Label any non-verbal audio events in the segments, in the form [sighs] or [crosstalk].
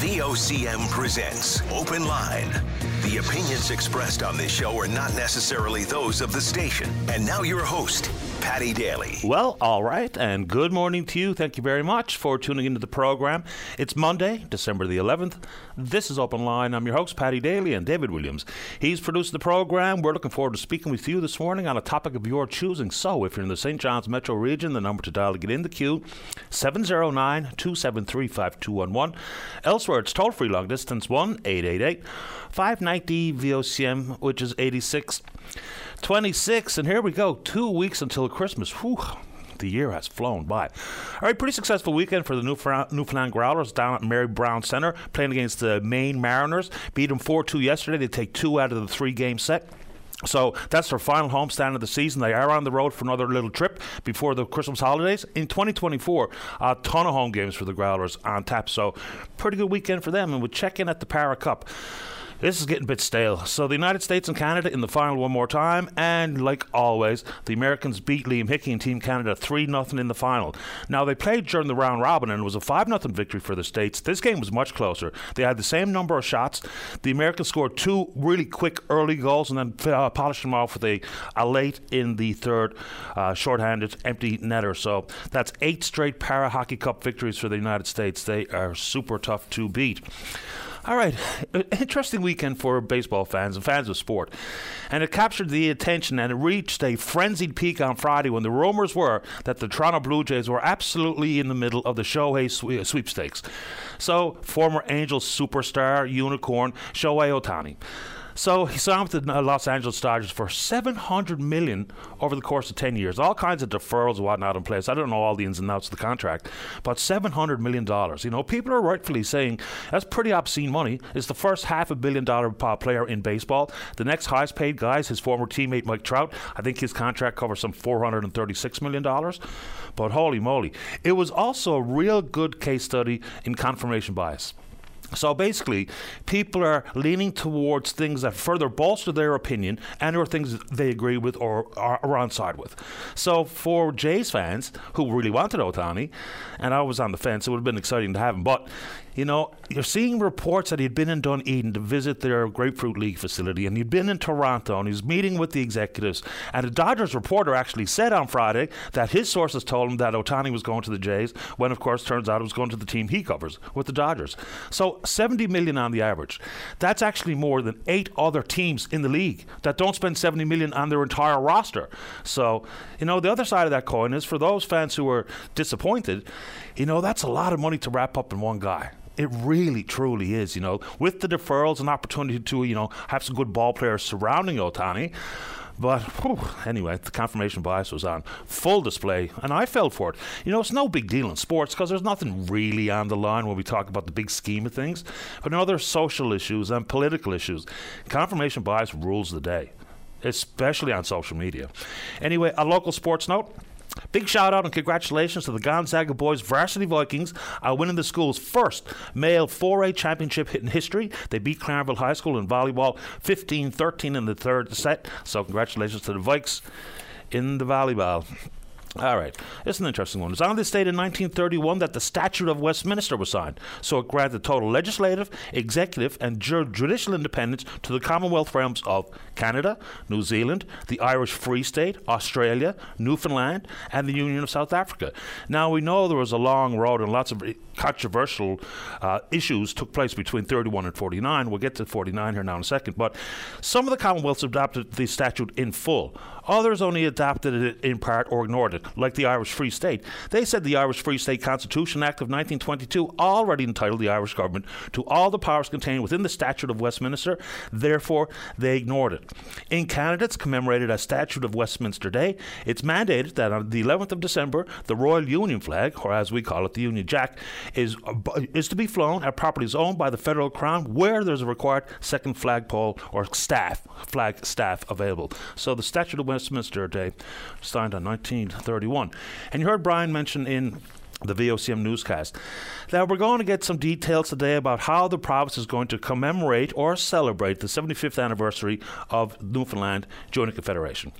VOCM presents Open Line. The opinions expressed on this show are not necessarily those of the station. And now your host, Paddy Daly. Well, all right, and good morning to you. Thank you very much for tuning into the program. It's Monday, December the 11th. This is Open Line. I'm your host, Paddy Daly, and David Williams. He's producing the program. We're looking forward to speaking with you this morning on a topic of your choosing. So, if you're in the St. John's metro region, the number to dial to get in the queue 709 273 5211. Elsewhere, it's toll free long distance 1 888 590 VOCM, which is 86 26. And here we go, two weeks until Christmas. Whew the year has flown by. All right, pretty successful weekend for the Newfoundland Growlers down at Mary Brown Centre, playing against the Maine Mariners. Beat them 4 2 yesterday. They take two out of the three game set. So that's their final homestand of the season. They are on the road for another little trip before the Christmas holidays. In 2024, a ton of home games for the Growlers on tap. So pretty good weekend for them. And we'll check in at the Para Cup. This is getting a bit stale. So the United States and Canada in the final one more time, and like always, the Americans beat Liam Hickey and Team Canada 3 0 in the final. Now they played during the round robin and it was a 5 0 victory for the States. This game was much closer. They had the same number of shots. The Americans scored two really quick early goals and then uh, polished them off with a, a late in the third uh, shorthanded empty netter. So that's eight straight Para Hockey Cup victories for the United States. They are super tough to beat. All right, [sighs] interesting weekend for baseball fans and fans of sport. And it captured the attention and it reached a frenzied peak on Friday when the rumors were that the Toronto Blue Jays were absolutely in the middle of the Shohei uh, sweepstakes. So, former Angels superstar, unicorn, Shohei Ohtani so he signed with the uh, Los Angeles Dodgers for seven hundred million over the course of ten years. All kinds of deferrals and whatnot in place. I don't know all the ins and outs of the contract, but seven hundred million dollars. You know, people are rightfully saying that's pretty obscene money. It's the first half a billion dollar player in baseball. The next highest paid guy is his former teammate Mike Trout. I think his contract covers some four hundred and thirty six million dollars. But holy moly, it was also a real good case study in confirmation bias. So basically, people are leaning towards things that further bolster their opinion and or things they agree with or are, on side with. So for Jays fans who really wanted Ohtani, and I was on the fence, it would have been exciting to have him. But you know, you're seeing reports that he'd been in Dunedin to visit their Grapefruit League facility, and he'd been in Toronto, and he's meeting with the executives. And a Dodgers reporter actually said on Friday that his sources told him that Ohtani was going to the Jays, when of course turns out it was going to the team he covers with the Dodgers. So 70 million on the average. That's actually more than eight other teams in the league that don't spend 70 million on their entire roster. So, you know, the other side of that coin is for those fans who are disappointed, you know, that's a lot of money to wrap up in one guy. It really, truly is. You know, with the deferrals and opportunity to, you know, have some good ball players surrounding Ohtani. But whew, anyway, the confirmation bias was on full display, and I fell for it. You know, it's no big deal in sports because there's nothing really on the line when we talk about the big scheme of things. But in other social issues and political issues, confirmation bias rules the day, especially on social media. Anyway, a local sports note. Big shout out and congratulations to the Gonzaga boys varsity Vikings uh, winning the school's first male 4A championship in history. They beat Clarenville High School in volleyball 15 13 in the third set. So, congratulations to the Vikes in the volleyball. All right, it's an interesting one. It's on this date in 1931 that the Statute of Westminster was signed. So it granted total legislative, executive, and judicial independence to the Commonwealth realms of Canada, New Zealand, the Irish Free State, Australia, Newfoundland, and the Union of South Africa. Now we know there was a long road and lots of controversial uh, issues took place between 31 and 49. We'll get to 49 here now in a second. But some of the Commonwealths adopted the statute in full. Others only adopted it in part or ignored it, like the Irish Free State. They said the Irish Free State Constitution Act of 1922 already entitled the Irish government to all the powers contained within the Statute of Westminster, therefore, they ignored it. In Canada, it's commemorated as Statute of Westminster Day. It's mandated that on the 11th of December, the Royal Union flag, or as we call it, the Union Jack, is, is to be flown at properties owned by the federal crown where there's a required second flagpole or staff, flag staff available. So the Statute of Westminster Day, signed in 1931. And you heard Brian mention in the VOCM newscast. Now, we're going to get some details today about how the province is going to commemorate or celebrate the 75th anniversary of Newfoundland joining Confederation.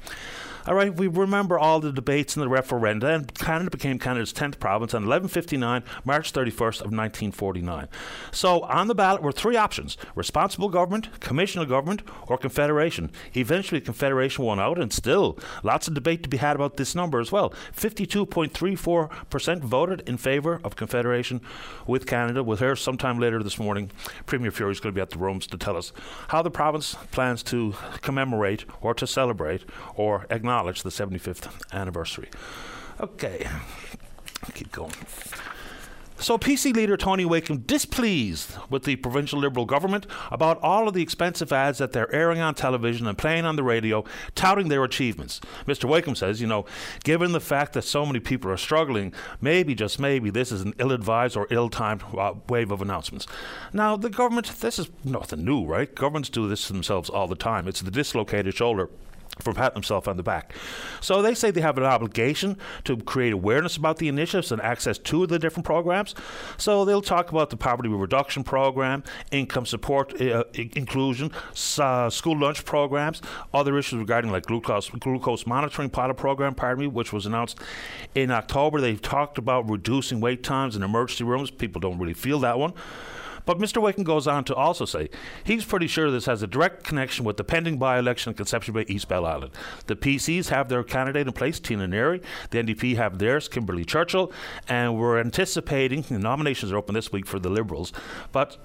All right, we remember all the debates and the referenda, and Canada became Canada's 10th province on 1159, March 31st of 1949. So on the ballot were three options responsible government, commissional government, or confederation. Eventually, confederation won out, and still lots of debate to be had about this number as well. 52.34% voted in favour of confederation with Canada. We'll hear sometime later this morning. Premier Furey is going to be at the rooms to tell us how the province plans to commemorate or to celebrate or acknowledge the 75th anniversary. Okay, keep going. So, PC leader Tony Wakeham displeased with the provincial Liberal government about all of the expensive ads that they're airing on television and playing on the radio, touting their achievements. Mr. Wakeham says, you know, given the fact that so many people are struggling, maybe, just maybe, this is an ill advised or ill timed uh, wave of announcements. Now, the government, this is nothing new, right? Governments do this to themselves all the time. It's the dislocated shoulder for patting himself on the back. So they say they have an obligation to create awareness about the initiatives and access to the different programs. So they'll talk about the poverty reduction program, income support uh, inclusion, uh, school lunch programs, other issues regarding like glucose glucose monitoring pilot program, pardon me, which was announced in October. They've talked about reducing wait times in emergency rooms. People don't really feel that one. But Mr. Wakeham goes on to also say he's pretty sure this has a direct connection with the pending by election in Conception Bay, East Bell Island. The PCs have their candidate in place, Tina Neary. The NDP have theirs, Kimberly Churchill. And we're anticipating, the nominations are open this week for the Liberals. But,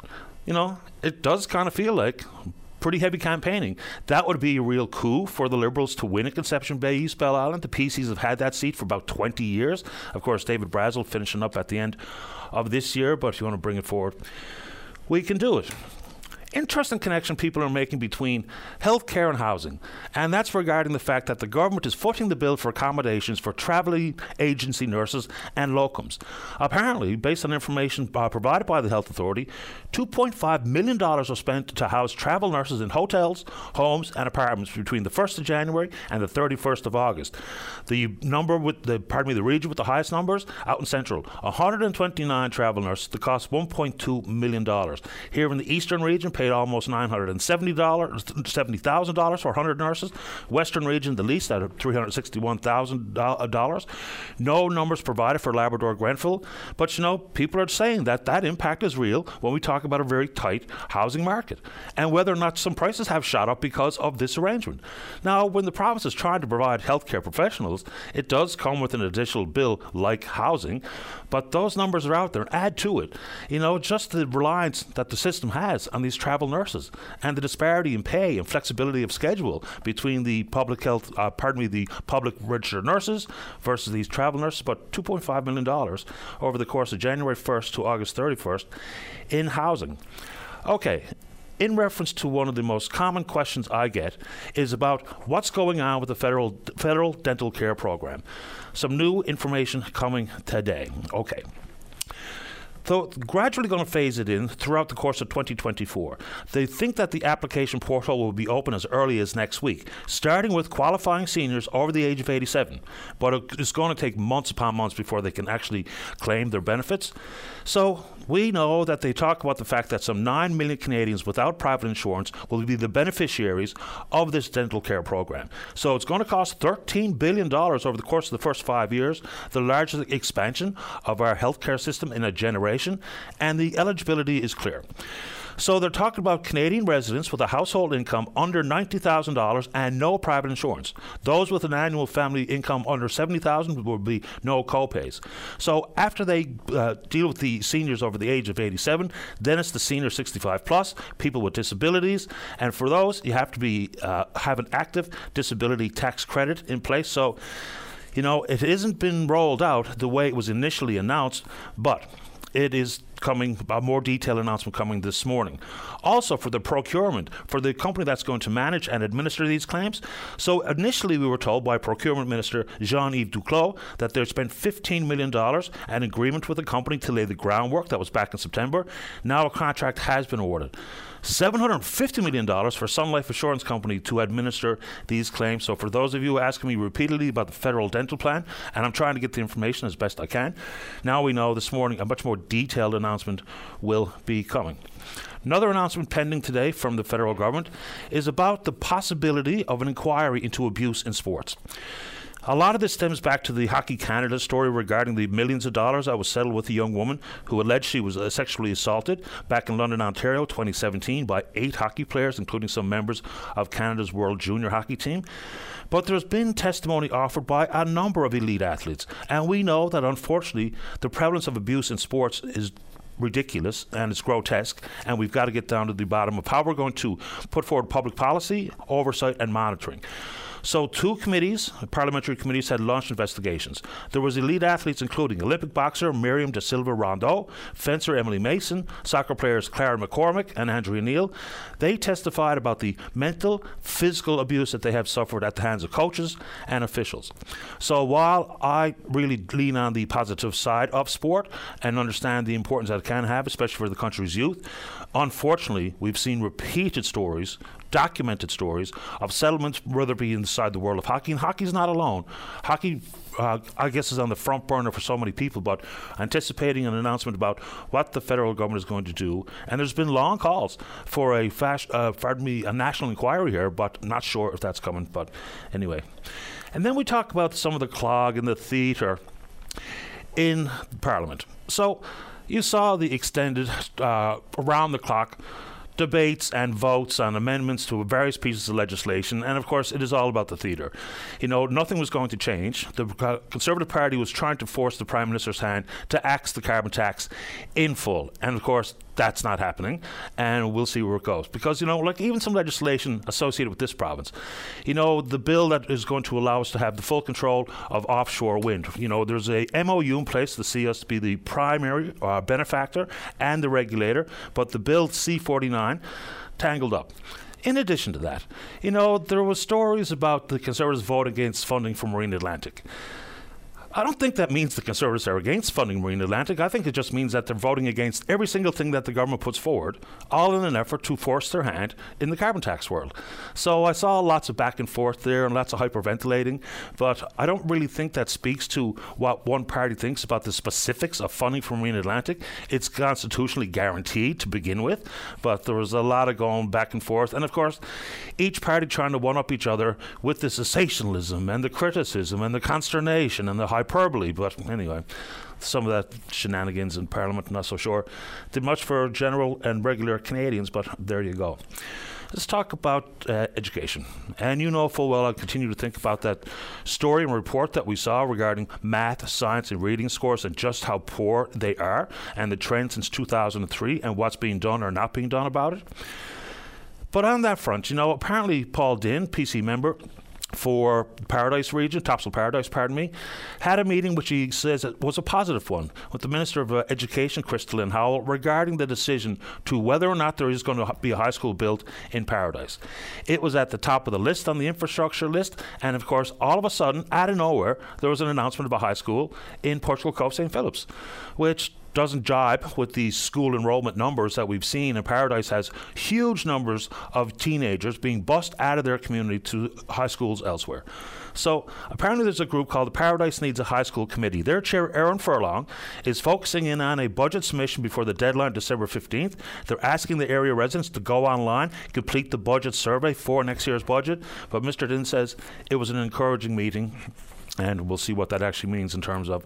you know, it does kind of feel like pretty heavy campaigning. That would be a real coup for the Liberals to win at Conception Bay, East Bell Island. The PCs have had that seat for about 20 years. Of course, David Brazil finishing up at the end of this year, but if you want to bring it forward, we can do it interesting connection people are making between healthcare and housing, and that's regarding the fact that the government is footing the bill for accommodations for travelling agency nurses and locums. Apparently, based on information uh, provided by the Health Authority, $2.5 million was spent to house travel nurses in hotels, homes, and apartments between the 1st of January and the 31st of August. The number with the pardon me, the region with the highest numbers out in Central, 129 travel nurses. The cost 1.2 million dollars. Here in the Eastern region, almost $970, $70,000 for 100 nurses. Western region, the least at $361,000. No numbers provided for Labrador Grenfell. But you know, people are saying that that impact is real when we talk about a very tight housing market and whether or not some prices have shot up because of this arrangement. Now, when the province is trying to provide healthcare professionals, it does come with an additional bill like housing, but those numbers are out there. Add to it, you know, just the reliance that the system has on these travel nurses and the disparity in pay and flexibility of schedule between the public health, uh, pardon me, the public registered nurses versus these travel nurses. But $2.5 million over the course of January 1st to August 31st in housing. Okay, in reference to one of the most common questions I get is about what's going on with the federal federal dental care program. Some new information coming today. Okay. So gradually going to phase it in throughout the course of 2024. They think that the application portal will be open as early as next week, starting with qualifying seniors over the age of 87. But it's going to take months upon months before they can actually claim their benefits. So we know that they talk about the fact that some 9 million Canadians without private insurance will be the beneficiaries of this dental care program. So it's going to cost $13 billion over the course of the first five years, the largest expansion of our healthcare system in a generation, and the eligibility is clear. So they're talking about Canadian residents with a household income under $90,000 and no private insurance. Those with an annual family income under $70,000 will be no copays. So after they uh, deal with the seniors over the age of 87, then it's the senior 65 plus, people with disabilities, and for those you have to be uh, have an active disability tax credit in place. So you know, it hasn't been rolled out the way it was initially announced, but it is coming, a more detailed announcement coming this morning. Also, for the procurement, for the company that's going to manage and administer these claims. So, initially, we were told by Procurement Minister Jean Yves Duclos that they spent $15 million, an agreement with the company to lay the groundwork. That was back in September. Now, a contract has been awarded. $750 million for Sun Life Assurance Company to administer these claims. So, for those of you asking me repeatedly about the federal dental plan, and I'm trying to get the information as best I can, now we know this morning a much more detailed announcement will be coming. Another announcement pending today from the federal government is about the possibility of an inquiry into abuse in sports. A lot of this stems back to the Hockey Canada story regarding the millions of dollars that was settled with a young woman who alleged she was uh, sexually assaulted back in London, Ontario, 2017, by eight hockey players, including some members of Canada's World Junior Hockey Team. But there's been testimony offered by a number of elite athletes, and we know that unfortunately the prevalence of abuse in sports is ridiculous and it's grotesque, and we've got to get down to the bottom of how we're going to put forward public policy, oversight, and monitoring. So, two committees, parliamentary committees, had launched investigations. There was elite athletes, including Olympic boxer Myriam Da Silva Rondeau, fencer Emily Mason, soccer players Ciara McCormack and Andrea Neil. They testified about the mental, physical abuse that they have suffered at the hands of coaches and officials. So, while I really lean on the positive side of sport and understand the importance that it can have, especially for the country's youth, unfortunately, we've seen repeated stories documented stories of settlements, whether it be inside the world of hockey. And hockey's not alone. Hockey, uh, I guess, is on the front burner for so many people, but anticipating an announcement about what the federal government is going to do. And there's been long calls for a fast, uh, pardon me, a national inquiry here, but not sure if that's coming. But anyway. And then we talk about some of the clog in the theatre in Parliament. So you saw the extended, uh, around the clock debates and votes on amendments to various pieces of legislation, and of course, it is all about the theatre. You know, nothing was going to change. The Conservative Party was trying to force the Prime Minister's hand to axe the carbon tax in full, and of course, that's not happening, and we'll see where it goes. Because, you know, like even some legislation associated with this province, you know, the bill that is going to allow us to have the full control of offshore wind, you know, there's a MOU in place to see us to be the primary uh, benefactor and the regulator, but the bill C49 tangled up. In addition to that, you know, there were stories about the Conservatives vote against funding for Marine Atlantic. I don't think that means the Conservatives are against funding Marine Atlantic. I think it just means that they're voting against every single thing that the government puts forward, all in an effort to force their hand in the carbon tax world. So I saw lots of back and forth there and lots of hyperventilating, but I don't really think that speaks to what one party thinks about the specifics of funding for Marine Atlantic. It's constitutionally guaranteed to begin with, but there was a lot of going back and forth. And of course, each party trying to one up each other with the sensationalism and the criticism and the consternation and the hyperbole. But anyway, some of that shenanigans in Parliament, not so sure. Did much for general and regular Canadians, but there you go. Let's talk about uh, education. And you know full well I continue to think about that story and report that we saw regarding math, science, and reading scores and just how poor they are and the trend since 2003 and what's being done or not being done about it. But on that front, you know, apparently Paul Dinn, PC member, for Paradise region, Topsail Paradise, pardon me, had a meeting which he says was a positive one with the Minister of uh, Education, Krista Lynn Howell, regarding the decision to whether or not there is going to be a high school built in Paradise. It was at the top of the list on the infrastructure list, and of course, all of a sudden, out of nowhere, there was an announcement of a high school in Portugal Cove St. Philip's, which doesn't jibe with the school enrollment numbers that we've seen. And Paradise has huge numbers of teenagers being bussed out of their community to high schools elsewhere. So apparently, there's a group called the Paradise Needs a High School Committee. Their chair, Aaron Furlong, is focusing in on a budget submission before the deadline, December 15th. They're asking the area residents to go online, complete the budget survey for next year's budget. But Mr. Dinn says it was an encouraging meeting, and we'll see what that actually means in terms of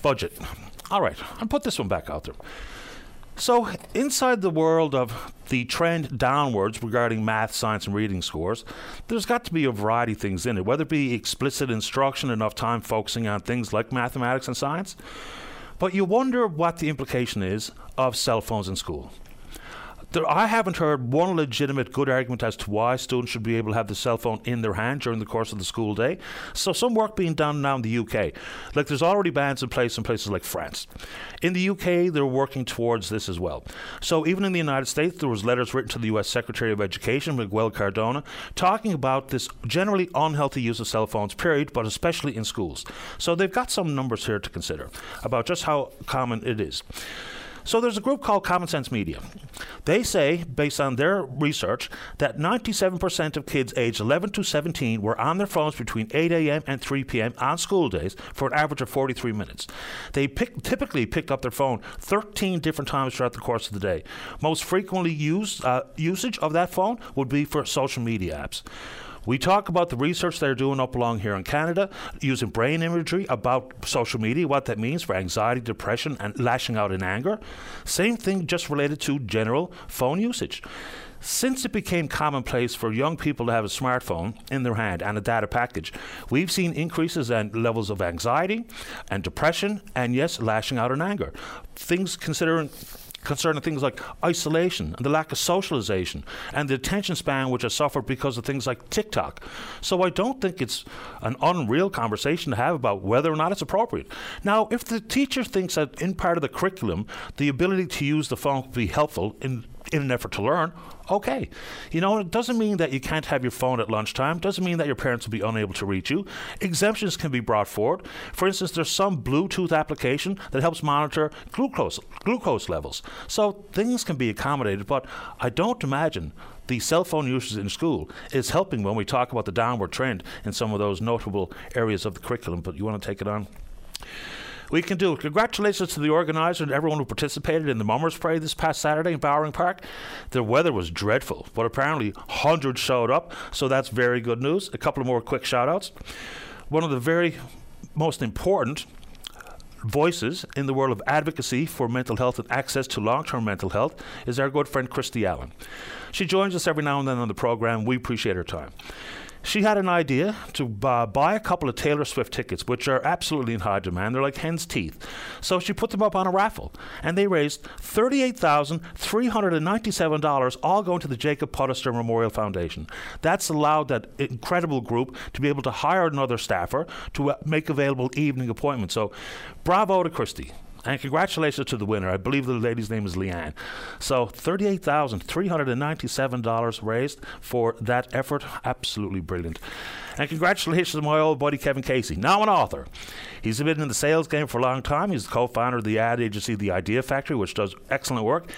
budget. All right, I'll put this one back out there. So, inside the world of the trend downwards regarding math, science, and reading scores, there's got to be a variety of things in it, whether it be explicit instruction, enough time focusing on things like mathematics and science. But you wonder what the implication is of cell phones in school there, I haven't heard one legitimate good argument as to why students should be able to have the cell phone in their hand during the course of the school day. So some work being done now in the UK. Like there's already bans in place in places like France. In the UK, they're working towards this as well. So even in the United States, there was letters written to the US Secretary of Education, Miguel Cardona, talking about this generally unhealthy use of cell phones, period, but especially in schools. So they've got some numbers here to consider about just how common it is. So there's a group called Common Sense Media. They say, based on their research, that 97% of kids aged 11 to 17 were on their phones between 8 a.m. and 3 p.m. on school days for an average of 43 minutes. They pick, typically picked up their phone 13 different times throughout the course of the day. Most frequently used uh, usage of that phone would be for social media apps. We talk about the research they're doing up along here in Canada using brain imagery about social media, what that means for anxiety, depression, and lashing out in anger. Same thing just related to general phone usage. Since it became commonplace for young people to have a smartphone in their hand and a data package, we've seen increases in levels of anxiety and depression, and yes, lashing out in anger. Things considering concerning things like isolation and the lack of socialization and the attention span which has suffered because of things like TikTok. So I don't think it's an unreal conversation to have about whether or not it's appropriate. Now, if the teacher thinks that in part of the curriculum, the ability to use the phone could be helpful in in an effort to learn, okay. You know, it doesn't mean that you can't have your phone at lunchtime, It doesn't mean that your parents will be unable to reach you. Exemptions can be brought forward. For instance, there's some Bluetooth application that helps monitor glucose glucose levels. So things can be accommodated, but I don't imagine the cell phone usage in school is helping when we talk about the downward trend in some of those notable areas of the curriculum. But you want to take it on? We can do. It. Congratulations to the organizer and everyone who participated in the Mummers Parade this past Saturday in Bowring Park. The weather was dreadful, but apparently hundreds showed up, so that's very good news. A couple of more quick shout outs. One of the very most important voices in the world of advocacy for mental health and access to long term mental health is our good friend Christy Allen. She joins us every now and then on the program. We appreciate her time she had an idea to uh, buy a couple of Taylor Swift tickets, which are absolutely in high demand. They're like hen's teeth. So she put them up on a raffle, and they raised $38,397, all going to the Jacob Puddister Memorial Foundation. That's allowed that incredible group to be able to hire another staffer to uh, make available evening appointments. So bravo to Christy. And congratulations to the winner. I believe the lady's name is Leanne. So $38,397 raised for that effort. Absolutely brilliant. And congratulations to my old buddy Kevin Casey, now an author. He's been in the sales game for a long time. He's the co founder of the ad agency The Idea Factory, which does excellent work.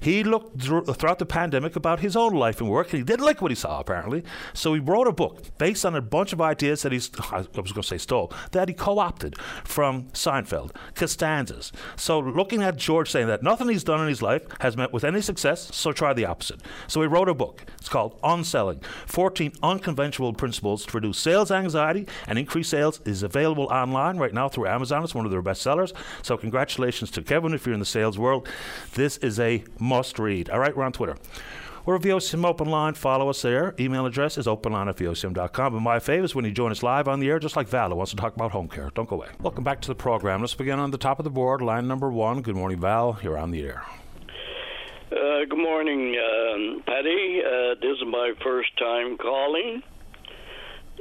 He looked throughout the pandemic about his own life and work, and he didn't like what he saw, apparently. So he wrote a book based on a bunch of ideas that he's, I was going to say stole, that he co opted from Seinfeld, Costanza's. So looking at George saying that nothing he's done in his life has met with any success, so try the opposite. So he wrote a book. It's called Unselling 14 Unconventional Principles Reduce Sales Anxiety and Increase Sales is available online right now through Amazon. It's one of their best sellers. So congratulations to Kevin if you're in the sales world. This is a must read. All right, we're on Twitter. We're VOCM Open Line. Follow us there. Email address is openline at VOCM.com. And my favorite is when you join us live on the air, just like Val, wants to talk about home care. Don't go away. Welcome back to the program. Let's begin on the top of the board, line number one. Good morning, Val. You're on the air. Uh, good morning, um, Paddy. Uh, this is my first time calling.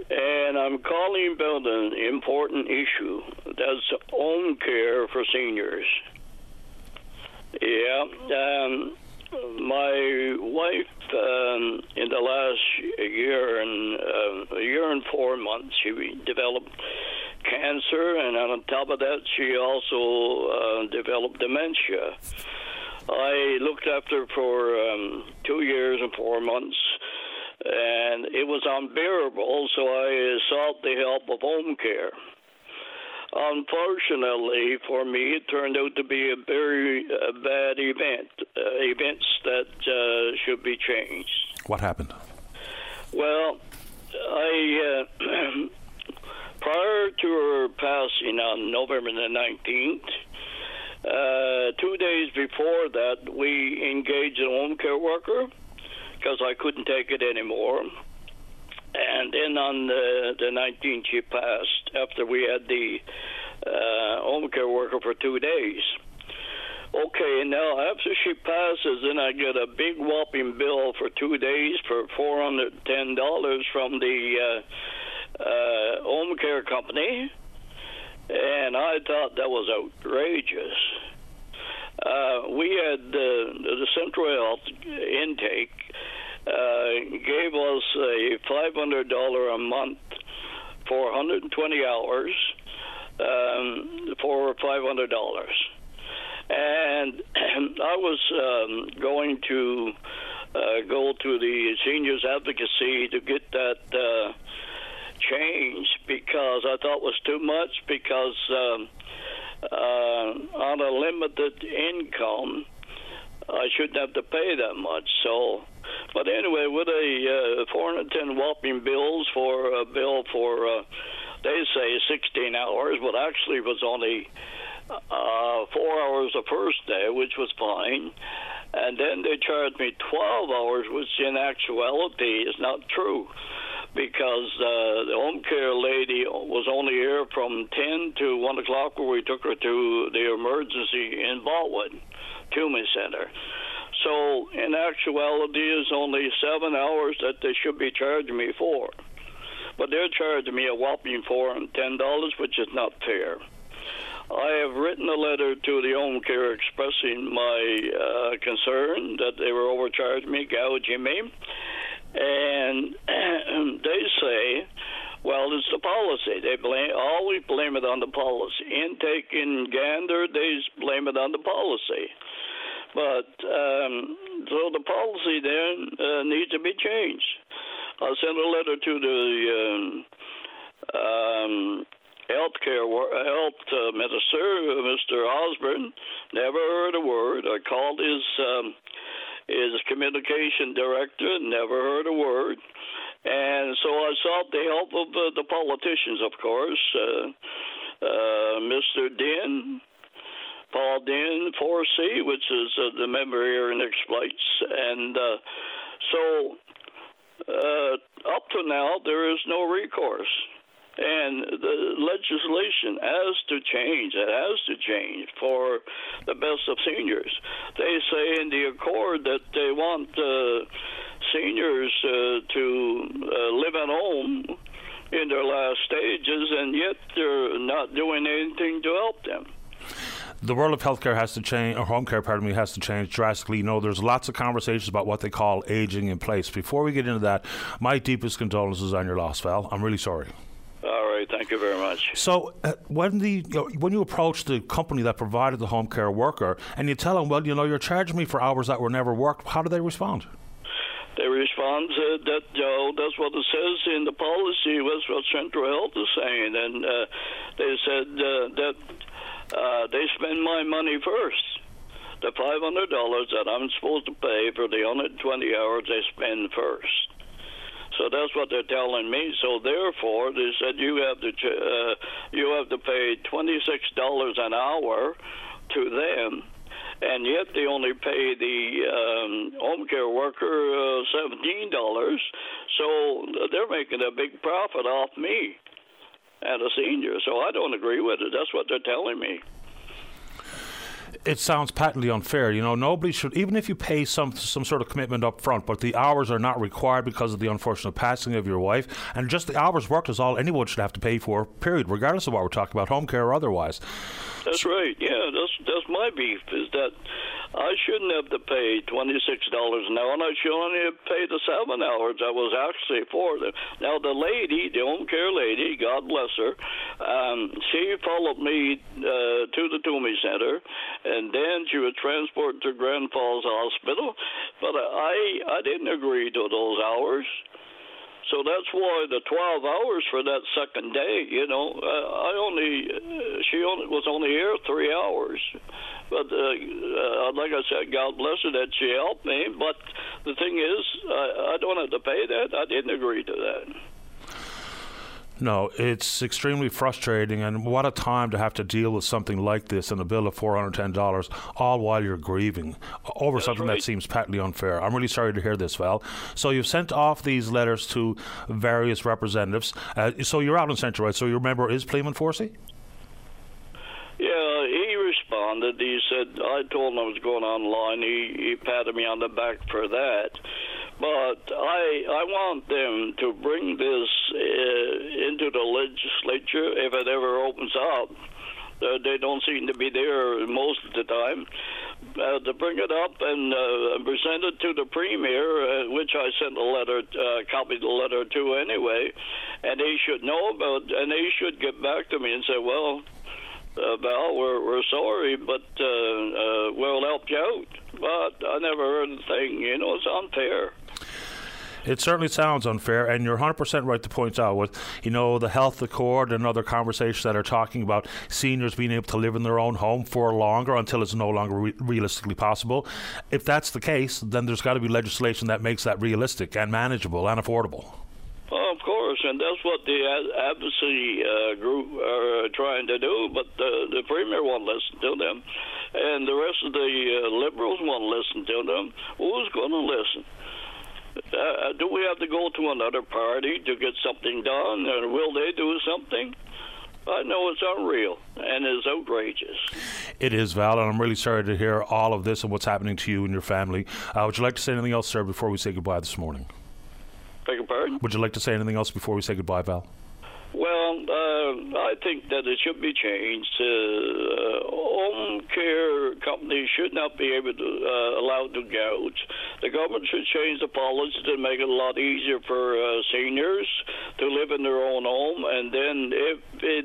And I'm calling about an important issue. That's home care for seniors. Yeah. Um, my wife, um, in the last year and uh, a year and four months, she developed cancer, and on top of that, she also uh, developed dementia. I looked after for um, two years and four months and it was unbearable, so I sought the help of home care. Unfortunately for me, it turned out to be a very uh, bad event, uh, events that uh, should be changed. What happened? Well, I uh, [clears throat] prior to her passing on November the 19th, uh, two days before that, we engaged a home care worker because I couldn't take it anymore. And then on the, the 19th, she passed after we had the uh, home care worker for two days. Okay, now after she passes, then I get a big whopping bill for two days for $410 from the uh, uh, home care company. And I thought that was outrageous. Uh, we had uh, the Central Health intake uh, gave us a $500 a month for 120 hours um, for $500. and [clears throat] I was um, going to uh, go to the seniors advocacy to get that changed because I thought it was too much because um, uh, on a limited income I shouldn't have to pay that much. So, but anyway, with a uh, 410 whopping bills for a bill for uh, they say 16 hours, but actually was only uh, four hours the first day, which was fine. And then they charged me 12 hours, which in actuality is not true because uh, the home care lady was only here from 10 to 1 o'clock where we took her to the emergency in Botwood. Twomey Center. So, in actuality, it's only seven hours that they should be charging me for. But they're charging me a whopping four and ten dollars, which is not fair. I have written a letter to the home care expressing my uh, concern that they were overcharging me, gouging me, and [clears throat] they say, well, it's the policy. They blame always blame it on the policy. Intake in Gander, they blame it on the policy. But um, so the policy then uh, needs to be changed. I sent a letter to the um, um, healthcare health uh, minister, Mr. Osborne. Never heard a word. I called his um, his communication director. Never heard a word. And so I sought the help of uh, the politicians, of course. Uh, uh, Mr. Dinn, Paul Dean Forsey, which is uh, the member here in Exploits. And uh, so uh, up to now, there is no recourse. And the legislation has to change. It has to change for the best of seniors. They say in the accord that they want uh, seniors uh, to uh, live at home in their last stages, and yet they're not doing anything to help them the world of healthcare has to change, or home care, pardon me, has to change drastically. You know, there's lots of conversations about what they call aging in place. Before we get into that, my deepest condolences on your loss, Val. I'm really sorry. Thank you very much. So, uh, when the you know, when you approach the company that provided the home care worker, and you tell them, well, you know, you're charging me for hours that were never worked, how do they respond? They respond uh, that you know, that's what it says in the policy. That's what Central Health is saying, and uh, they said uh, that uh, they spend my money first. The $500 that I'm supposed to pay for the 120 hours they spend first. So that's what they're telling me. So therefore, they said you have to uh, you have to pay twenty six dollars an hour to them, and yet they only pay the um, home care worker uh, seventeen dollars. So they're making a big profit off me and a senior. So I don't agree with it. That's what they're telling me. It sounds patently unfair. You know, nobody should, even if you pay some some sort of commitment up front, but the hours are not required because of the unfortunate passing of your wife, and just the hours worked is all anyone should have to pay for. Period, regardless of what we're talking about, home care or otherwise. That's right. Yeah, that's that's my beef. Is that I shouldn't have to pay twenty six dollars an hour, and I should only have paid the seven hours I was actually for them. Now the lady, the home care lady, God bless her, um, she followed me uh, to the Twomey Center, and then she was transported to Grand Falls Hospital. But I I didn't agree to those hours. So that's why the 12 hours for that second day, you know, uh, I only, uh, she only was only here three hours. But uh, uh, like I said, God bless her that she helped me. But the thing is, I, I don't have to pay that. I didn't agree to that. No, it's extremely frustrating, and what a time to have to deal with something like this and a bill of $410, all while you're grieving over That's something right. that seems patently unfair. I'm really sorry to hear this, Val. So you've sent off these letters to various representatives. Uh, so you're out in Central, right? So your member is Pleaman Forsey? Yeah, he responded. He said, I told him I was going online. He, he patted me on the back for that. But I I want them to bring this uh, into the legislature if it ever opens up. Uh, they don't seem to be there most of the time. Uh, to bring it up and uh, present it to the premier, uh, which I sent a letter, uh, copied the letter to anyway, and they should know about, and they should get back to me and say, well, uh, Val, we're, we're sorry, but we'll help you out. But I never heard a thing. You know, it's unfair. It certainly sounds unfair, and you're 100% right to point out with, you know, the health accord and other conversations that are talking about seniors being able to live in their own home for longer until it's no longer re- realistically possible. If that's the case, then there's got to be legislation that makes that realistic and manageable and affordable. Well, of course, and that's what the advocacy uh, group are trying to do, but the, the premier won't listen to them, and the rest of the uh, liberals won't listen to them. Who's going to listen? Uh, do we have to go to another party to get something done, or will they do something? I know it's unreal and it's outrageous. It is, Val, and I'm really sorry to hear all of this and what's happening to you and your family. Uh, would you like to say anything else, sir, before we say goodbye this morning? Beg your pardon? Would you like to say anything else before we say goodbye, Val? Well, uh, I think that it should be changed. Uh, home care companies should not be able to uh, allowed to gouge. The government should change the policy to make it a lot easier for uh, seniors to live in their own home, and then if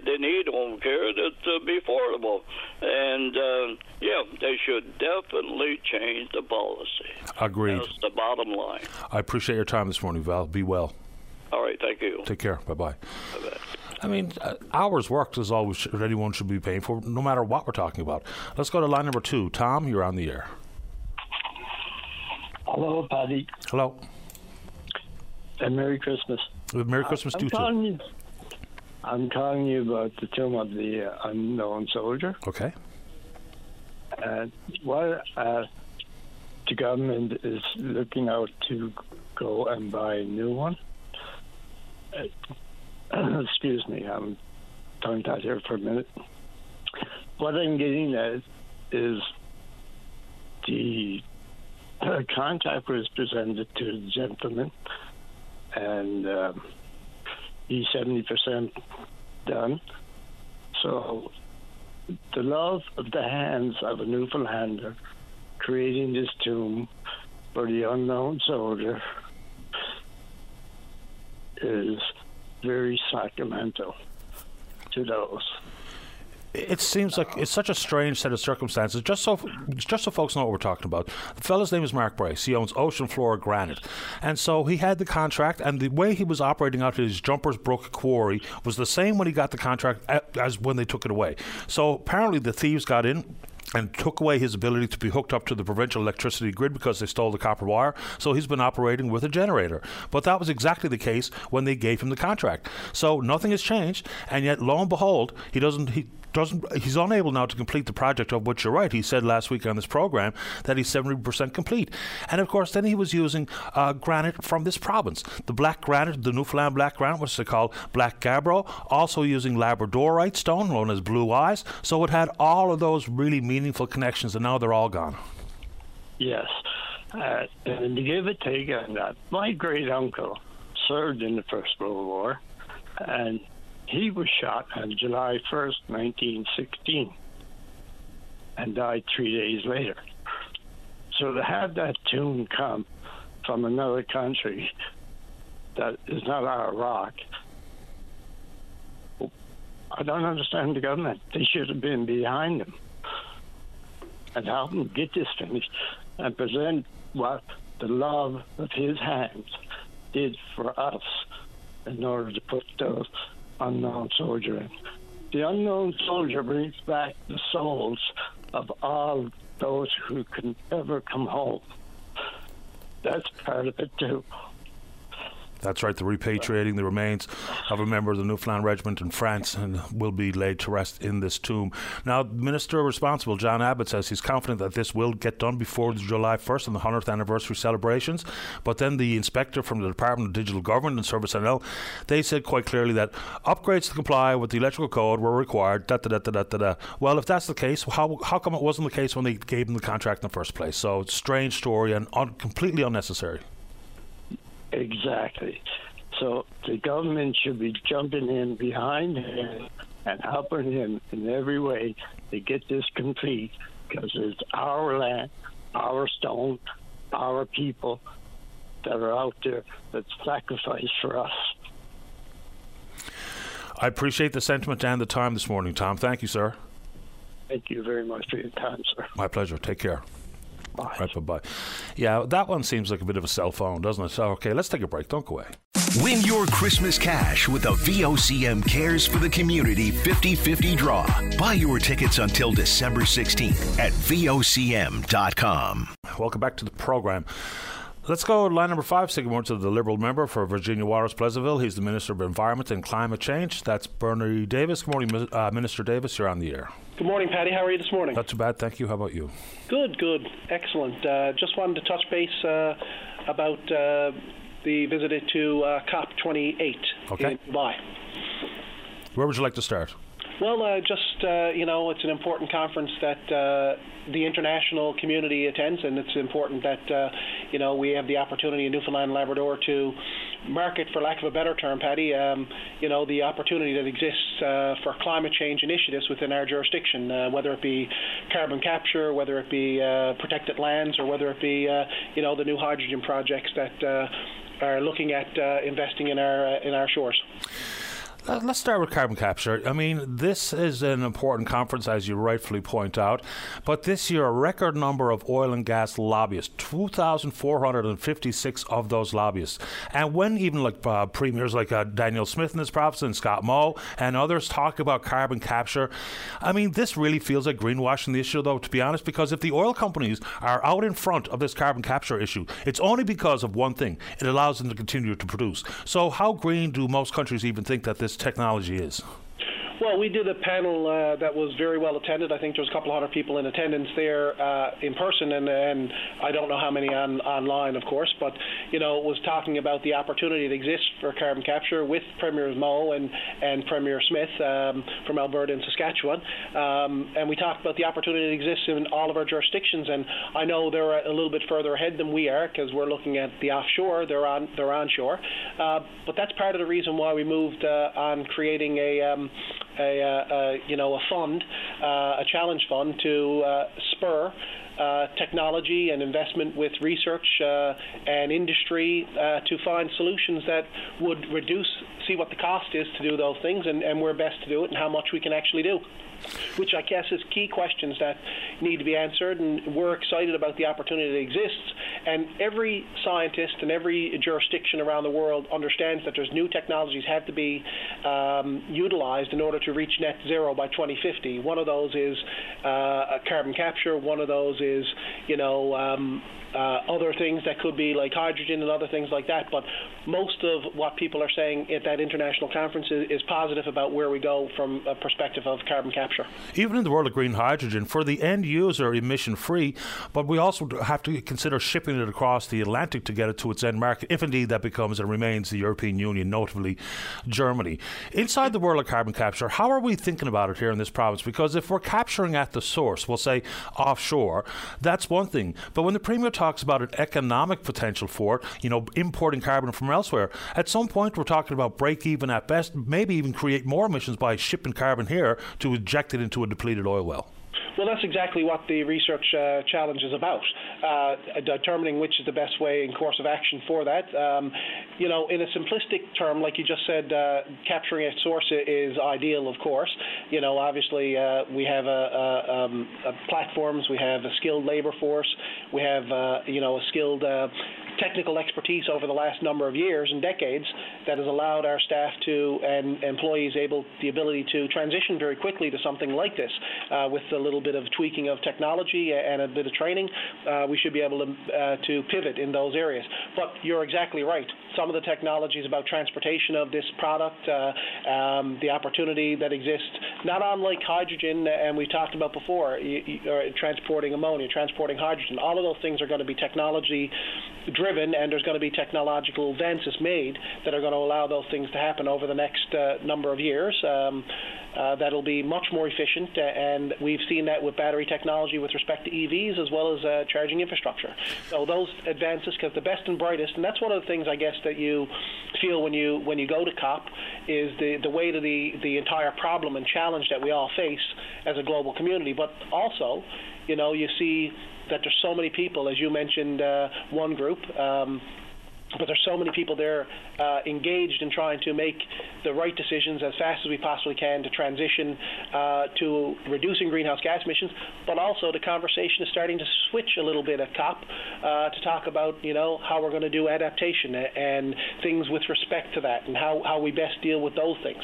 they need home care, that uh, be affordable. And uh, yeah, they should definitely change the policy. Agreed. That's the bottom line. I appreciate your time this morning, Val. Be well. All right, thank you. Take care. Bye bye. Bye bye. I mean, uh, hours worked is all sh- anyone should be paying for, no matter what we're talking about. Let's go to line number two. Tom, you're on the air. Hello, Paddy. Hello. And Merry Christmas. Uh, Merry Christmas I'm to you. calling you. I'm calling you about the tomb of the uh, unknown soldier. Okay. And while uh, the government is looking out to go and buy a new one, uh, [coughs] excuse me, I'm tongue tied here for a minute. What I'm getting at is the uh, was presented to the gentleman, and um, he's 70% done. So the love of the hands of a Newfoundlander creating this tomb for the unknown soldier is very sacramental to those. It seems like it's such a strange set of circumstances. Just so, just so folks know what we're talking about. The fellow's name is Mark Bryce. He owns Ocean Floor Granite, and so he had the contract. And the way he was operating out of his Jumpers Brook quarry was the same when he got the contract as when they took it away. So apparently, the thieves got in and took away his ability to be hooked up to the provincial electricity grid because they stole the copper wire. So he's been operating with a generator. But that was exactly the case when they gave him the contract. So nothing has changed, and yet lo and behold, he doesn't. He, doesn't he's unable now to complete the project of which you're right. He said last week on this program that he's 70% complete. And of course, then he was using uh, granite from this province. The black granite, the Newfoundland black granite, which they call black gabbro, also using labradorite stone, known as blue eyes. So it had all of those really meaningful connections, and now they're all gone. Yes. Uh, and to give a take on that, my great uncle served in the First World War, and he was shot on July 1st, 1916, and died three days later. So to have that tomb come from another country that is not our rock, I don't understand the government. They should have been behind them and help them get this finished and present what the love of his hands did for us in order to put those unknown soldier. The unknown soldier brings back the souls of all those who can never come home. That's part of it too. That's right, the repatriating the remains of a member of the Newfoundland Regiment in France and will be laid to rest in this tomb. Now, minister responsible, John Abbott, says he's confident that this will get done before July 1st and the 100th anniversary celebrations. But then the inspector from the Department of Digital Government and Service NL, they said quite clearly that upgrades to comply with the electrical code were required. Da, da, da, da, da, da. Well, if that's the case, how, how come it wasn't the case when they gave him the contract in the first place? So, strange story and un- completely unnecessary. Exactly. So the government should be jumping in behind him and helping him in every way to get this complete because it's our land, our stone, our people that are out there that sacrifice for us. I appreciate the sentiment and the time this morning, Tom. Thank you, sir. Thank you very much for your time, sir. My pleasure. Take care. Bye. Right, bye bye. Yeah, that one seems like a bit of a cell phone, doesn't it? So, okay, let's take a break. Don't go away. Win your Christmas cash with a VOCM Cares for the Community 50 50 draw. Buy your tickets until December 16th at VOCM.com. Welcome back to the program. Let's go line number five, say good morning to the Liberal member for Virginia Waters Pleasantville. He's the Minister of Environment and Climate Change. That's Bernie Davis. Good morning, uh, Minister Davis. You're on the air. Good morning, Paddy. How are you this morning? Not too bad, thank you. How about you? Good, good, excellent. Uh, just wanted to touch base uh, about uh, the visit to uh, COP28 Okay. in Dubai. Where would you like to start? Well, uh, just uh, you know, it's an important conference that uh, the international community attends, and it's important that uh, you know we have the opportunity in Newfoundland and Labrador to market, for lack of a better term, Paddy, um, you know, the opportunity that exists uh, for climate change initiatives within our jurisdiction, uh, whether it be carbon capture, whether it be uh, protected lands, or whether it be uh, you know the new hydrogen projects that uh, are looking at uh, investing in our in our shores. Uh, let's start with carbon capture. I mean, this is an important conference, as you rightfully point out, but this year a record number of oil and gas lobbyists, 2,456 of those lobbyists. And when even like uh, premiers like uh, Danielle Smith in his province and Scott Moe and others talk about carbon capture, I mean, this really feels like greenwashing the issue, though, to be honest, because if the oil companies are out in front of this carbon capture issue, it's only because of one thing it allows them to continue to produce. So, how green do most countries even think that this technology is? Well, we did a panel uh, that was very well attended. I think there was a couple hundred people in attendance there uh, in person, and, and I don't know how many on, online, of course. But you know, it was talking about the opportunity that exists for carbon capture with Premier Moe and and Premier Smith um, from Alberta and Saskatchewan, um, and we talked about the opportunity that exists in all of our jurisdictions. And I know they're a little bit further ahead than we are because we're looking at the offshore. They're on they're onshore, uh, but that's part of the reason why we moved uh, on creating a um, a, uh, you know a fund, uh, a challenge fund to uh, spur. Uh, technology and investment with research uh, and industry uh, to find solutions that would reduce, see what the cost is to do those things and, and where best to do it and how much we can actually do which I guess is key questions that need to be answered. And we're excited about the opportunity that exists. And every scientist and every jurisdiction around the world understands that there's new technologies have to be um, utilized in order to reach net zero by 2050. One of those is uh, carbon capture. One of those is, you know. Um, uh, other things that could be like hydrogen and other things like that. But most of what people are saying at that international conference is, is positive about where we go from a perspective of carbon capture. Even in the world of green hydrogen, for the end user, emission free, but we also have to consider shipping it across the Atlantic to get it to its end market, if indeed that becomes and remains the European Union, notably Germany. Inside the world of carbon capture, how are we thinking about it here in this province? Because if we're capturing at the source, we'll say offshore, that's one thing. But when the Premier talks about an economic potential for it, you know, importing carbon from elsewhere, at some point we're talking about break even at best, maybe even create more emissions by shipping carbon here to inject it into a depleted oil well. Well, that's exactly what the research uh, challenge is about, uh, determining which is the best way and course of action for that. Um, you know, in a simplistic term, like you just said, uh, capturing at source is ideal, of course. You know, obviously uh, we have a, a, um, a platforms, we have a skilled labor force, we have, uh, you know, a skilled uh, technical expertise over the last number of years and decades that has allowed our staff to and employees able the ability to transition very quickly to something like this with a little bit of tweaking of technology and a bit of training uh, we should be able to uh, to pivot in those areas. But you're exactly right. Some of the technologies about transportation of this product uh, um, the opportunity that exists not unlike hydrogen and we talked about before you, you, transporting ammonia transporting hydrogen. All of those things are going to be technology driven, and there's going to be technological advances made that are going to allow those things to happen over the next uh, number of years. Um, uh, that'll be much more efficient, uh, and we've seen that with battery technology with respect to EVs as well as uh, charging infrastructure. So those advances, because the best and brightest, and that's one of the things I guess that you feel when you when you go to COP is the the way to the the entire problem and challenge that we all face as a global community, but also, you know, you see that there's so many people, as you mentioned, uh, one group. Um, but there's so many people there uh, engaged in trying to make the right decisions as fast as we possibly can to transition uh, to reducing greenhouse gas emissions. But also the conversation is starting to switch a little bit at COP uh, to talk about you know how we're going to do adaptation and things with respect to that and how, how we best deal with those things.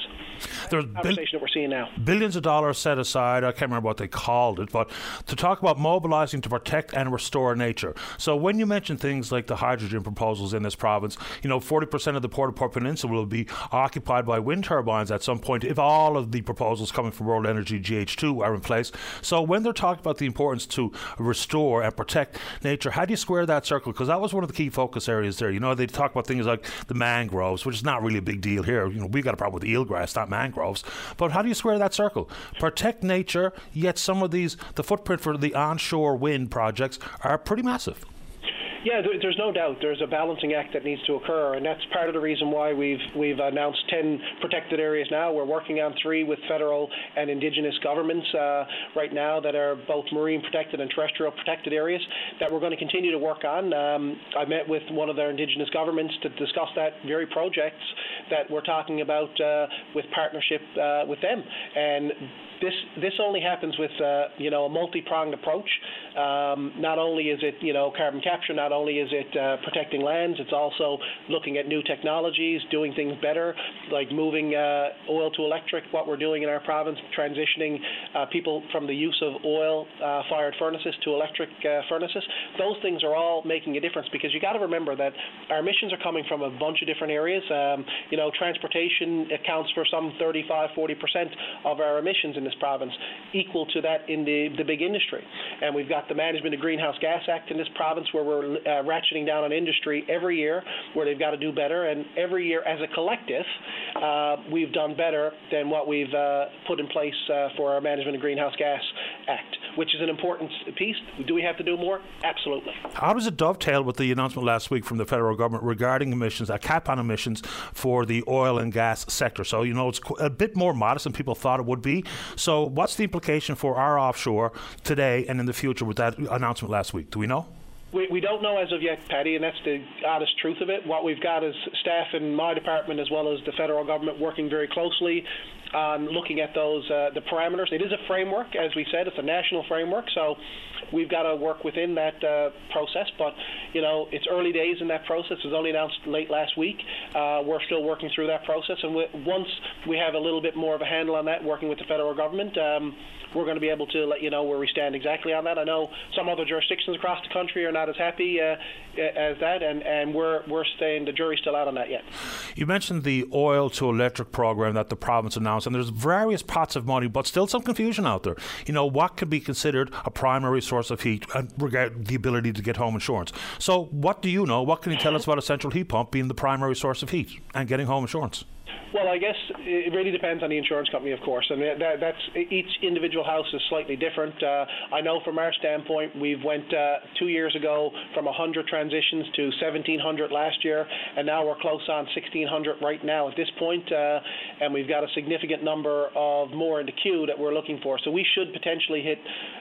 There's conversation bil- that we're seeing now. Billions of dollars set aside. I can't remember what they called it, but to talk about mobilising to protect and restore nature. So when you mention things like the hydrogen proposals in this province, you know, 40% of the Port au Port Peninsula will be occupied by wind turbines at some point if all of the proposals coming from World Energy GH2 are in place. So when they're talking about the importance to restore and protect nature, how do you square that circle? Because that was one of the key focus areas there. You know, they talk about things like the mangroves, which is not really a big deal here. You know, we've got a problem with eelgrass, not mangroves. But how do you square that circle? Protect nature, yet some of these, the footprint for the onshore wind projects are pretty massive. Yeah, there's no doubt. There's a balancing act that needs to occur, and that's part of the reason why we've we've announced 10 protected areas now. We're working on three with federal and indigenous governments uh, right now that are both marine protected and terrestrial protected areas that we're going to continue to work on. Um, I met with one of their indigenous governments to discuss that very projects that we're talking about uh, with partnership uh, with them, and this this only happens with uh, you know a multi-pronged approach. Um, not only is it you know carbon capture, not only is it uh, protecting lands, it's also looking at new technologies, doing things better, like moving uh, oil to electric. What we're doing in our province, transitioning uh, people from the use of oil-fired uh, furnaces to electric uh, furnaces. Those things are all making a difference because you got to remember that our emissions are coming from a bunch of different areas. Um, you know, transportation accounts for some 35, 40 percent of our emissions in this province, equal to that in the, the big industry. And we've got the Management of Greenhouse Gas Act in this province where we're uh, ratcheting down on industry every year, where they've got to do better. And every year, as a collective, uh, we've done better than what we've uh, put in place uh, for our Management of Greenhouse Gas Act, which is an important piece. Do we have to do more? Absolutely. How does it dovetail with the announcement last week from the federal government regarding emissions, a cap on emissions for the oil and gas sector? So, you know, it's a bit more modest than people thought it would be. So, what's the implication for our offshore today and in the future with that announcement last week? Do we know? We, we don't know as of yet, Paddy, and that's the honest truth of it. What we've got is staff in my department as well as the federal government working very closely on looking at those uh, the parameters. It is a framework, as we said, it's a national framework, so we've got to work within that uh, process. But you know, it's early days in that process. It was only announced late last week. Uh, we're still working through that process, and we, once we have a little bit more of a handle on that, working with the federal government. Um, we're going to be able to let you know where we stand exactly on that. I know some other jurisdictions across the country are not as happy uh, as that, and, and we're we're staying. The jury's still out on that yet. You mentioned the oil to electric program that the province announced, and there's various pots of money, but still some confusion out there. You know what could be considered a primary source of heat, and regard the ability to get home insurance. So, what do you know? What can you tell us about a central heat pump being the primary source of heat and getting home insurance? Well, I guess it really depends on the insurance company, of course. Mean, that, that's each individual house is slightly different. Uh, I know from our standpoint, we've went uh, two years ago from 100 transitions to 1,700 last year, and now we're close on 1,600 right now at this point, uh, and we've got a significant number of more in the queue that we're looking for. So we should potentially hit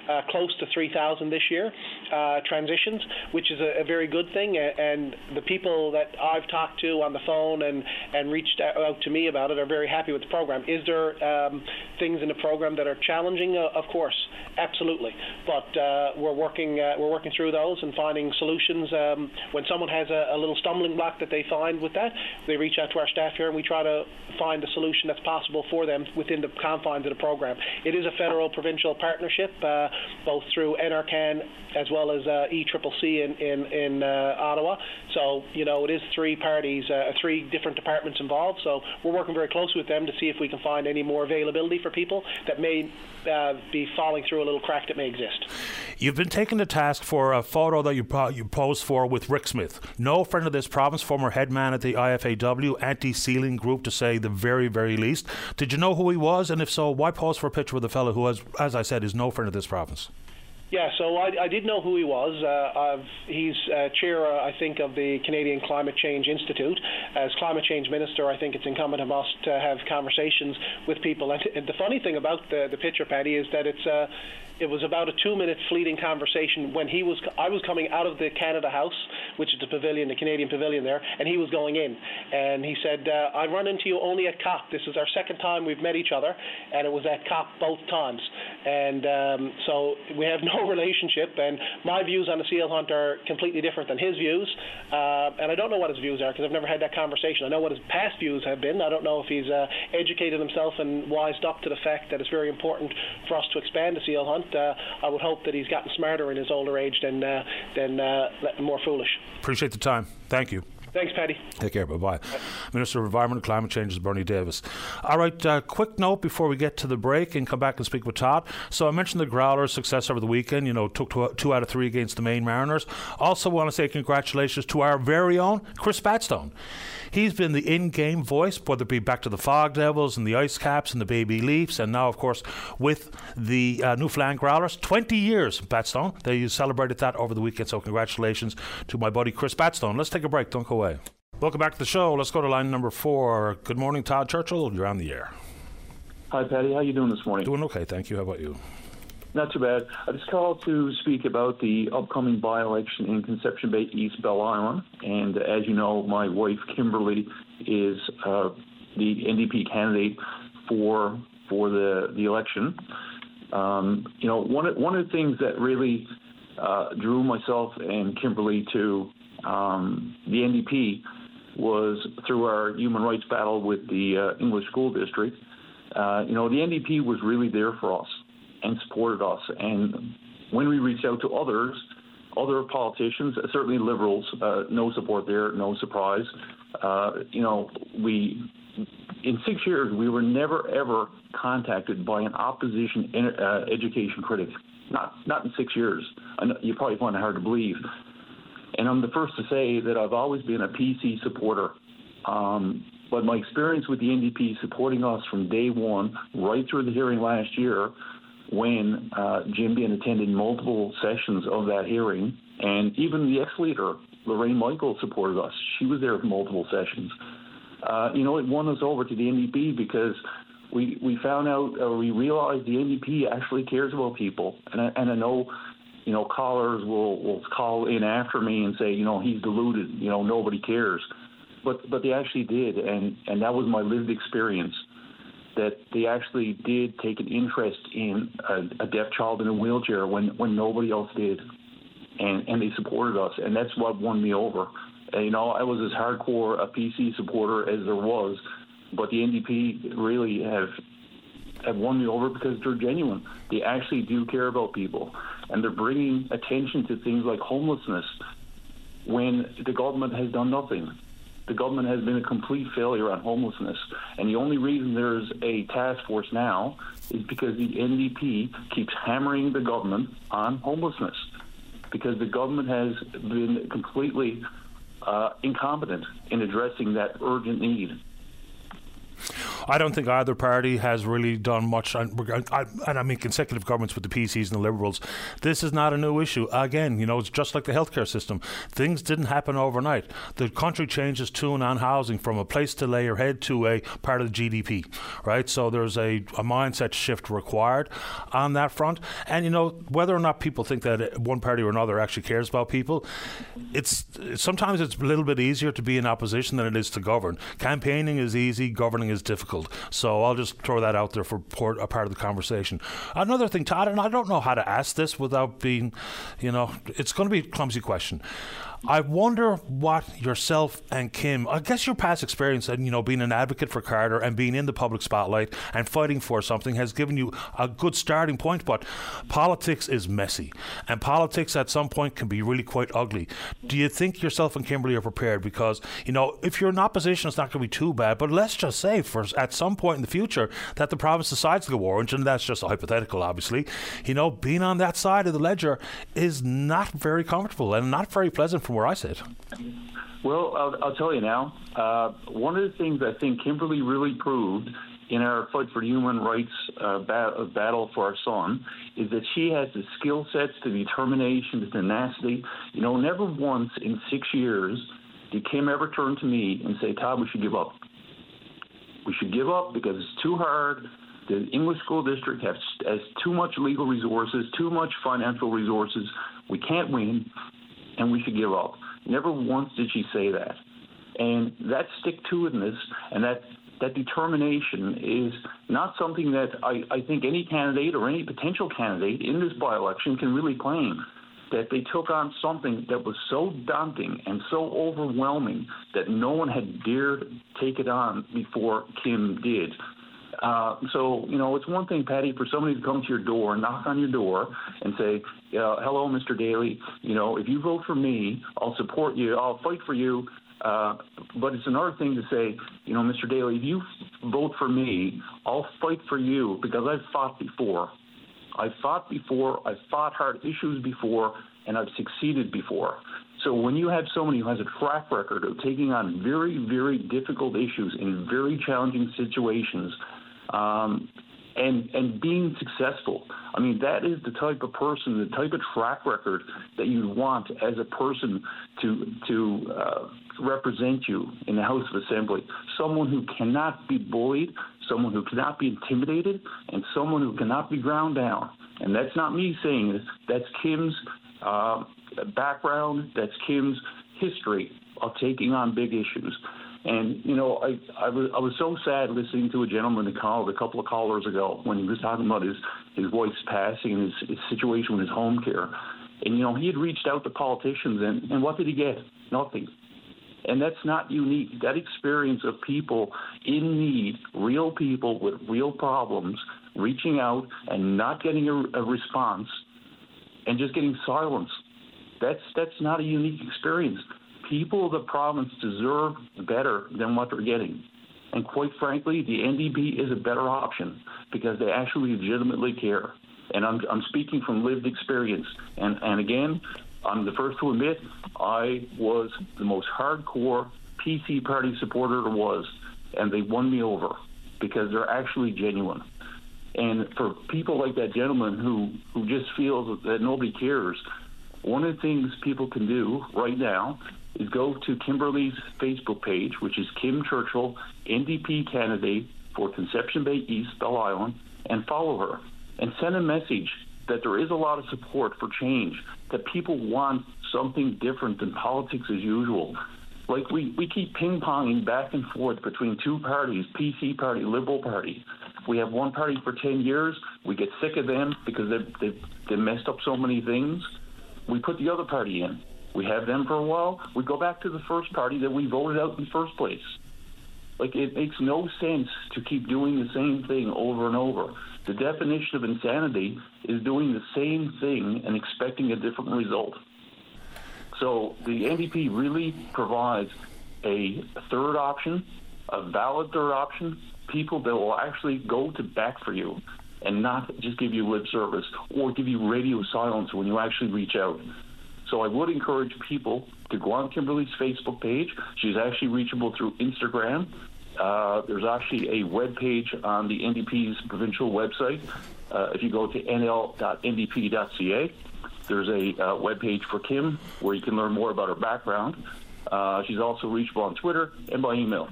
uh, close to 3,000 this year uh, transitions, which is a, a, very good thing. And the people that I've talked to on the phone and and reached out to me about it are very happy with the program. Is there um, things in the program that are challenging? Uh, of course, absolutely. But uh, we're working uh, we're working through those and finding solutions. Um, when someone has a, a, little stumbling block that they find with that, they reach out to our staff here and we try to find a solution that's possible for them within the confines of the program. It is a federal provincial partnership, uh, both through NRCan as well as uh, ECCC in in, in uh, Ottawa. So you know it is three parties, three different departments involved. So we're working very closely with them to see if we can find any more availability for people that may uh, be falling through a little crack that may exist. You've been taken to task for a photo that you you posed for with Rick Smith, no friend of this province, former head man at the IFAW anti-sealing group, to say the very very least. Did you know who he was, and if so, why pose for a picture with a fellow who, has, as I said, is no friend of this province? Yeah, so I, I did know who he was. Uh, he's uh, chair, uh, I think, of the Canadian Climate Change Institute. As climate change minister, I think it's incumbent on us to have conversations with people. And, and the funny thing about the, the picture, Paddy, is that it's uh, it was about a two-minute fleeting conversation when he was. I was coming out of the Canada House, which is the pavilion, the Canadian pavilion there, and he was going in. And he said, uh, "I run into you only at COP. This is our second time we've met each other, and it was at COP both times. And um, so we have no [laughs] relationship. And my views on the seal hunt are completely different than his views. Uh, and I don't know what his views are because I've never had that conversation. I know what his past views have been. I don't know if he's uh, educated himself and wised up to the fact that it's very important for us to expand the seal hunt. Uh, I would hope that he's gotten smarter in his older age than uh, than uh, more foolish. Appreciate the time. Thank you. Thanks, Paddy. Take care. Bye bye. Minister of Environment and Climate Change is Bernie Davis. All right, uh, quick note before we get to the break and come back and speak with Todd. So I mentioned the Growlers' success over the weekend. You know, took two, two out of three against the Maine Mariners. Also, want to say congratulations to our very own Chris Batstone. He's been the in-game voice, whether it be back to the Fog Devils and the Ice Caps and the Baby Leafs, and now, of course, with the uh, Newfoundland Growlers. 20 years, Batstone. They celebrated that over the weekend, so congratulations to my buddy Chris Batstone. Let's take a break. Don't go away. Welcome back to the show. Let's go to line number four. Good morning, Todd Churchill. You're on the air. Hi, Paddy. How are you doing this morning? Doing okay, thank you. How about you? Not too bad. I just called to speak about the upcoming by-election in Conception Bay, East Bell Island. And as you know, my wife Kimberly is uh, the NDP candidate for for the the election. Um, you know, one one of the things that really uh, drew myself and Kimberly to um, the NDP was through our human rights battle with the uh, English School District. Uh, you know, the NDP was really there for us and supported us. And when we reached out to others, other politicians, certainly liberals, uh, no support there, no surprise. Uh, you know, we in six years we were never ever contacted by an opposition uh, education critic. Not not in six years. You probably find it hard to believe. And I'm the first to say that I've always been a PC supporter. Um, but my experience with the NDP supporting us from day one, right through the hearing last year, when uh, Jim Behan attended multiple sessions of that hearing, and even the ex-leader Lorraine Michael supported us. She was there for multiple sessions. Uh, you know, it won us over to the NDP because we we found out or we realized the NDP actually cares about people, and I, and I know. You know, callers will, will call in after me and say, you know, he's deluded. You know, nobody cares, but but they actually did, and and that was my lived experience that they actually did take an interest in a, a deaf child in a wheelchair when, when nobody else did. And, and they supported us, and that's what won me over. And, you know, I was as hardcore a PC supporter as there was, but the NDP really have have won me over because they're genuine. They actually do care about people, and they're bringing attention to things like homelessness when the government has done nothing the government has been a complete failure on homelessness. And the only reason there's a task force now is because the NDP keeps hammering the government on homelessness because the government has been completely uh, incompetent in addressing that urgent need. I don't think either party has really done much, and, I mean consecutive governments with the PCs and the Liberals. This is not a new issue. Again, you know, it's just like the healthcare system. Things didn't happen overnight. The country changes tune on housing from a place to lay your head to a part of the GDP, right? So there's a, a mindset shift required on that front. And, you know, whether or not people think that one party or another actually cares about people, it's sometimes it's a little bit easier to be in opposition than it is to govern. Campaigning is easy, governing is difficult. So I'll just throw that out there for a part of the conversation. Another thing, Todd, and I don't know how to ask this without being, you know, it's going to be a clumsy question. I wonder what yourself and Kim, I guess your past experience and, you know, being an advocate for Carter and being in the public spotlight and fighting for something has given you a good starting point. But politics is messy and politics at some point can be really quite ugly. Do you think yourself and Kimberly are prepared? Because, you know, if you're in opposition, it's not going to be too bad. But let's just say for at some point in the future that the province decides to go orange, and that's just a hypothetical, obviously, you know, being on that side of the ledger is not very comfortable and not very pleasant from where I sit. Well, I'll, I'll tell you now. Uh, one of the things I think Kimberly really proved in our fight for human rights uh, bat- uh, battle for our son is that she has the skill sets, the determination, the tenacity. You know, never once in six years did Kim ever turn to me and say, Todd, we should give up. We should give up because it's too hard. the English school district has, has too much legal resources, too much financial resources. We can't win, and we should give up. Never once did she say that. And that stick to itness and that that determination is not something that I, I think any candidate or any potential candidate in this by election can really claim. That they took on something that was so daunting and so overwhelming that no one had dared take it on before Kim did. Uh, so, you know, it's one thing, Paddy, for somebody to come to your door, knock on your door, and say, uh, hello, Mr. Daly, you know, if you vote for me, I'll support you, I'll fight for you, uh, but it's another thing to say, you know, Mr. Daly, if you vote for me, I'll fight for you because I've fought before. I've fought before, I've fought hard issues before, and I've succeeded before. So when you have someone who has a track record of taking on very, very difficult issues in very challenging situations, um, and and being successful. I mean, that is the type of person, the type of track record that you'd want as a person to to uh, represent you in the House of Assembly. Someone who cannot be bullied, someone who cannot be intimidated, and someone who cannot be ground down. And that's not me saying this. That's Kim's uh, background. That's Kim's history of taking on big issues. And you know, I I was I was so sad listening to a gentleman that called a couple of callers ago when he was talking about his his wife's passing and his, his situation with his home care. And you know, he had reached out to politicians, and and what did he get? Nothing. And that's not unique. That experience of people in need, real people with real problems, reaching out and not getting a, a response, and just getting silence. That's that's not a unique experience people of the province deserve better than what they're getting. And quite frankly, the NDP is a better option because they actually legitimately care. And I'm, I'm speaking from lived experience. And, and again, I'm the first to admit I was the most hardcore PC party supporter there was, and they won me over because they're actually genuine. And for people like that gentleman who, who just feels that nobody cares, one of the things people can do right now is go to Kimberly's Facebook page, which is Kim Churchill, NDP candidate for Conception Bay East, Bell Island, and follow her and send a message that there is a lot of support for change, that people want something different than politics as usual. Like we, we keep ping ponging back and forth between two parties, PC party, Liberal party. We have one party for 10 years, we get sick of them because they've, they've, they've messed up so many things. We put the other party in. We have them for a while. We go back to the first party that we voted out in the first place. Like it makes no sense to keep doing the same thing over and over. The definition of insanity is doing the same thing and expecting a different result. So the NDP really provides a third option, a valid third option, people that will actually go to bat for you and not just give you lip service or give you radio silence when you actually reach out. So I would encourage people to go on Kimberly's Facebook page. She's actually reachable through Instagram. Uh, there's actually a web page on the NDP's provincial website. Uh, if you go to nl.ndp.ca, there's a uh, web page for Kim where you can learn more about her background. Uh, she's also reachable on Twitter and by email.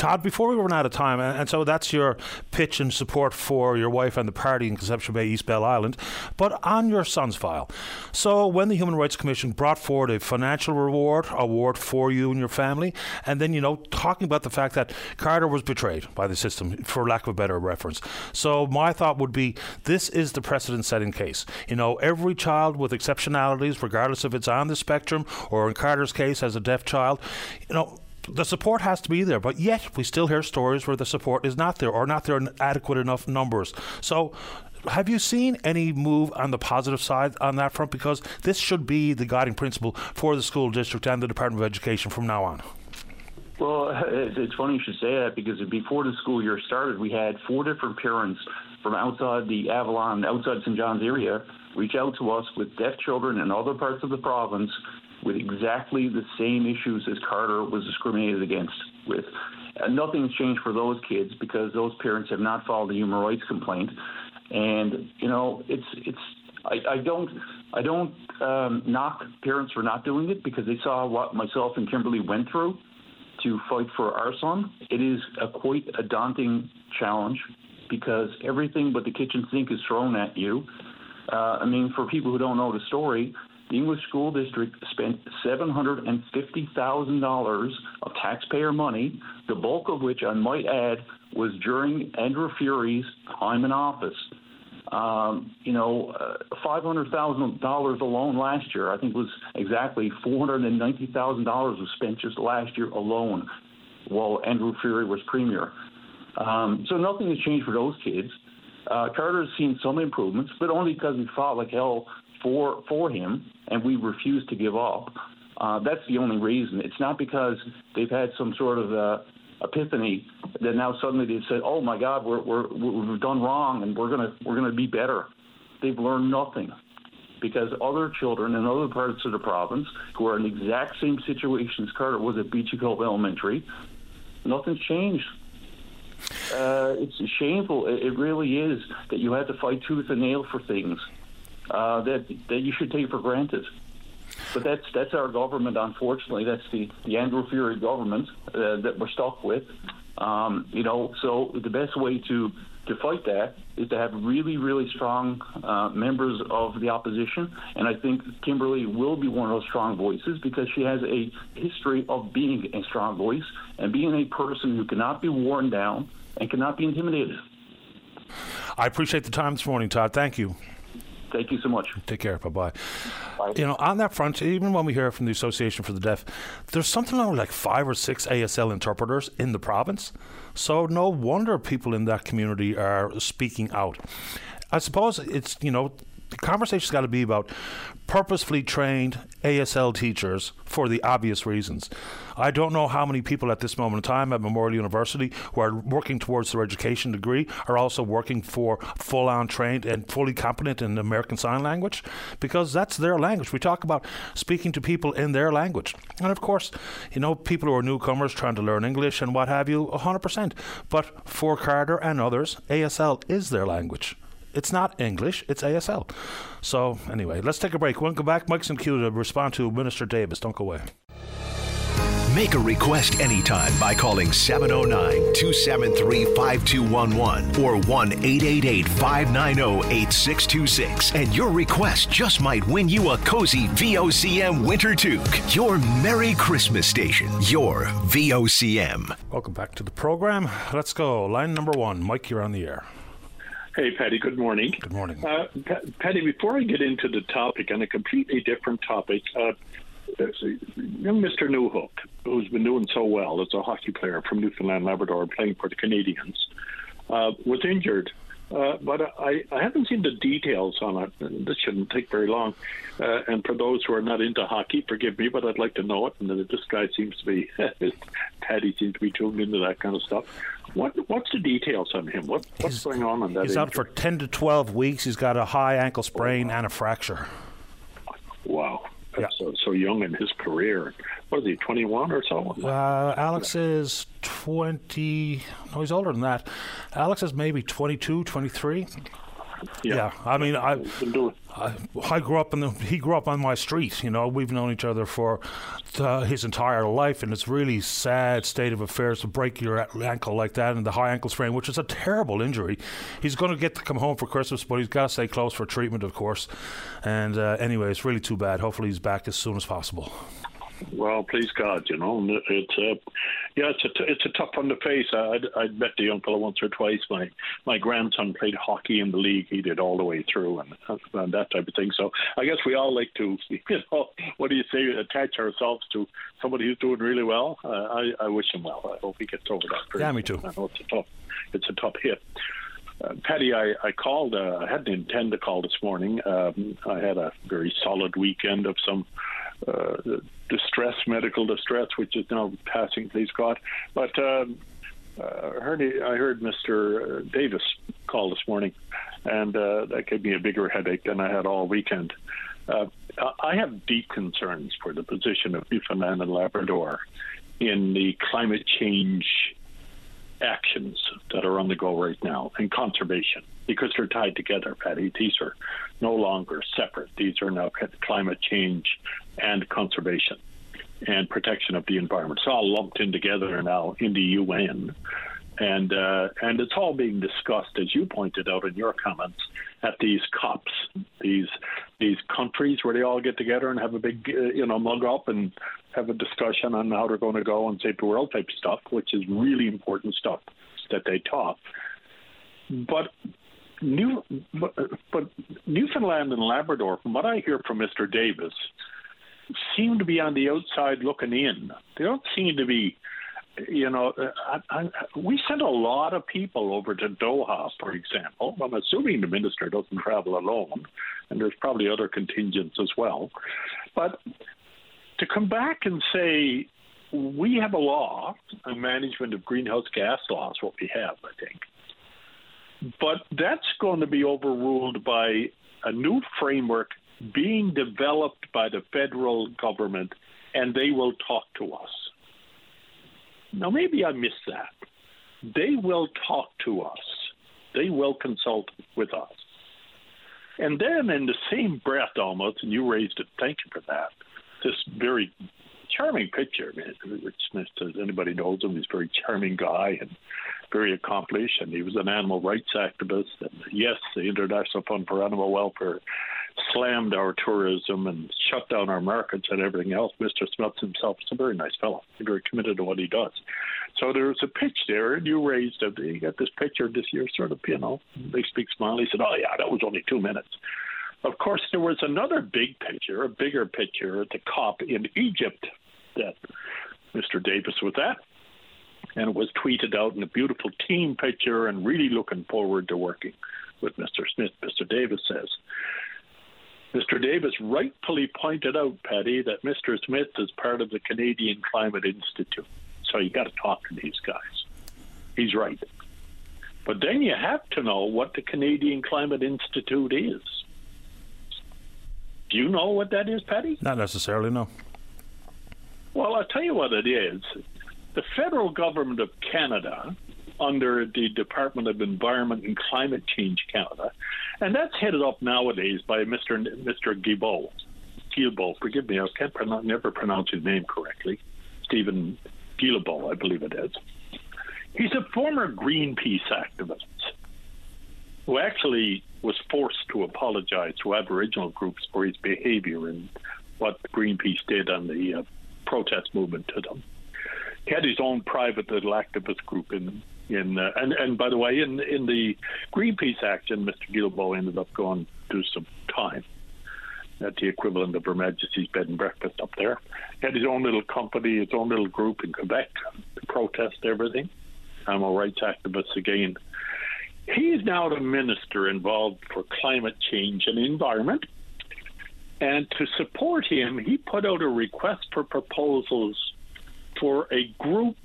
Todd, before we run out of time, and, so that's your pitch and support for your wife and the party in Conception Bay, East Bell Island, but on your son's file. So, when the Human Rights Commission brought forward a financial reward award for you and your family, and then, you know, talking about the fact that Carter was betrayed by the system, for lack of a better reference. So, my thought would be this is the precedent setting case. You know, every child with exceptionalities, regardless if it's on the spectrum or in Carter's case as a deaf child, you know, the support has to be there, but yet we still hear stories where the support is not there or not there in adequate enough numbers. So, have you seen any move on the positive side on that front? Because this should be the guiding principle for the school district and the Department of Education from now on. Well, [laughs] it's funny you should say that because before the school year started, we had four different parents from outside the Avalon, outside St. John's area, reach out to us with deaf children in other parts of the province with exactly the same issues as Carter was discriminated against with. Uh, nothing's changed for those kids because those parents have not filed a human rights complaint, and you know it's it's I, I don't I don't um, knock parents for not doing it because they saw what myself and Kimberly went through to fight for our son. It is a quite a daunting challenge, because everything but the kitchen sink is thrown at you. Uh, I mean, for people who don't know the story, the English School District spent $750,000 of taxpayer money, the bulk of which, I might add, was during Andrew Furey's time in office. Um, you know, uh, $500,000 alone last year, I think was exactly $490,000 was spent just last year alone while Andrew Furey was premier. Um, so nothing has changed for those kids. Uh, Carter's seen some improvements, but only because we fought like hell for for him, and we refuse to give up. Uh, that's the only reason. It's not because they've had some sort of uh, epiphany that now suddenly they've said, "Oh my God, we're, we're we've done wrong, and we're gonna we're gonna be better." They've learned nothing because other children in other parts of the province who are in the exact same situation as Carter was at Beachy Cove Elementary, nothing's changed. Uh, it's shameful. It, it, really is that you have to fight tooth and nail for things uh, that that you should take for granted. But that's that's our government. Unfortunately, that's the the Andrew Furey government uh, that we're stuck with. Um, you know, so the best way to to fight that is to have really, really strong uh, members of the opposition. And I think Kimberly will be one of those strong voices because she has a history of being a strong voice and being a person who cannot be worn down and cannot be intimidated. I appreciate the time this morning, Todd. Thank you. Thank you so much. Take care. Bye bye. You know, on that front, even when we hear from the Association for the Deaf, there's something like five or six ASL interpreters in the province. So no wonder people in that community are speaking out. I suppose it's, you know, the conversation's got to be about purposefully trained ASL teachers for the obvious reasons. I don't know how many people at this moment in time at Memorial University who are working towards their education degree are also working for full on trained and fully competent in American Sign Language because that's their language. We talk about speaking to people in their language. And of course, you know, people who are newcomers trying to learn English and what have you, 100%. But for Carter and others, ASL is their language. It's not English, it's ASL. So, anyway, let's take a break. We'll come back. Mike's in queue to respond to Minister Davis. Don't go away. Make a request anytime by calling 709 273 5211 or 1 888 590 8626. And your request just might win you a cozy VOCM winter toque. Your Merry Christmas station, your VOCM. Welcome back to the program. Let's go. Line number one. Mike, you're on the air. Hey, Paddy, good morning. Good morning. Uh, Paddy, before I get into the topic, on a completely different topic, uh, young Mr. Newhook, who's been doing so well as a hockey player from Newfoundland, Labrador, playing for the Canadiens, uh, was injured. Uh, but I, I haven't seen the details on it. This shouldn't take very long. Uh, and for those who are not into hockey, forgive me, but I'd like to know it. And this guy seems to be, [laughs] Paddy seems to be tuned into that kind of stuff. What What's the details on him? What What's he's, going on on that? He's injury? out for ten to twelve weeks. He's got a high ankle sprain and a fracture. Wow. Yeah. So, so young in his career. What is he, 21 or so? Uh, Alex is 20. No, he's older than that. Alex is maybe 22, 23. Yeah, yeah. I mean, I, I, I grew up in the. He grew up on my street. You know, we've known each other for uh, his entire life, and it's really sad state of affairs to break your ankle like that and the high ankle sprain, which is a terrible injury. He's going to get to come home for Christmas, but he's got to stay close for treatment, of course. And uh, anyway, it's really too bad. Hopefully, he's back as soon as possible. Well, please God, you know, it's a, yeah, it's a, it's a tough one to face. I'd, I'd met the young fellow once or twice. My, my grandson played hockey in the league. He did all the way through and, and that type of thing. So I guess we all like to, [laughs] you know, what do you say, attach ourselves to somebody who's doing really well. Uh, I, I wish him well. I hope he gets over that. Yeah, me too. I know it's a tough, it's a tough hit. Uh, Paddy, I, I called. Uh, I hadn't intended to call this morning. Um, I had a very solid weekend of some uh, distress, medical distress, which is now passing, please God. But um, uh, heard, I heard Mr. Davis call this morning, and uh, that gave me a bigger headache than I had all weekend. Uh, I have deep concerns for the position of Newfoundland and Labrador in the climate change actions that are on the go right now and conservation because they're tied together, Paddy. These are no longer separate. These are now climate change and conservation and protection of the environment. It's all lumped in together now in the UN. And uh, and it's all being discussed, as you pointed out in your comments, at these COPs, these these countries where they all get together and have a big, uh, you know, mug up and have a discussion on how they're going to go and save the world type stuff, which is really important stuff that they talk. But New, but, but Newfoundland and Labrador, from what I hear from Mr. Davis, seem to be on the outside looking in. They don't seem to be you know, uh, I, I, we sent a lot of people over to Doha, for example. I'm assuming the minister doesn't travel alone, and there's probably other contingents as well. But to come back and say we have a law on management of greenhouse gas laws, what we have, I think. But that's going to be overruled by a new framework being developed by the federal government, and they will talk to us. Now, maybe I missed that. They will talk to us, they will consult with us. And then, in the same breath, almost, and you raised it, thank you for that, this very charming picture. I mean, Smith, as anybody knows him, he's a very charming guy and very accomplished. And he was an animal rights activist. And yes, the International Fund for Animal Welfare slammed our tourism and shut down our markets and everything else. Mr. Smith himself is a very nice fellow, very committed to what he does. So there was a pitch there, and you raised it. You got this picture this year, sort of, you know, they speak smile. He said, "Oh yeah, that was only two minutes." Of course, there was another big picture, a bigger picture at the COP in Egypt that Mr. Davis was at. And it was tweeted out in a beautiful team picture and really looking forward to working with Mr. Smith, Mr. Davis says. Mr. Davis rightfully pointed out, Paddy, that Mr. Smith is part of the Canadian Climate Institute. So you got to talk to these guys. He's right. But then you have to know what the Canadian Climate Institute is. Do you know what that is, Paddy? Not necessarily, no. Well, I'll tell you what it is. The federal government of Canada under the Department of Environment and Climate Change Canada, and that's headed up nowadays by Mr. Mr. Guilbeault. Guilbeault, forgive me, I can't pronounce, never pronounce his name correctly. Steven Guilbeault, I believe it is. He's a former Greenpeace activist who actually was forced to apologize to Aboriginal groups for his behavior and what Greenpeace did on the uh, protest movement to them. He had his own private little activist group in in uh, and and by the way, in in the Greenpeace action, Mr. Guilbeault ended up going to some time at the equivalent of Her Majesty's Bed and Breakfast up there. He had his own little company, his own little group in Quebec to protest everything. Animal rights activists again. He is now the minister involved for climate change and environment. And to support him, he put out a request for proposals for a group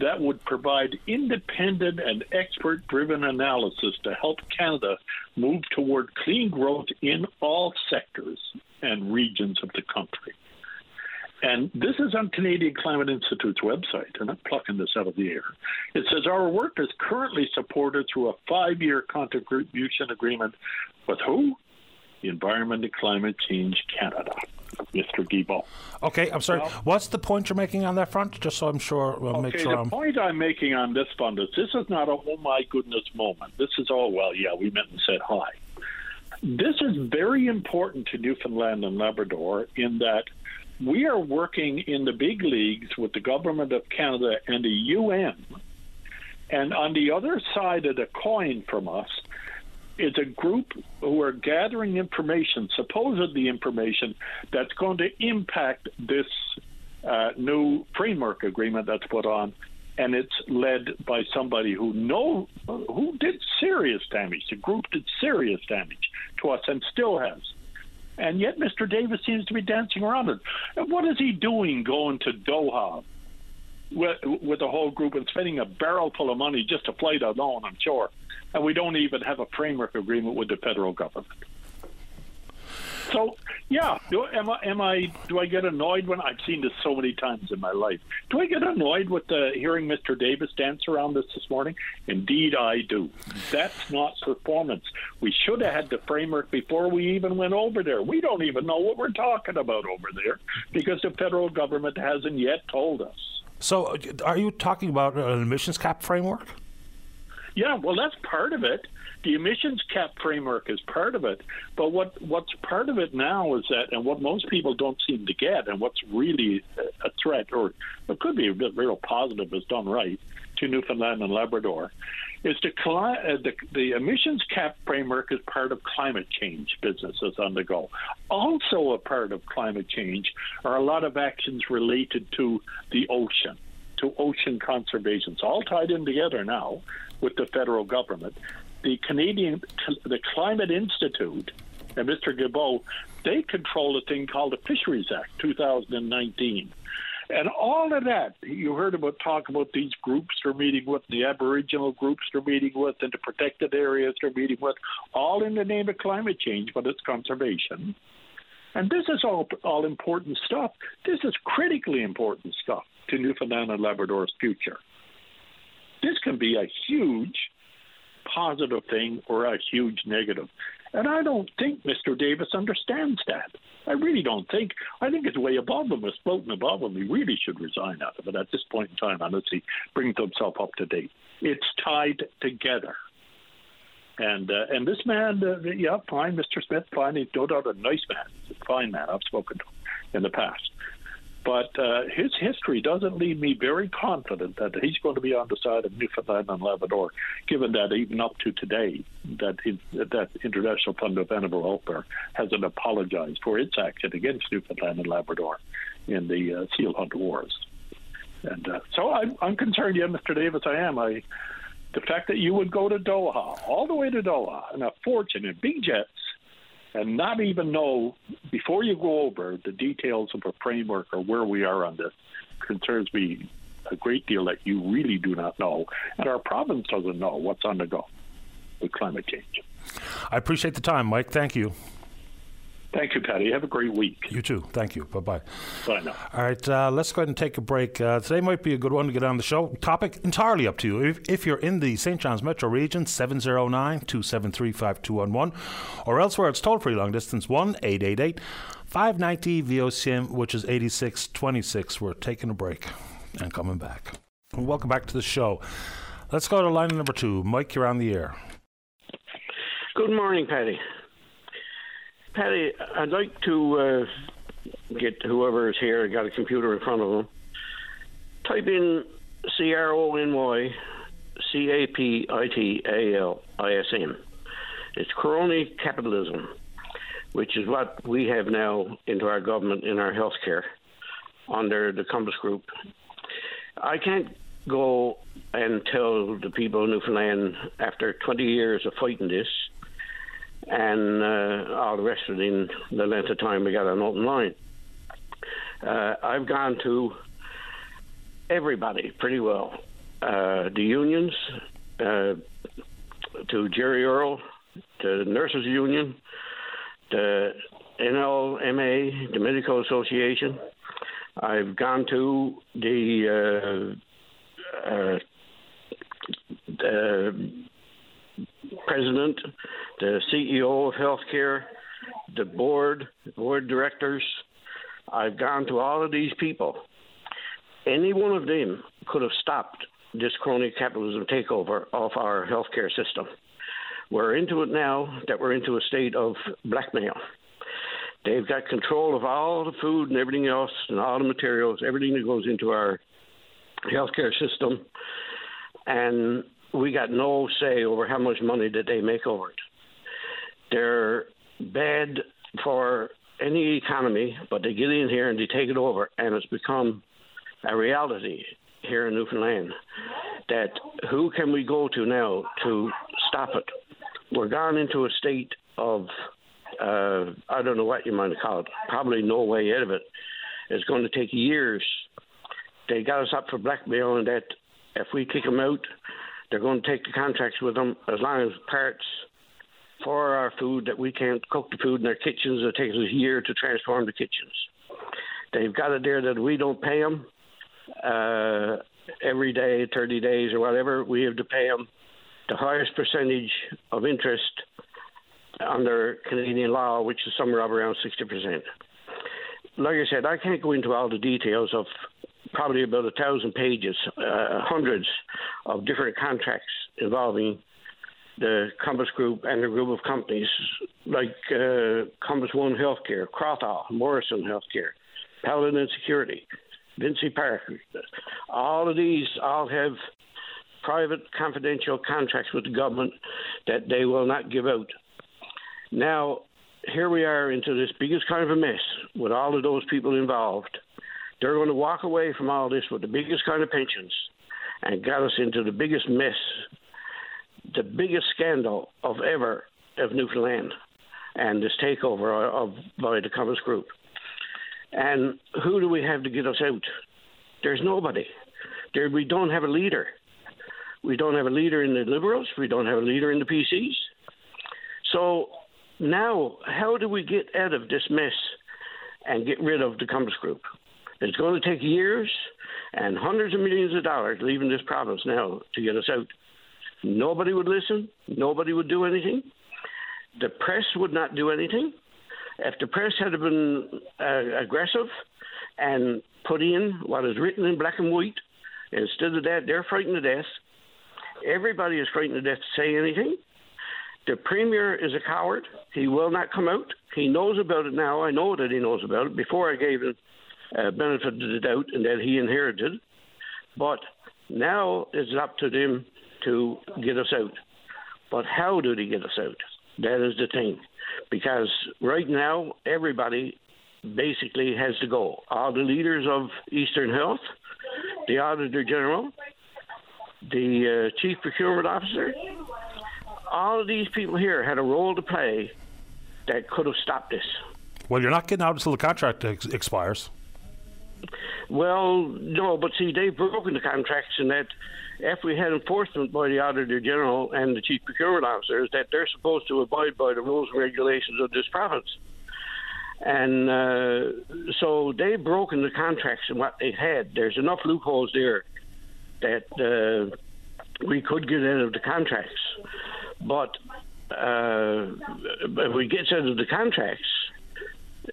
that would provide independent and expert driven analysis to help Canada move toward clean growth in all sectors and regions of the country. And this is on Canadian Climate Institute's website, and I'm plucking this out of the air. It says our work is currently supported through a five year contribution agreement with who? The Environment and Climate Change Canada. Mr. Guilbeault. Okay, I'm sorry. Well, What's the point you're making on that front? Just so I'm sure we'll okay, make sure. The I'm... point I'm making on this fund is this is not a oh my goodness moment. This is oh well, yeah, we met and said hi. This is very important to Newfoundland and Labrador in that we are working in the big leagues with the government of Canada and the UN. And on the other side of the coin from us, is a group who are gathering information, supposedly information, that's going to impact this uh, new framework agreement that's put on, and it's led by somebody who know who did serious damage. The group did serious damage to us and still has. And yet, Mr. Davis seems to be dancing around it. And what is he doing going to Doha with, with the whole group and spending a barrel full of money just to fly I'm sure. and we don't even have a framework agreement with the federal government. So, yeah, do, am I? Am I? Do I get annoyed when I've seen this so many times in my life? Do I get annoyed with the hearing Mr. Davis dance around this this morning? Indeed, I do. That's not performance. We should have had the framework before we even went over there. We don't even know what we're talking about over there because the federal government hasn't yet told us. So, uh, are you talking about an emissions cap framework? Yeah, well, that's part of it. The emissions cap framework is part of it, but what what's part of it now is that, and what most people don't seem to get, and what's really a threat, or it could be a real positive, is done right to Newfoundland and Labrador, is the, uh, the, the emissions cap framework is part of climate change businesses on the go. Also, a part of climate change are a lot of actions related to the ocean, to ocean conservation. It's all tied in together now with the federal government. The Canadian, the Climate Institute, and Mr. Guilbeault, they control a thing called the Fisheries Act 2019 and all of that, you heard about talk about these groups they're meeting with, the Aboriginal groups they're meeting with, and the protected areas they're meeting with, all in the name of climate change, but it's conservation. And this is all all important stuff. This is critically important stuff to Newfoundland and Labrador's future. This can be a huge positive thing or a huge negative. And I don't think Mr. Davis understands that. I really don't think. I think it's way above him. It's floating above him. He really should resign out of it at this point in time, unless he brings himself up to date. It's tied together. And uh, and this man, uh, yeah, fine, Mr. Smith, fine. He's no doubt a nice man. He's a fine man. I've spoken to him in the past. But uh, his history doesn't leave me very confident that he's going to be on the side of Newfoundland and Labrador, given that even up to today, that that International Fund of Animal Welfare hasn't apologized for its action against Newfoundland and Labrador in the uh, seal hunt wars. And uh, so I'm, I'm concerned, yeah, Mr. Davis, I am. I, the fact that you would go to Doha, all the way to Doha, in a fortune in big jets, and not even know before you go over the details of a framework or where we are on this concerns me a great deal that you really do not know, and our province doesn't know what's on the go with climate change. I appreciate the time, Mike. Thank you. Thank you, Paddy. Have a great week. You too. Thank you. Bye bye. Bye now. All right, uh, let's go ahead and take a break. Uh, today might be a good one to get on the show. Topic entirely up to you. If, if you're in the St. John's Metro region, 709 273 5211, or elsewhere, it's toll free long distance 1 888 590 VOCM, which is 8626. We're taking a break and coming back. welcome back to the show. Let's go to line number two. Mike, you're on the air. Good morning, Paddy. Paddy, I'd like to uh, get whoever is here, got a computer in front of them, type in C R O N Y C A P I T A L I S M. It's crony capitalism, which is what we have now into our government in our healthcare under the Compass Group. I can't go and tell the people of Newfoundland after 20 years of fighting this and uh, all the rest of it in the length of time we got an open line. Uh, I've gone to everybody pretty well. Uh, the unions, uh, to Jerry Earle, to the Nurses Union, the NLMA, the Medical Association. I've gone to the uh, uh, the president, the CEO of healthcare, the board, board directors. I've gone to all of these people. Any one of them could have stopped this crony capitalism takeover of our healthcare system. We're into it now that we're into a state of blackmail. They've got control of all the food and everything else and all the materials, everything that goes into our healthcare system. And we got no say over how much money that they make over it. They're bad for any economy, but they get in here and they take it over, and it's become a reality here in Newfoundland. That who can we go to now to stop it? We're gone into a state of uh, I don't know what you might call it. Probably no way out of it. It's going to take years. They got us up for blackmail, and that if we kick them out, they're going to take the contracts with them as long as parts for our food that we can't cook the food in their kitchens. It takes a year to transform the kitchens. They've got it there that we don't pay them uh, every day, 30 days or whatever. We have to pay them the highest percentage of interest under Canadian law, which is somewhere up around 60%. Like I said, I can't go into all the details of probably about a thousand pages, uh, hundreds of different contracts involving the Compass Group and a group of companies like uh, Compass One Healthcare, Crothall, Morrison Healthcare, Paladin Security, Vinci Park. All of these all have private confidential contracts with the government that they will not give out. Now, here we are into this biggest kind of a mess with all of those people involved. They're going to walk away from all this with the biggest kind of pensions and got us into the biggest mess the biggest scandal of ever of Newfoundland and this takeover of by the Compass Group. And who do we have to get us out? There's nobody. There, we don't have a leader. We don't have a leader in the Liberals. We don't have a leader in the PCs. So now, how do we get out of this mess and get rid of the Compass Group? It's going to take years and hundreds of millions of dollars leaving this province now to get us out. Nobody would listen. Nobody would do anything. The press would not do anything. If the press had been uh, aggressive and put in what is written in black and white, instead of that, they're frightened to death. Everybody is frightened to death to say anything. The premier is a coward. He will not come out. He knows about it now. I know that he knows about it. Before I gave him uh, benefit of the doubt and that he inherited. But now it's up to them to get us out. But how do they get us out? That is the thing. Because right now, everybody basically has to go. All the leaders of Eastern Health, the Auditor General, the uh, Chief Procurement Officer, all of these people here had a role to play that could have stopped this. Well, you're not getting out until the contract ex- expires. Well, no, but see, they've broken the contracts in that if we had enforcement by the Auditor General and the Chief Procurement Officers that they're supposed to abide by the rules and regulations of this province. And uh, so they've broken the contracts and what they had. There's enough loopholes there that uh, we could get out of the contracts. But uh, if we get out of the contracts,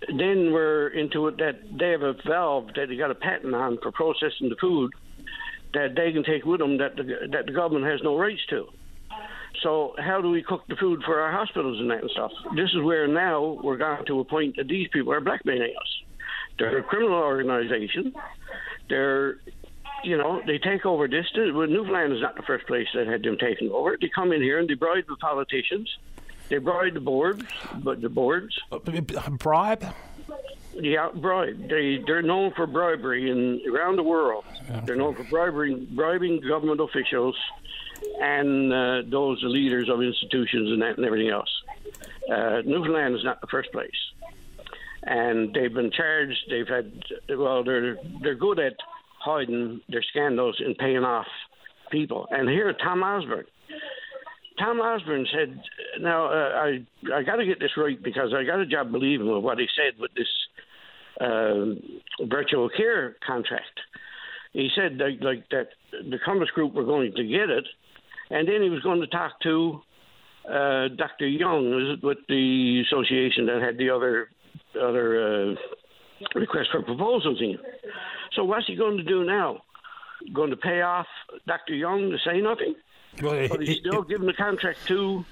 then we're into it that they have a valve that they got a patent on for processing the food that they can take with them that the, that the government has no rights to. So how do we cook the food for our hospitals and that and stuff? This is where now we're going to a point that these people are blackmailing us. They're a criminal organization. They're, you know, they take over this. Well, Newfoundland is not the first place that had them taken over. They come in here and they bribe the politicians. They bribe the boards, but the boards. Uh, bribe? Yeah, bribe. They they're known for bribery in around the world. Yeah. They're known for bribing bribing government officials and uh, those leaders of institutions and that and everything else. Uh, Newfoundland is not the first place, and they've been charged. They've had well, they're they're good at hiding their scandals and paying off people. And here, Tom Osborne. Tom Osborne said, "Now uh, I I got to get this right because I got a job believing what he said with this uh, virtual care contract. He said that, like that the Compass Group were going to get it, and then he was going to talk to uh, Dr. Young with the association that had the other other uh, request for proposals in. So what's he going to do now? Going to pay off Dr. Young to say nothing? Well, but he's still giving the contract to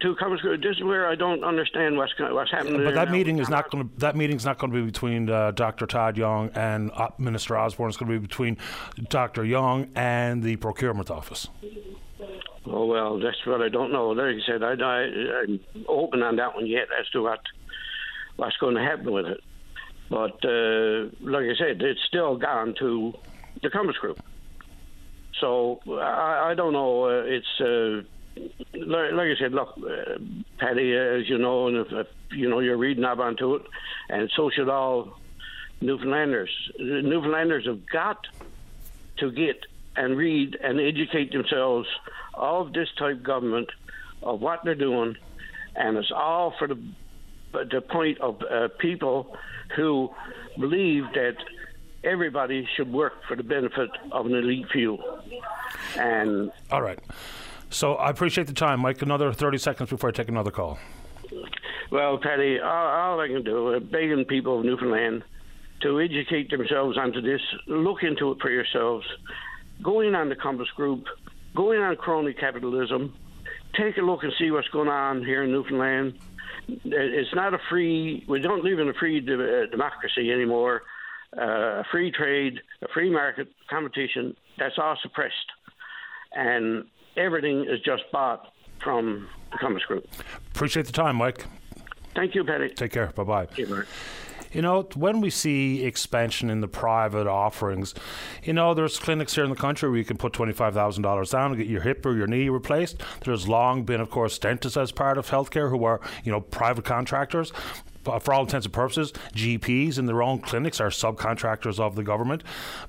to Group. This is where I don't understand what's what's happening. But that meeting is not going to that meeting's not going to be between uh, Dr. Todd Young and uh, Minister Osborne. It's going to be between Dr. Young and the procurement office. Oh well, that's what I don't know. Like I said, I, I, I'm open on that one yet as to what what's going to happen with it. But uh, like I said, it's still gone to the Compass Group. So I, I don't know. Uh, it's uh, like, like, I said, look, uh, Paddy, as you know, and if, if, you know you're reading up onto it, and so should all Newfoundlanders. Newfoundlanders have got to get and read and educate themselves of this type government, of what they're doing, and it's all for the the point of uh, people who believe that everybody should work for the benefit of an elite few. And all right. So I appreciate the time, Mike. Another 30 seconds before I take another call. Well, Paddy, all, all I can do, uh, begging people of Newfoundland to educate themselves onto this, look into it for yourselves. Go in on the Compass Group, go in on crony capitalism, take a look and see what's going on here in Newfoundland. It's not a free, we don't live in a free de- uh, democracy anymore. Uh, free trade, a free market competition, that's all suppressed. And everything is just bought from the Commerce Group. Appreciate the time, Mike. Thank you, Paddy. Take care. Bye bye. You know, when we see expansion in the private offerings, you know, there's clinics here in the country where you can put $25,000 down and get your hip or your knee replaced. There's long been, of course, dentists as part of healthcare who are, you know, private contractors for all intents and purposes, GPs in their own clinics are subcontractors of the government.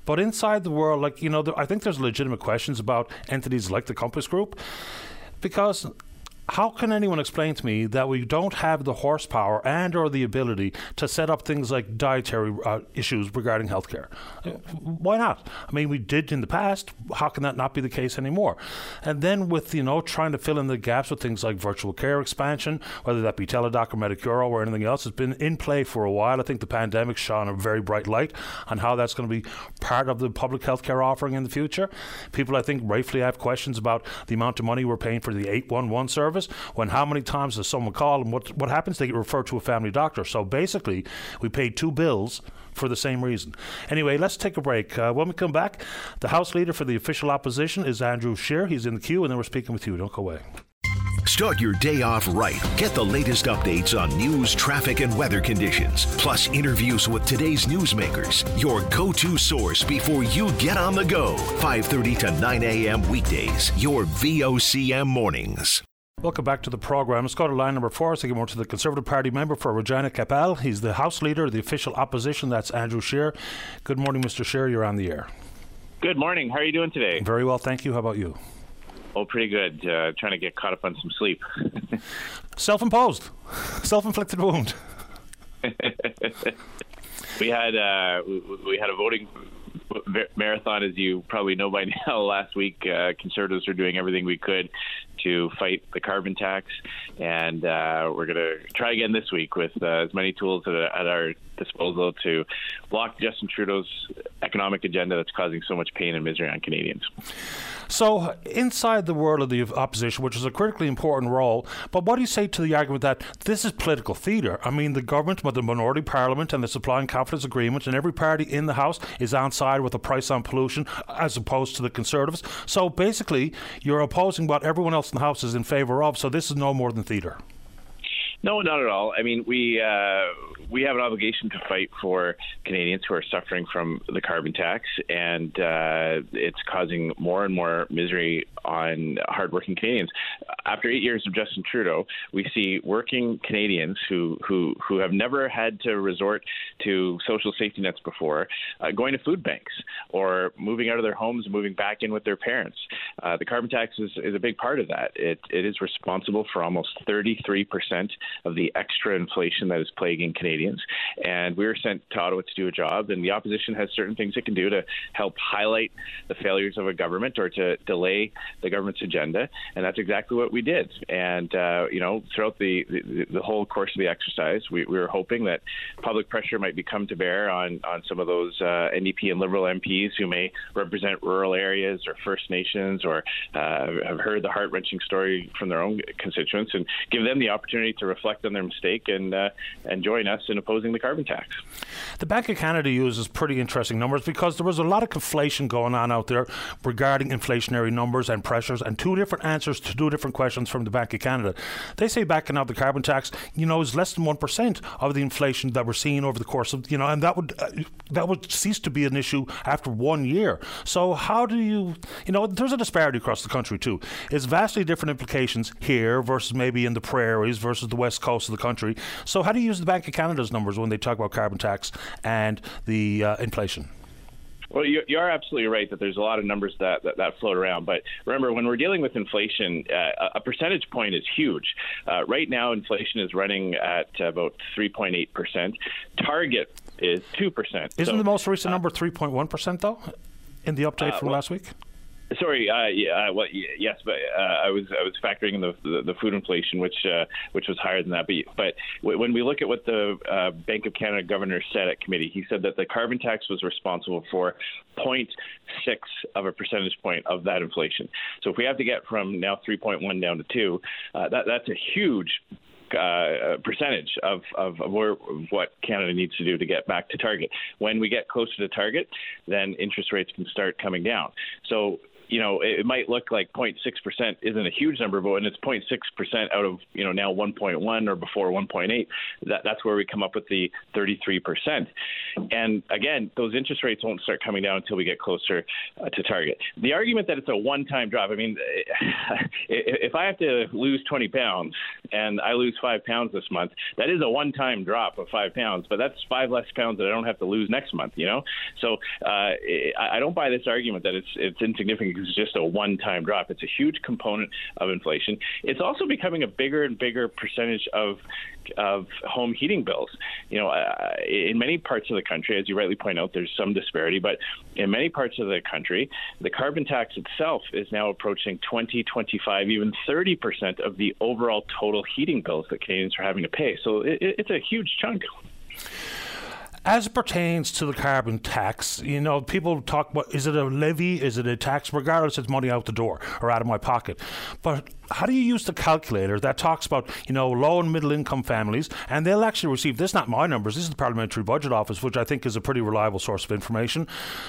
But inside the world, like, you know, I think there's legitimate questions about entities like the Compass Group because how can anyone explain to me that we don't have the horsepower and or the ability to set up things like dietary uh, issues regarding healthcare? Why not? I mean, we did in the past. How can that not be the case anymore? And then with you know trying to fill in the gaps with things like virtual care expansion, whether that be Teladoc or Medicuro or anything else, has been in play for a while. I think the pandemic shone a very bright light on how that's going to be part of the public healthcare offering in the future. People, I think, rightfully have questions about the amount of money we're paying for the 811 service service when how many times does someone call and what, what happens? They get referred to a family doctor. So basically, we pay two bills for the same reason. Anyway, let's take a break. Uh, when we come back, the House Leader for the official opposition is Andrew Scheer. He's in the queue, and then we're speaking with you. Don't go away. Start your day off right. Get the latest updates on news, traffic, and weather conditions, plus interviews with today's newsmakers. Your go-to source before you get on the go. 5:30 to 9 a.m. weekdays. Your VOCM mornings. Welcome back to the programme. Let's go to line number four. So, more to the Conservative Party member for Regina Qu'Appelle. He's the House Leader of the official opposition. That's Andrew Scheer. Good morning, Mr. Scheer. You're on the air. Good morning. How are you doing today? Very well, thank you. How about you? Oh, pretty good. Uh, trying to get caught up on some sleep. [laughs] Self-imposed, self-inflicted wound. [laughs] we had uh, we had a voting marathon, as you probably know by [laughs] now, last week, uh, conservatives are doing everything we could to fight the carbon tax, and uh, we're going to try again this week with uh, as many tools at, at, our disposal to block Justin Trudeau's economic agenda that's causing so much pain and misery on Canadians. So, inside the world of the opposition, which is a critically important role, but what do you say to the argument that this is political theatre? I mean, the government, with the minority parliament and the supply and confidence agreement, and every party in the House is on side with a price on pollution as opposed to the Conservatives. So, basically, you're opposing what everyone else in the House is in favour of. So, this is no more than theatre. No, not at all. I mean, we uh, we have an obligation to fight for Canadians who are suffering from the carbon tax, and uh, it's causing more and more misery on hardworking Canadians. After eight years of Justin Trudeau, we see working Canadians who who who have never had to resort to social safety nets before, uh, going to food banks or moving out of their homes, and moving back in with their parents. Uh, the carbon tax is, is a big part of that. It it is responsible for almost 33 percent of the extra inflation that is plaguing Canadians. And we were sent to Ottawa to do a job, and the opposition has certain things it can do to help highlight the failures of a government or to delay the government's agenda. And that's exactly what we did. And, uh, you know, throughout the, the, the, whole course of the exercise, we, we, were hoping that public pressure might become to bear on, on some of those uh, NDP and Liberal MPs who may represent rural areas or First Nations or uh, have heard the heart wrenching story from their own constituents and give them the opportunity to reflect on their mistake and uh, and join us in opposing the carbon tax. The Bank of Canada uses pretty interesting numbers because there was a lot of conflation going on out there regarding inflationary numbers and pressures, and two different answers to two different questions from the Bank of Canada. They say backing out the carbon tax, you know, is less than one percent of the inflation that we're seeing over the course of you know, and that would uh, that would cease to be an issue after one year. So how do you, you know, there's a disparity across the country too. It's vastly different implications here versus maybe in the prairies versus the west coast of the country. So, how do you use the Bank of Canada's numbers when they talk about carbon tax and the uh, inflation? Well, you, you, are absolutely right that there's a lot of numbers that, that, that float around. But remember, when we're dealing with inflation, uh, a percentage point is huge. Uh, right now, inflation is running at about 3.8%. Target is 2%. Isn't so, the most recent uh, number 3.1%, though, in the update uh, from well, last week? Sorry, uh, yeah, uh, well, yes, but uh, I was I was factoring in the, the, the food inflation, which uh, which was higher than that. But but when we look at what the uh, Bank of Canada governor said at committee, he said that the carbon tax was responsible for 0.6 of a percentage point of that inflation. So if we have to get from now 3.1 down to two, uh, that that's a huge uh, percentage of, of, of, where, of what Canada needs to do to get back to target. When we get closer to target, then interest rates can start coming down. So you know, it might look like 0.6% isn't a huge number, but when it's 0.6% out of, you know, now 1.1 or before 1.8, that, that's where we come up with the 33%. And again, those interest rates won't start coming down until we get closer uh, to target. The argument that it's a one time drop, I mean, [sighs] if I have to lose 20 pounds and I lose five pounds this month, that is a one time drop of five pounds, but that's five less pounds that I don't have to lose next month, you know? So uh, I don't buy this argument that it's, it's insignificant is just a one-time drop. It's a huge component of inflation. It's also becoming a bigger and bigger percentage of of home heating bills. You know, uh, in many parts of the country, as you rightly point out, there's some disparity, but in many parts of the country, the carbon tax itself is now approaching 20, 25, even 30 percent of the overall total heating bills that Canadians are having to pay. So it, it's a huge chunk. As it pertains to the carbon tax, you know, people talk about is it a levy, is it a tax? Regardless, it's money out the door or out of my pocket. But how do you use the calculator that talks about you know low and middle income families? And they'll actually receive this not my numbers this is the parliamentary budget office which i think is a pretty reliable source of information.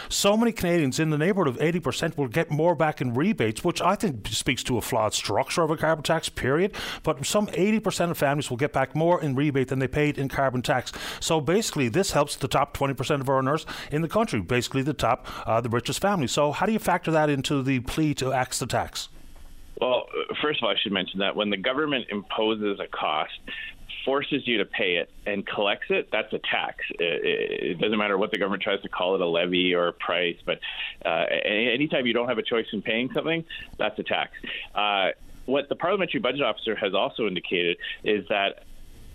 So many canadians in the neighborhood of 80% will get more back in rebates which i think speaks to a flawed structure of a carbon tax period. But some 80% of families will get back more in rebate than they paid in carbon tax. So basically this helps the top 20% of earners in the country basically the top uh, the richest families. So how do you factor that into the plea to axe the tax well, first of all, I should mention that when the government imposes a cost, forces you to pay it and collects it, that's a tax. It, it, doesn't matter what the government tries to call it a levy or a price, but uh, anytime you don't have a choice in paying something, that's a tax. Uh, what the parliamentary budget officer has also indicated is that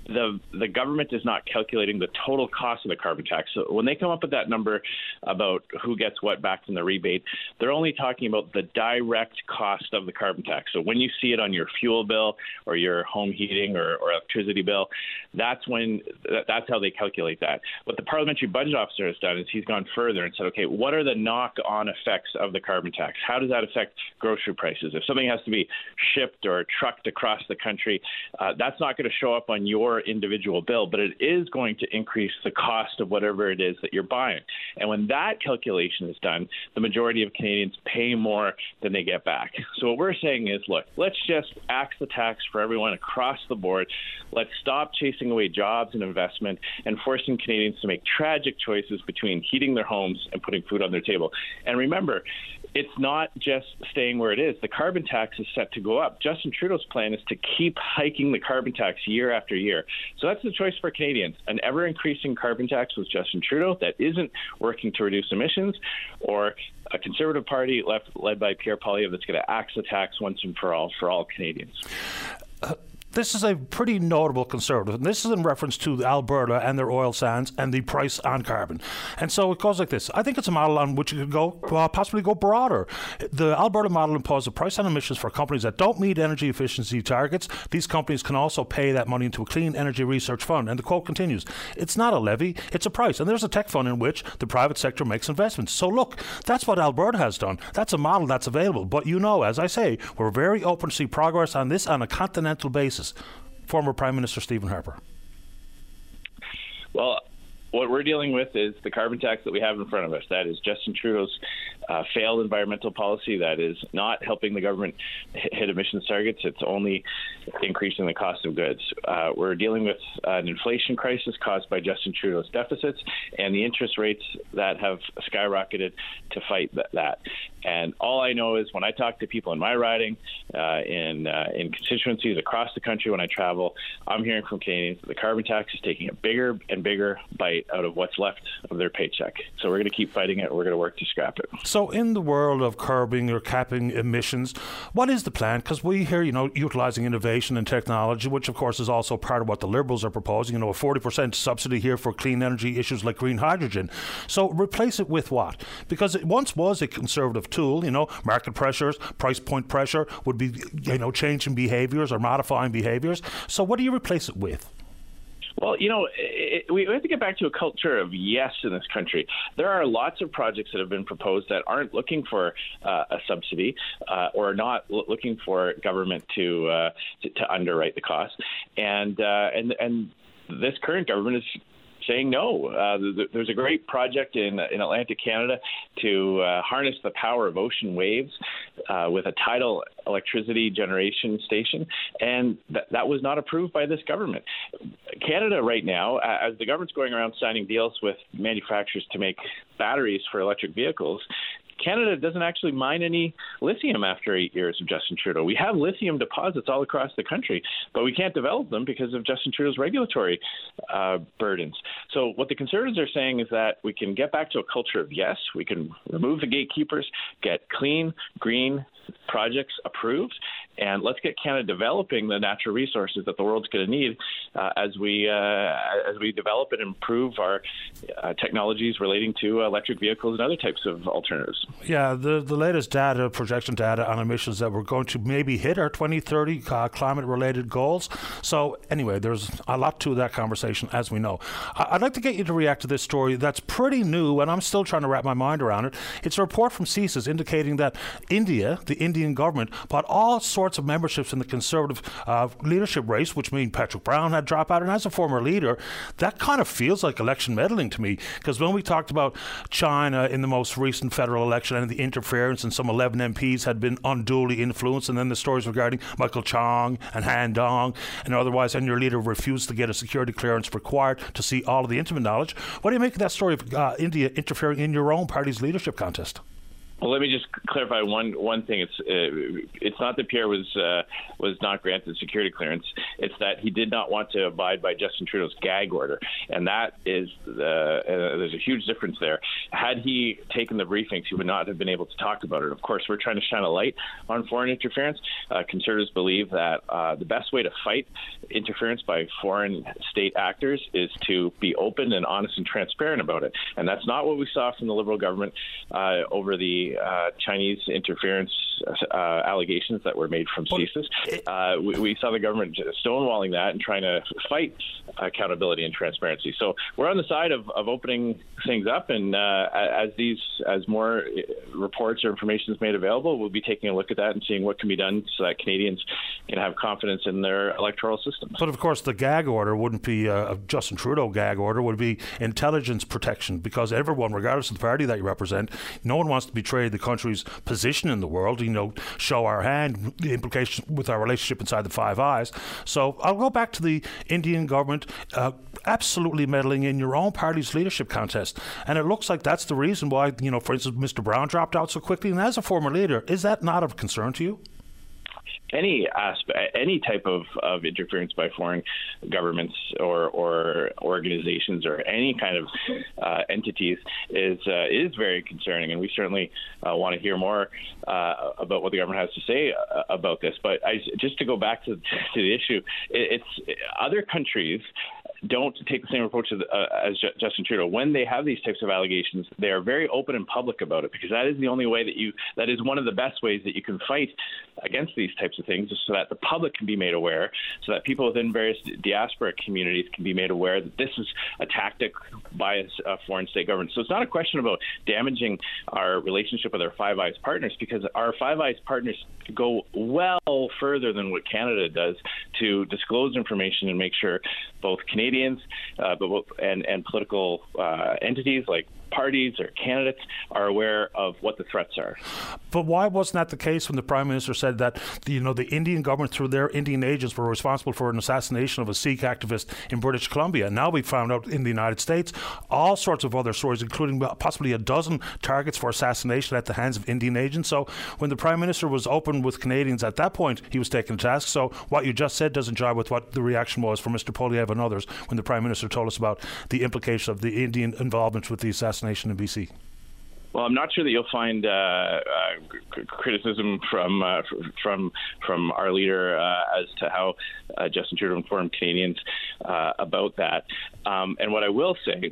the the government is not calculating the total cost of the carbon tax. So when they come up with that number about who gets what back from the rebate, they're only talking about the direct cost of the carbon tax. So when you see it on your fuel bill or your home heating or, or electricity bill, that's when that's how they calculate that. What the parliamentary budget officer has done is he's gone further and said, okay, what are the knock-on effects of the carbon tax? How does that affect grocery prices? If something has to be shipped or trucked across the country, uh, that's not going to show up on your individual bill, but it is going to increase the cost of whatever it is that you're buying. And when that calculation is done, the majority of Canadians pay more than they get back. So what we're saying is, look, let's just axe the tax for everyone across the board. Let's stop chasing away jobs and investment and forcing Canadians to make tragic choices between heating their homes and putting food on their table. And remember, it's not just staying where it is. The carbon tax is set to go up. Justin Trudeau's plan is to keep hiking the carbon tax year after year. So that's the choice for Canadians an ever increasing carbon tax with Justin Trudeau that isn't working to reduce emissions, or a Conservative Party left, led by Pierre Poilievre that's going to axe the tax once and for all for all Canadians. Uh, this is a pretty notable conservative. And this is in reference to Alberta and their oil sands and the price on carbon. And so it goes like this. I think it's a model on which you could go, uh, possibly go broader. The Alberta model imposes a price on emissions for companies that don't meet energy efficiency targets. These companies can also pay that money into a clean energy research fund. And the quote continues It's not a levy, it's a price. And there's a tech fund in which the private sector makes investments. So look, that's what Alberta has done. That's a model that's available. But you know, as I say, we're very open to see progress on this on a continental basis former Prime Minister Stephen Harper? Well, what we're dealing with is the carbon tax that we have in front of us. That is Justin Trudeau's uh, failed environmental policy that is not helping the government hit emissions targets. It's only increasing the cost of goods. Uh, we're dealing with an inflation crisis caused by Justin Trudeau's deficits and the interest rates that have skyrocketed to fight that. And all I know is when I talk to people in my riding, uh, in uh, in constituencies across the country, when I travel, I'm hearing from Canadians that the carbon tax is taking a bigger and bigger bite out of what's left of their paycheck. So we're going to keep fighting it. We're going to work to scrap it. So, in the world of curbing or capping emissions, what is the plan? Because we hear, you know, utilizing innovation and technology, which of course is also part of what the Liberals are proposing. You know, a 40% subsidy here for clean energy issues like green hydrogen. So, replace it with what? Because it once was a conservative tool. You know, market pressures, price point pressure would be, you know, changing behaviours or modifying behaviours. So, what do you replace it with? Well, you know, it, we have to get back to a culture of yes in this country. There are lots of projects that have been proposed that aren't looking for uh, a subsidy uh, or not l- looking for government to, uh, to, to underwrite the cost, and uh, and and this current government is saying no. Uh, there's a great project in in Atlantic Canada to uh, harness the power of ocean waves uh, with a tidal electricity generation station, and th- that was not approved by this government. Canada right now, as the government's going around signing deals with manufacturers to make batteries for electric vehicles, Canada doesn't actually mine any lithium after eight years of Justin Trudeau. We have lithium deposits all across the country, but we can't develop them because of Justin Trudeau's regulatory uh, burdens. So, what the Conservatives are saying is that we can get back to a culture of yes, we can remove the gatekeepers, get clean, green, projects approved, and let's get Canada developing the natural resources that the world's going to need uh, as we uh, as we develop and improve our uh, technologies relating to electric vehicles and other types of alternatives. Yeah, the the latest data, projection data on emissions that we're going to maybe hit our 2030 uh, climate related goals. So anyway, there's a lot to that conversation, as we know. I'd like to get you to react to this story that's pretty new, and I'm still trying to wrap my mind around it. It's a report from CSIS indicating that India, the Indian government bought all sorts of memberships in the Conservative uh, leadership race, which means Patrick Brown had dropped out. And as a former leader, that kind of feels like election meddling to me. Because when we talked about China in the most recent federal election and the interference, and some 11 MPs had been unduly influenced, and then the stories regarding Michael Chong and Han Dong, and otherwise, and your leader refused to get a security clearance required to see all of the intimate knowledge. What do you make of that story of uh, India interfering in your own party's leadership contest? Well, let me just clarify one one thing. It's uh, it's not that Pierre was uh, was not granted security clearance. It's that he did not want to abide by Justin Trudeau's gag order, and that is the, uh, there's a huge difference there. Had he taken the briefings, he would not have been able to talk about it. Of course, we're trying to shine a light on foreign interference. Uh, conservatives believe that uh, the best way to fight interference by foreign state actors is to be open and honest and transparent about it, and that's not what we saw from the Liberal government uh, over the uh, Chinese interference uh, allegations that were made from CSIS. Uh, we, we, saw the government stonewalling that and trying to fight accountability and transparency. So we're on the side of, of opening things up, and uh, as these as more uh, reports or information is made available, we'll be taking a look at that and seeing what can be done so that Canadians can have confidence in their electoral systems. But of course, the gag order wouldn't be a Justin Trudeau gag order; would be intelligence protection because everyone, regardless of the party that you represent, no one wants to betray betray the country's position in the world, you know, show our hand, the implications with our relationship inside the Five Eyes. So I'll go back to the Indian government uh, absolutely meddling in your own party's leadership contest. And it looks like that's the reason why, you know, for instance, Mr. Brown dropped out so quickly. And as a former leader, is that not of concern to you? Any aspect, any type of, of interference by foreign governments or, or organizations or any kind of uh, entities is uh, is very concerning, and we certainly uh, want to hear more uh, about what the government has to say uh, about this. But I, just to go back to, to the issue, it, it's other countries don't take the same approach as, uh, as Justin Trudeau. When they have these types of allegations, they are very open and public about it because that is the only way that you, that is one of the best ways that you can fight against these types of things, so that the public can be made aware, so that people within various diaspora communities can be made aware that this is a tactic by a foreign state government. So it's not a question about damaging our relationship with our Five Eyes partners because our Five Eyes partners go well further than what Canada does to disclose information and make sure both Canadians uh, but, and, and political uh, entities like parties or candidates are aware of what the threats are. But why wasn't that the case when the Prime Minister said that the, you know the Indian government through their Indian agents were responsible for an assassination of a Sikh activist in British Columbia? Now we found out in the United States all sorts of other stories, including possibly a dozen targets for assassination at the hands of Indian agents. So when the Prime Minister was open with Canadians at that point, he was taken to task. So what you just said doesn't jive with what the reaction was from Mr. Poilievre and others when the Prime Minister told us about the implications of the Indian involvement with the assassination in BC. Well, I'm not sure that you'll find uh, uh, criticism from uh, from from our leader uh, as to how uh, Justin Trudeau informed Canadians uh, about that. Um, and what I will say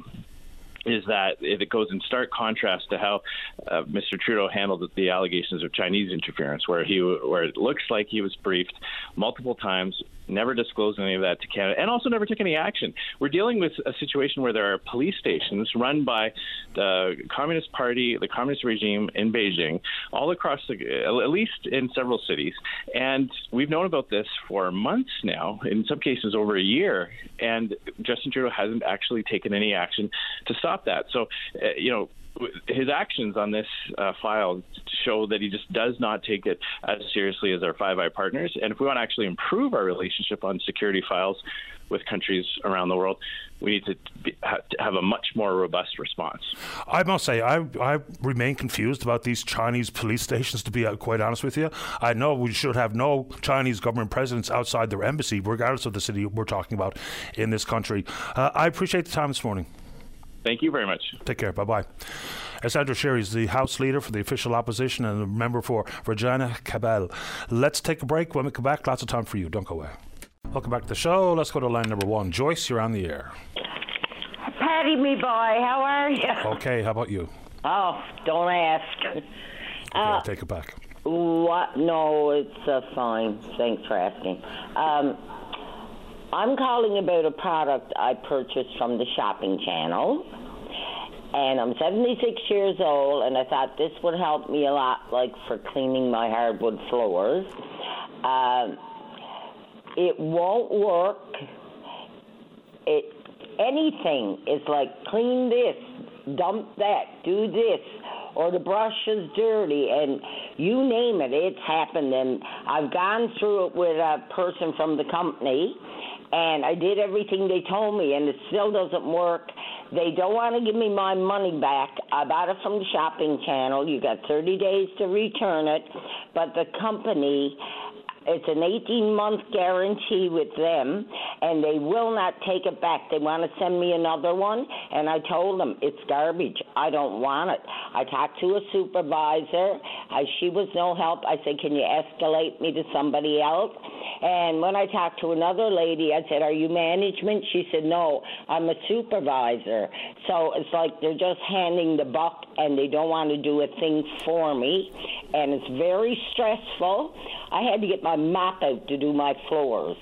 is that it goes in stark contrast to how uh, Mr. Trudeau handled the allegations of Chinese interference, where he where it looks like he was briefed multiple times, never disclosed any of that to Canada, and also never took any action. We're dealing with a situation where there are police stations run by the Communist Party, the Communist regime in Beijing, all across the, at least in several cities, and we've known about this for months now, in some cases over a year, and Justin Trudeau hasn't actually taken any action to stop that. So, uh, you know, his actions on this uh, file show that he just does not take it as seriously as our Five Eye partners. And if we want to actually improve our relationship on security files with countries around the world, we need to, be, have a much more robust response. I must say, I, I remain confused about these Chinese police stations, to be uh, quite honest with you. I know we should have no Chinese government presence outside their embassy, regardless of the city we're talking about in this country. Uh, I appreciate the time this morning. Thank you very much. Take care. Bye bye. As Andrew Scheer is the House Leader for the official opposition and a member for Regina Qu'Appelle. Let's take a break. When we come back, lots of time for you. Don't go away. Welcome back to the show. Let's go to line number one. Joyce, you're on the air. Paddy, me boy, how are you? Okay, how about you? Oh, don't ask. Okay, uh, take it back. What? No, it's uh, fine. Thanks for asking. Um, I'm calling about a product I purchased from the shopping channel. And I'm 76 years old, and I thought this would help me a lot, like for cleaning my hardwood floors. Um, it won't work. It anything is like clean this, dump that, do this, or the brush is dirty, and you name it, it's happened. And I've gone through it with a person from the company and I did everything they told me, and it still doesn't work. They don't want to give me my money back. I bought it from the shopping channel. You got 30 days to return it, but the company it's an 18 month guarantee with them, and they will not take it back. They want to send me another one, and I told them it's garbage. I don't want it. I talked to a supervisor. I, she was no help. I said, Can you escalate me to somebody else? And when I talked to another lady, I said, Are you management? She said, No, I'm a supervisor. So it's like they're just handing the buck and they don't want to do a thing for me. And it's very stressful. I had to get my mop out to do my floors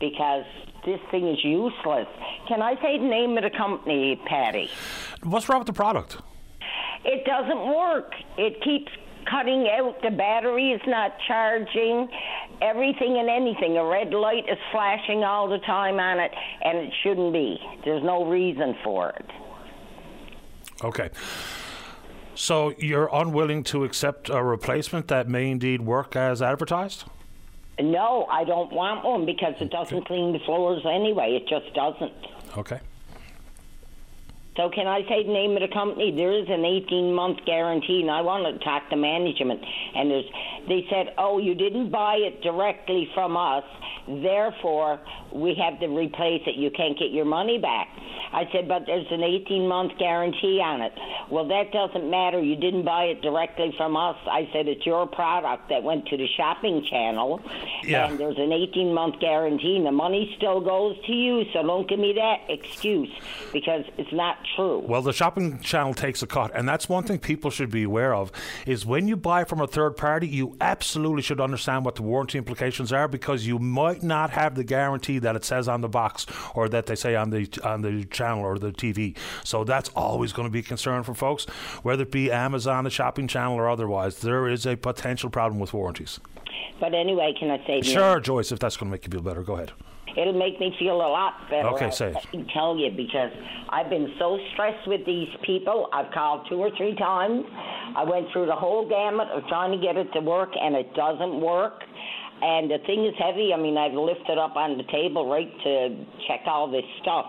because this thing is useless. Can I say the name of the company, Paddy? What's wrong with the product? It doesn't work. It keeps cutting out. The battery is not charging. Everything and anything. A red light is flashing all the time on it, and it shouldn't be. There's no reason for it. Okay. So you're unwilling to accept a replacement that may indeed work as advertised? No, I don't want one because it doesn't clean the floors anyway. It just doesn't. Okay. So can I say the name of the company? There is an 18 month guarantee, and I want to talk to management. And there's, they said, oh, you didn't buy it directly from us, therefore we have to replace it. You can't get your money back. I said, but there's an 18 month guarantee on it. Well, that doesn't matter. You didn't buy it directly from us. I said, it's your product that went to the shopping channel, yeah. and there's an 18 month guarantee, and the money still goes to you. So don't give me that excuse because it's not true. Well, the shopping channel takes a cut, and that's one thing people should be aware of is when you buy from a third party, you absolutely should understand what the warranty implications are because you might not have the guarantee that it says on the box or that they say on the on the channel or the TV. So that's always going to be a concern for folks, whether it be Amazon, the shopping channel, or otherwise. There is a potential problem with warranties. But anyway, can I say? Sure, Joyce, if that's going to make you feel better, go ahead. It'll make me feel a lot better. Okay, I say it. can tell you because I've been so stressed with these people. I've called two or three times. I went through the whole gamut of trying to get it to work, and it doesn't work. And the thing is heavy. I mean, I've lifted up on the table right to check all this stuff.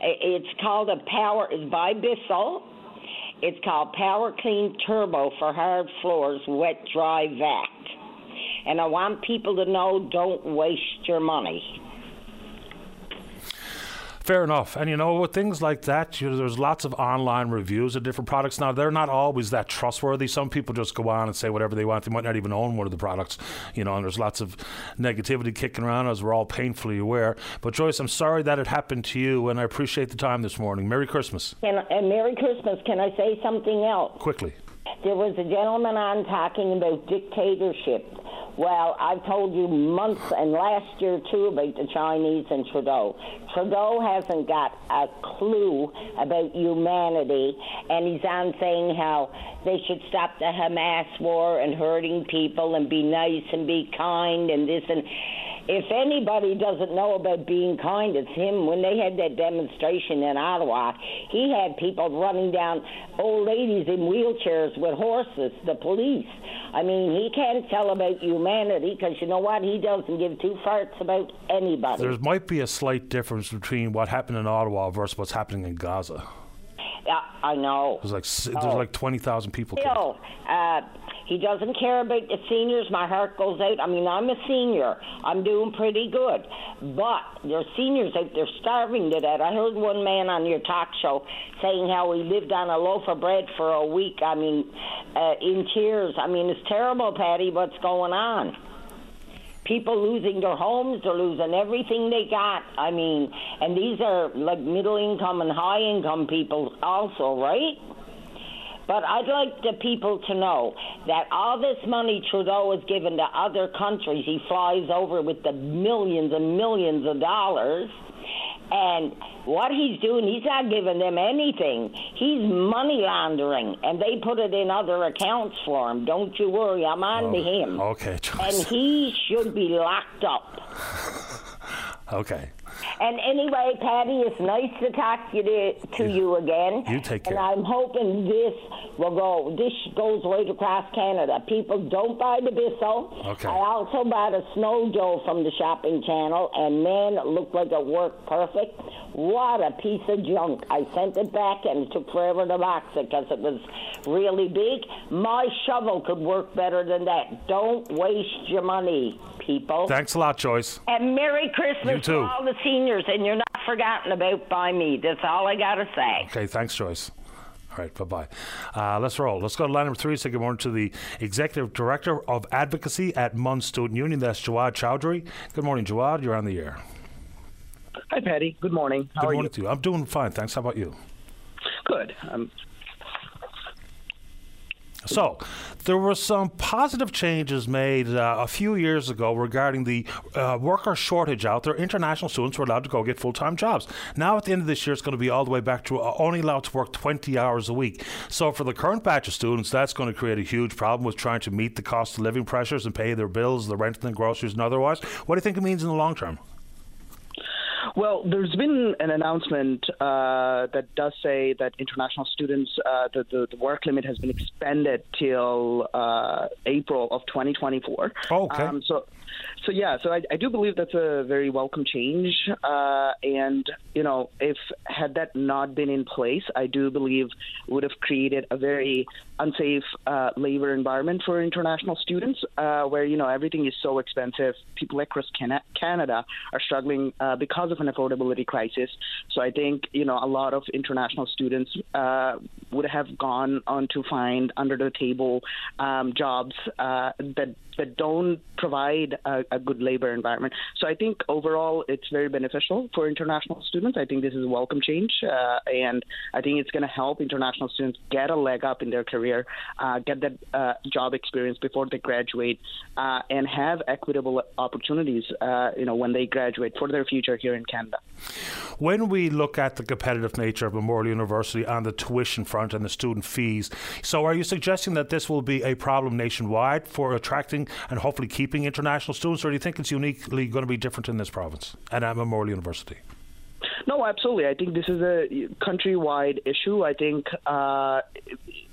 It's called a power. It's by Bissell. It's called Power Clean Turbo for hard floors, wet, dry, vac. And I want people to know don't waste your money. Fair enough. And you know, with things like that, you know, there's lots of online reviews of different products. Now, they're not always that trustworthy. Some people just go on and say whatever they want. They might not even own one of the products, you know, and there's lots of negativity kicking around, as we're all painfully aware. But, Joyce, I'm sorry that it happened to you, and I appreciate the time this morning. Merry Christmas. And, and Merry Christmas. Can I say something else? Quickly. There was a gentleman on talking about dictatorship. Well, I've told you months and last year too about the Chinese and Trudeau. Trudeau hasn't got a clue about humanity, and he's on saying how they should stop the Hamas war and hurting people and be nice and be kind and this and if anybody doesn't know about being kind, it's him. When they had that demonstration in Ottawa, he had people running down old ladies in wheelchairs with horses, the police. I mean, he can't tell about humanity because you know what? He doesn't give two farts about anybody. There might be a slight difference between what happened in Ottawa versus what's happening in Gaza. Yeah, I know. There's like s there's Oh. like 20,000 people killed. Still, uh, he doesn't care about the seniors. My heart goes out. I mean, I'm a senior. I'm doing pretty good. But there's seniors out there starving to death. I heard one man on your talk show saying how he lived on a loaf of bread for a week. I mean, uh, in tears. I mean, it's terrible, Paddy, what's going on. People losing their homes, they're losing everything they got. I mean, and these are like middle income and high income people also, right? But I'd like the people to know that all this money Trudeau has given to other countries, he flies over with the millions and millions of dollars. And what he's doing, he's not giving them anything. He's money laundering, and they put it in other accounts for him. Don't you worry, I'm on to oh, him. Okay, [laughs] And he should be locked up. Okay. And anyway, Paddy, it's nice to talk to you, to you again. You take care. And. I'm hoping this will go. This goes right across Canada. People don't buy the Bissell. Okay. I also bought a Snow Joe from the shopping channel, and man, it looked like it worked perfect. What a piece of junk! I sent it back, and it took forever to box it because it was really big. My shovel could work better than that. Don't waste your money, people. Thanks a lot, Joyce. And Merry Christmas You too. to all the seniors, and you're not forgotten about by me. That's all I got to say. Okay, thanks, Joyce. All right, bye bye. Uh, let's roll. Let's go to line number three. Say good morning to the Executive Director of Advocacy at MUN Student Union. That's Jawad Chowdhury. Good morning, Jawad. You're on the air. Hi, Paddy. Good morning. How good are morning to you. I'm doing fine, thanks. How about you? you? Good. Um, So, there were some positive changes made uh, a few years ago regarding the uh, worker shortage out there. International students were allowed to go get full time jobs. Now, at the end of this year, it's going to be all the way back to uh, only allowed to work 20 hours a week. So, for the current batch of students, that's going to create a huge problem with trying to meet the cost of living pressures and pay their bills, the rent and the groceries, and otherwise. What do you think it means in the long term? Well, there's been an announcement uh, that does say that international students, uh, the, the, the work limit has been expanded till uh, April of 2024. Oh, okay. Um, so, so yeah, so I, I do believe that's a very welcome change. Uh, and you know, if had that not been in place, I do believe would have created a very unsafe uh, labor environment for international students, uh, where you know everything is so expensive. People across Cana- Canada are struggling uh, because of an affordability crisis. So I think you know a lot of international students uh, would have gone on to find under the table um, jobs uh, that that don't provide a, a good labor environment. So I think overall it's very beneficial for international students. I think this is a welcome change, uh, and I think it's going to help international students get a leg up in their career, uh, get that uh, job experience before they graduate, uh, and have equitable opportunities, uh, you know, when they graduate for their future here in Canada. Canada. When we look at the competitive nature of Memorial University on the tuition front and the student fees, so are you suggesting that this will be a problem nationwide for attracting and hopefully keeping international students, or do you think it's uniquely going to be different in this province and at Memorial University? No, absolutely. I think this is a countrywide issue. I think uh,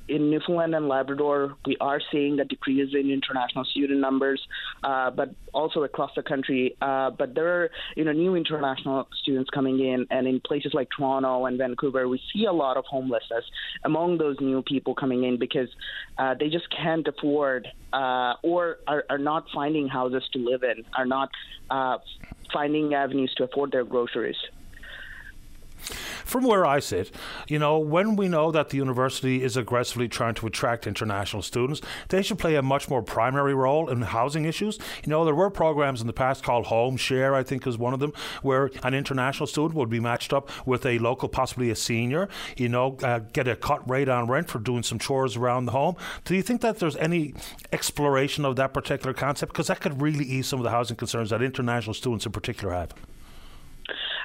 in Newfoundland and Labrador, we are seeing a decrease in international student numbers, uh, but also across the country. Uh, but there are you know new international students coming in, and in places like Toronto and Vancouver, we see a lot of homelessness among those new people coming in because uh, they just can't afford uh, or are, are, not finding houses to live in, are not uh, finding avenues to afford their groceries from where I sit, you know, when we know that the university is aggressively trying to attract international students, they should play a much more primary role in housing issues. You know, there were programs in the past called Home Share, I think is one of them, where an international student would be matched up with a local, possibly a senior, you know, uh, get a cut rate on rent for doing some chores around the home. Do you think that there's any exploration of that particular concept? Because that could really ease some of the housing concerns that international students in particular have.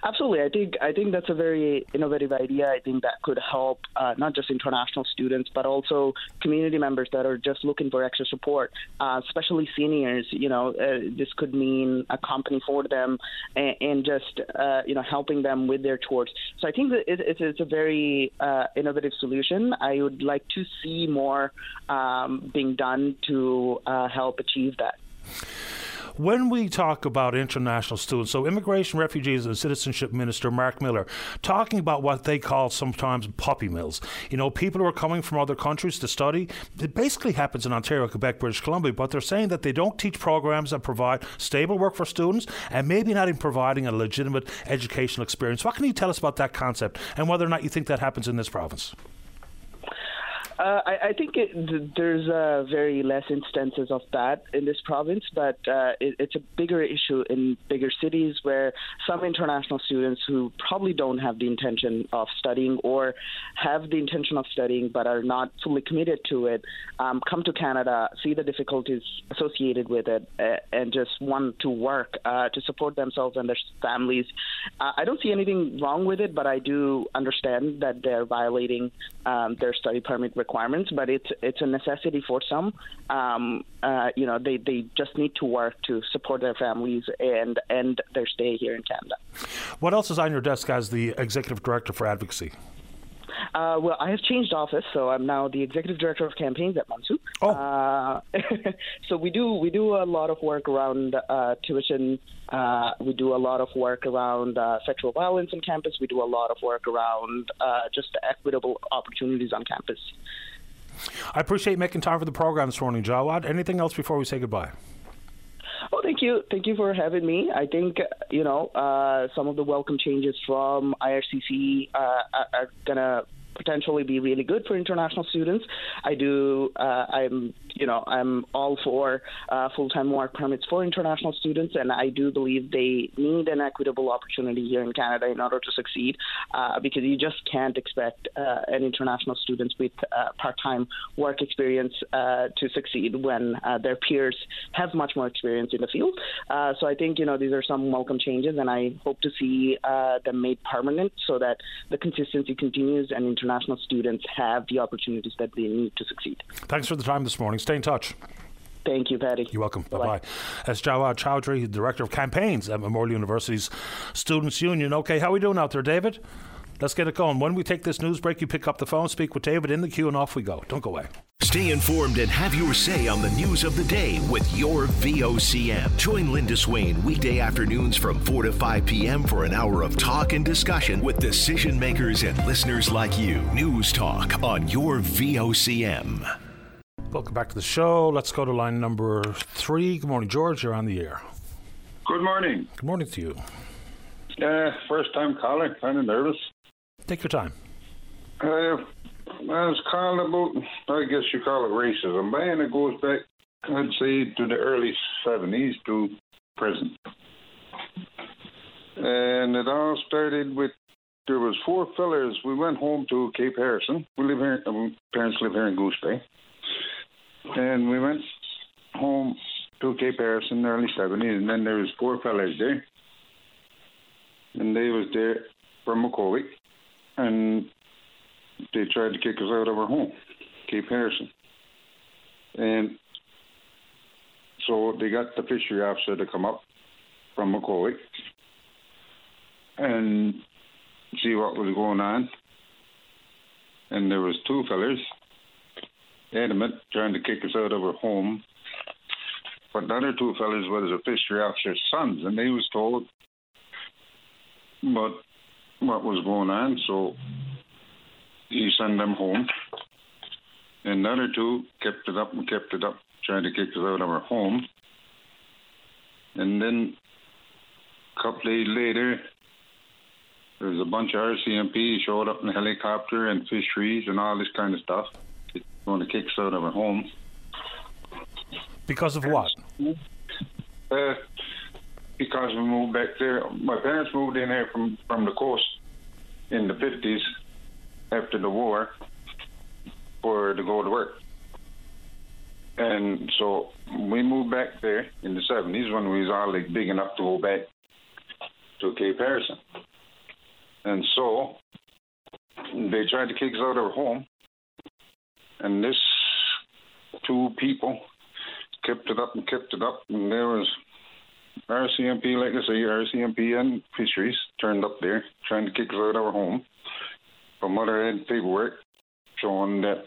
Absolutely, I think I think that's a very innovative idea. I think that could help uh, not just international students, but also community members that are just looking for extra support, uh, especially seniors. You know, uh, this could mean a company for them and, and just uh, you know helping them with their chores. So I think that it, it's a very uh, innovative solution. I would like to see more um, being done to uh, help achieve that. When we talk about international students, so Immigration, Refugees and Citizenship Minister Mark Miller talking about what they call sometimes puppy mills. You know, people who are coming from other countries to study. It basically happens in Ontario, Quebec, British Columbia, but they're saying that they don't teach programs that provide stable work for students and maybe not in providing a legitimate educational experience. What can you tell us about that concept and whether or not you think that happens in this province? Uh, I, I, think it, there's uh, very less instances of that in this province, but uh, it, it's a bigger issue in bigger cities where some international students who probably don't have the intention of studying or have the intention of studying but are not fully committed to it um, come to Canada, see the difficulties associated with it, and just want to work uh, to support themselves and their families. Uh, I don't see anything wrong with it, but I do understand that they're violating um, their study permit requirements requirements, but it's it's a necessity for some. Um, uh, you know, they, they just need to work to support their families and end their stay here in Canada. What else is on your desk as the executive director for advocacy? Uh, well, I have changed office, so I'm now the executive director of campaigns at MUNSU. Oh. Uh, [laughs] so we do we do a lot of work around uh, tuition. Uh, we do a lot of work around uh, sexual violence on campus. We do a lot of work around uh, just equitable opportunities on campus. I appreciate making time for the program this morning, Jawad. Anything else before we say goodbye? Thank you. Thank you for having me. I think, you know, uh, some of the welcome changes from IRCC uh, are, are going to potentially be really good for international students. I do. Uh, I'm you know I'm all for uh, full-time work permits for international students, and I do believe they need an equitable opportunity here in Canada in order to succeed, uh, because you just can't expect uh, an international student with uh, part-time work experience uh, to succeed when their peers have much more experience in the field. so I think you know these are some welcome changes, and I hope to see them made permanent so that the consistency continues and international students have the opportunities that they need to succeed. Thanks for the time this morning. Stay in touch. Thank you, Paddy. You're welcome. Bye bye. That's Jawad Chowdhury, Director of Campaigns at Memorial University's Students' Union. Okay, how are we doing out there, David? Let's get it going. When we take this news break, you pick up the phone, speak with David in the queue, and off we go. Don't go away. Stay informed and have your say on the news of the day with your VOCM. Join Linda Swain weekday afternoons from 4 to 5 p.m. for an hour of talk and discussion with decision makers and listeners like you. News Talk on your VOCM. Welcome back to the show. Let's go to line number three. Good morning, George. You're on the air. Good morning. Good morning to you. Uh, first time caller, kind of nervous. Take your time. Uh, was calling about, I guess you call it racism, man. It goes back, I'd say, to the early 70s to present. And it all started with there was four fellers. We went home to Cape Harrison. We live here. Uh, parents live here in Goose Bay, and we went home to Cape Harrison in the early '70s. And then there was four fellers there, and they was there from McCoy, and they tried to kick us out of our home, Cape Harrison. And so they got the fishery officer to come up from McCoy and see what was going on. And there was two fellers adamant trying to kick us out of our home. But the other two fellers was a fishery officer's sons, and they was told what what was going on, so he sent them home. And the other two kept it up and kept it up, trying to kick us out of our home. And then a couple days later, there was a bunch of RCMP showed up in a helicopter and fisheries and all this kind of stuff. They going to kick us out of our home. Because of what? Uh, because we moved back there. My parents moved in here from, from the coast in the 50s after the war for to go to work. And so we moved back there in the 70s when we was all like big enough to go back to Cape Harrison. And so they tried to kick us out of our home. And this two people kept it up and kept it up. And there was RCMP, like I say, RCMP and fisheries turned up there trying to kick us out of our home. From mother had paperwork showing that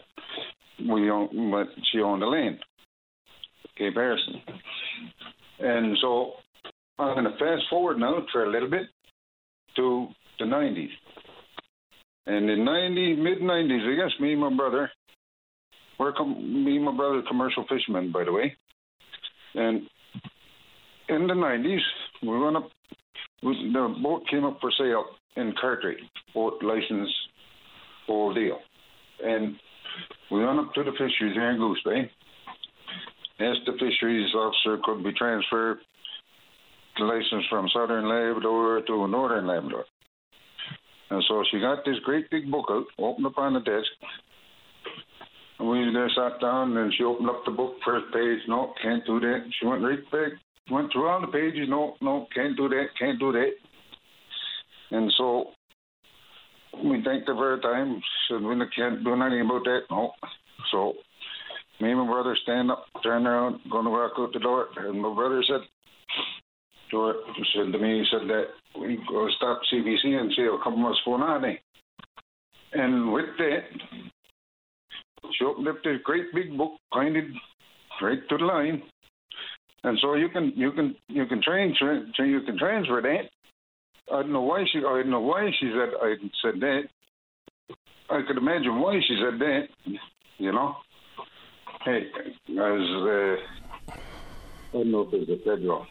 we own, but she owned the land, Cape Harrison. And so I'm going to fast forward now for a little bit to the 90s. And in 90, mid 90s, I guess me and my brother, we're com- me and my brother commercial fishermen, by the way. And in the 90s, we went up, the boat came up for sale in Cartwright, boat license, whole deal. And we went up to the fisheries here in Goose eh? Bay, asked the fisheries officer could be transferred the license from Southern Labrador to Northern Labrador. And so she got this great big book out, opened up on the desk. And we there sat down and she opened up the book, first page, no, can't do that. She went right back, went through all the pages, no, no, can't do that, can't do that. And so we thanked her her time. Said we can't do anything about that. No. So me and my brother stand up, turn around, going to walk out the door, and my brother said to her, said to me, he said that we go stop CBC and see a couple what's going on there. And with that, she opened up this great big book, pointed right to the line, and so you can you can you can transfer you can transfer that. I don't know why she I don't know why she said I said that. I could imagine why she said that. You know, hey, as uh, I don't know if it's a federal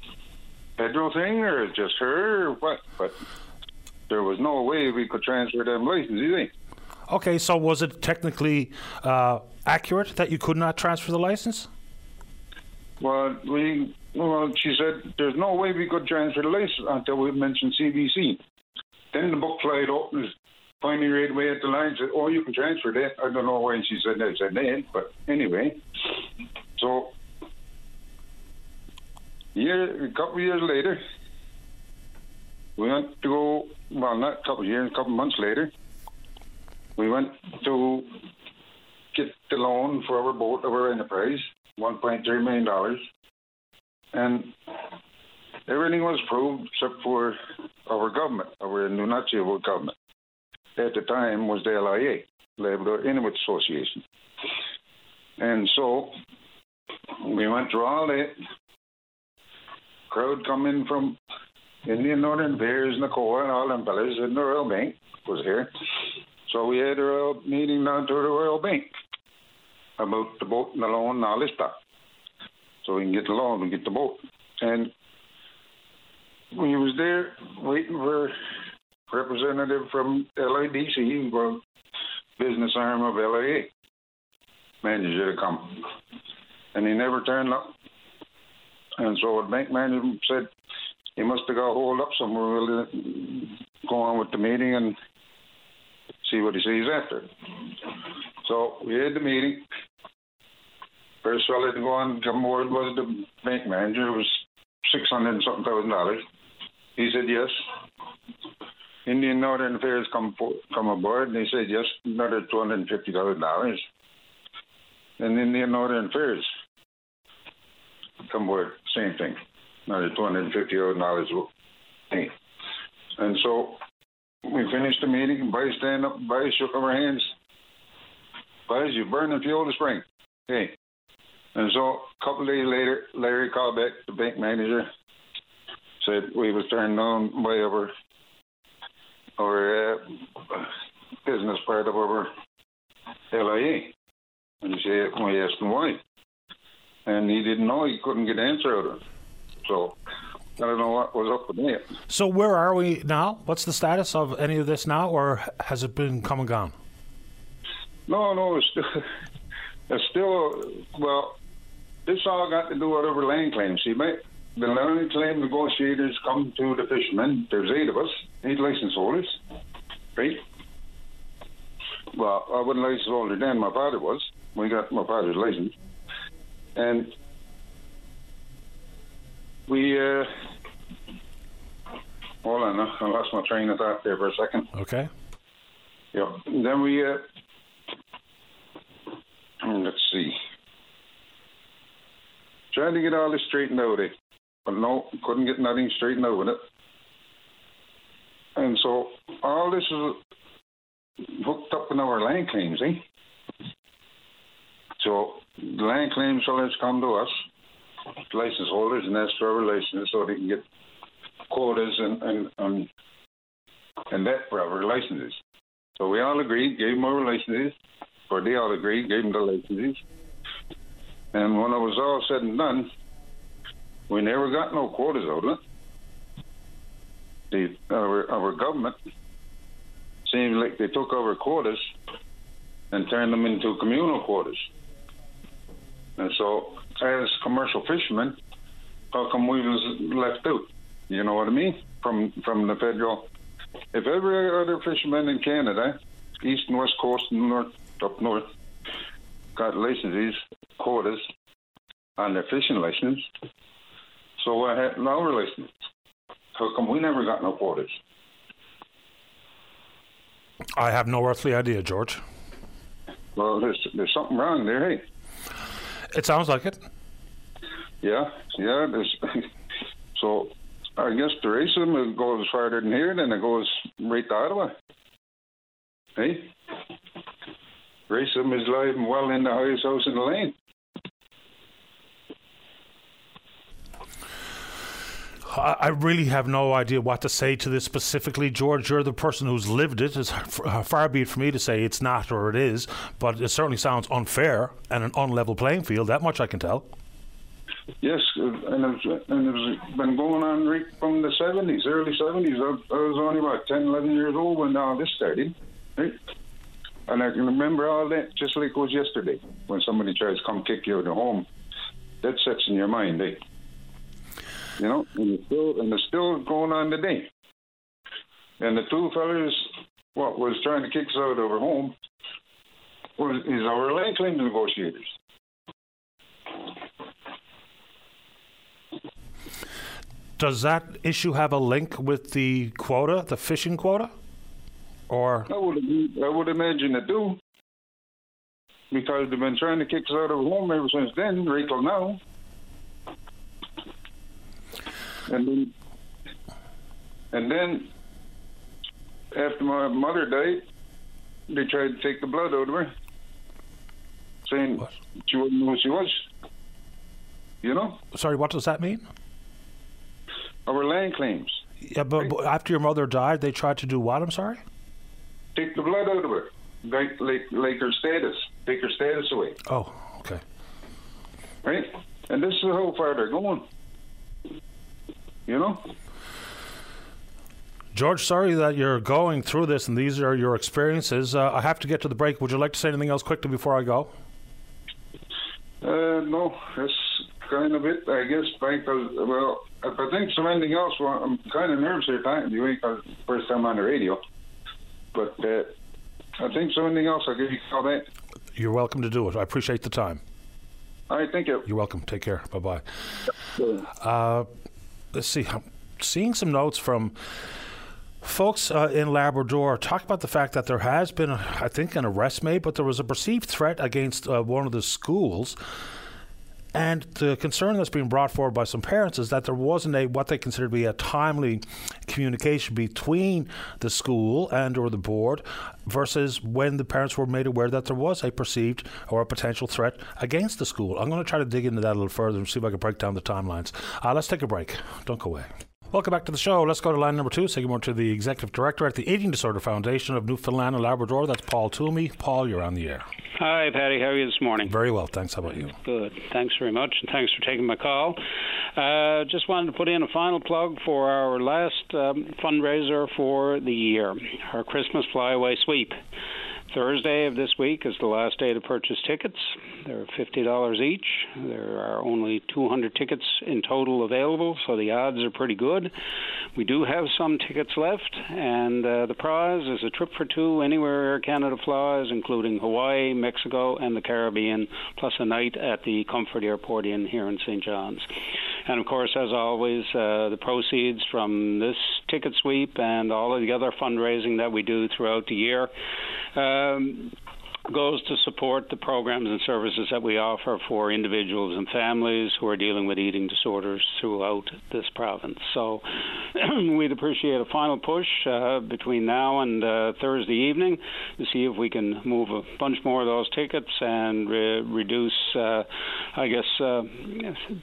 federal thing or just her or what, but there was no way we could transfer them licenses. Okay, so was it technically uh, accurate that you could not transfer the license? Well, we well, she said there's no way we could transfer the until we mentioned CBC. Then the book up and pointing right away at the line said, "Oh, you can transfer that." I don't know why she said that. Said that, but anyway. So, year a couple of years later, we went to go. Well, not a couple of years, a couple of months later, we went to get the loan for our boat, our enterprise, $1.3 million. And everything was approved except for our government, our Nunatsiavut government. At the time was the LIA, Labrador Inuit Association. And so we went through all that. Crowd come in from Indian Northern Affairs, Nakoa, and all them fellas, and the Royal Bank was here. So we had a meeting down to the Royal Bank about the boat and the loan and all this stuff. So we can get the loan and get the boat. And we was there waiting for representative from LADC, well, business arm of LIA, manager to come. And he never turned up. And so the bank manager said he must have got hold up somewhere. We'll uh, go on with the meeting and see what he sees after. So we had the meeting. First fellow to go on come aboard was the bank manager. It was six hundred and something thousand dollars. He said yes. Indian Northern Affairs come for, come aboard, and they said yes, another two hundred and fifty thousand dollars. And Indian Northern Affairs come aboard, same thing, another two hundred and fifty thousand dollars. And so we finished the meeting. Buddy stand up, Buddy shook our hands. Buddy, you burning fuel to spring. Hey, and so a couple days later, Larry called back the bank manager, said we was turned down by our our uh, business part of our LIA. And he said, we asked him why. And he didn't know, he couldn't get an answer out of it. So I don't know what was up with that. So where are we now? What's the status of any of this now, or has it been come and gone? No, no, it's still, [laughs] it's still well, this all got to do with our land claims. See, mate, the land claim negotiators come to the fishermen. There's eight of us, eight license holders, right? Well, I wasn't license holder then. My father was. We got my father's license, and we. uh Hold on, I lost my train of thought there for a second. Okay. Yeah. Then we. uh Let's see. Trying to get all this straightened out, eh? but no, couldn't get nothing straightened out with it. And so all this is hooked up in our land claims, eh? So the land claims sellers come to us, license holders, and ask for our licenses so they can get quotas and and and, and that for our licenses. So we all agreed, gave them our licenses, all agreed, gave them the licenses. And when it was all said and done, we never got no quotas out of it. The, our, our government seemed like they took our quotas and turned them into communal quotas. And so, as commercial fishermen, how come we was left out? You know what I mean? From from the federal. If every other fisherman in Canada, east and west coast and north up north, got licenses, quotas on their fishing license. So I had our license. How come we never got no quotas? I have no earthly idea, George. Well, there's there's something wrong there, hey. It sounds like it. Yeah, yeah. There's [laughs] so I guess the racism goes farther than here, then it goes right to Ottawa. Hey, racism is alive and well in the highest house in the lane. I I really have no idea what to say to this specifically, George. You're the person who's lived it. It's uh, far be it for me to say it's not or it is, but it certainly sounds unfair and an unlevel playing field. That much I can tell. Yes, uh, and it's, and it's been going on right from the 70s, early 70s. I, I was only about 10, 11 years old when all this started, right? And I can remember all that just like it was yesterday when somebody tries to come kick you out of home. That sets in your mind, eh? You know, and it's still and it's still going on today. And the two fellas, what was trying to kick us out of our home, was is our land claims negotiators. Does that issue have a link with the quota, the fishing quota? Or I would I would imagine it do. Because they've been trying to kick us out of home ever since then, right till now. And then and then after my mother died, they tried to take the blood out of her. Saying she wouldn't know who she was. You know? sorry, what does that mean? Our land claims. Yeah, but, but after your mother died, they tried to do what? I'm sorry. Take the blood out of her. Like like like her status. Take her status away. Oh, okay. Right? And this is how far they're going. You know? George, sorry that you're going through this and these are your experiences. Uh, I have to get to the break. Would you like to say anything else quickly before I go? Uh, no, that's kind of it, I guess. Because well, if I think of anything else, well, I'm kind of nervous here to you because first time on the radio. But uh, I think so anything else, I'll give you a back. You're welcome to do it. I appreciate the time. All right, thank you. You're welcome. Take care. Bye bye. Uh, let's see. I'm seeing some notes from Folks uh, in Labrador talk about the fact that there has been, I think, an arrest made, but there was a perceived threat against uh, one of the schools. And the concern that's being brought forward by some parents is that there wasn't a what they consider to be a timely communication between the school and or the board versus when the parents were made aware that there was a perceived or a potential threat against the school. I'm going to try to dig into that a little further and see if I can break down the timelines. Uh, let's take a break. Don't go away. Welcome back to the show. Let's go to line number two. Say good morning to the Executive Director at the Eating Disorder Foundation of Newfoundland and Labrador. That's Paul Thomey. Paul, you're on the air. Hi, Paddy. How are you this morning? Very well, thanks. How about you? Good. Thanks very much, and thanks for taking my call. Uh, just wanted to put in a final plug for our last um, fundraiser for the year, our Christmas Flyaway Sweep. Thursday of this week is the last day to purchase tickets. They're $50 each. There are only 200 tickets in total available, so the odds are pretty good. We do have some tickets left, and uh, the prize is a trip for two anywhere Air Canada flies, including Hawaii, Mexico, and the Caribbean, plus a night at the Comfort Airport Inn here in St. John's. And of course, as always, uh, the proceeds from this ticket sweep and all of the other fundraising that we do throughout the year um, goes to support the programs and services that we offer for individuals and families who are dealing with eating disorders throughout this province. So [clears throat] we'd appreciate a final push uh, between now and uh, Thursday evening to see if we can move a bunch more of those tickets and re- reduce, uh, I guess, uh,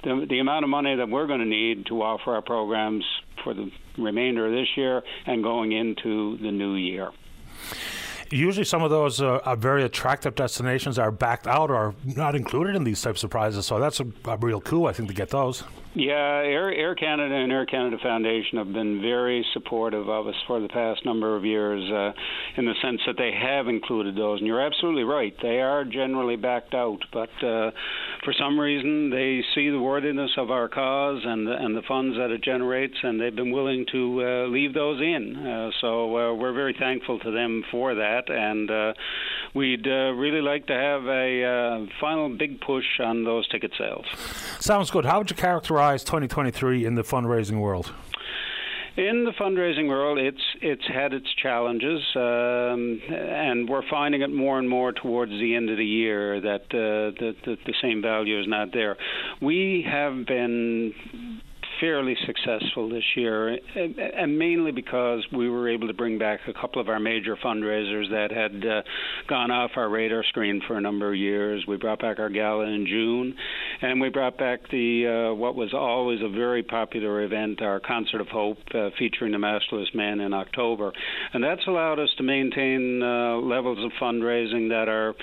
the, the amount of money that we're going to need to offer our programs for the remainder of this year and going into the new year usually some of those uh, very attractive destinations are backed out or not included in these types of prizes. So that's a, a real coup, I think, to get those. Yeah, Air, Air Canada and Air Canada Foundation have been very supportive of us for the past number of years uh, in the sense that they have included those. And you're absolutely right. They are generally backed out, but uh, for some reason they see the worthiness of our cause and the, and the funds that it generates, and they've been willing to uh, leave those in. Uh, so uh, we're very thankful to them for that, and uh, we'd really like to have a final big push on those ticket sales. Sounds good. How would you characterize 2023 in the fundraising world? In the fundraising world, it's it's had its challenges, um, and we're finding it more and more towards the end of the year that uh, the, the the same value is not there. We have been fairly successful this year, and mainly because we were able to bring back a couple of our major fundraisers that had uh, gone off our radar screen for a number of years. We brought back our gala in June, and we brought back the uh, what was always a very popular event, our Concert of Hope, uh, featuring the Masterless Men in October, and that's allowed us to maintain uh, levels of fundraising that are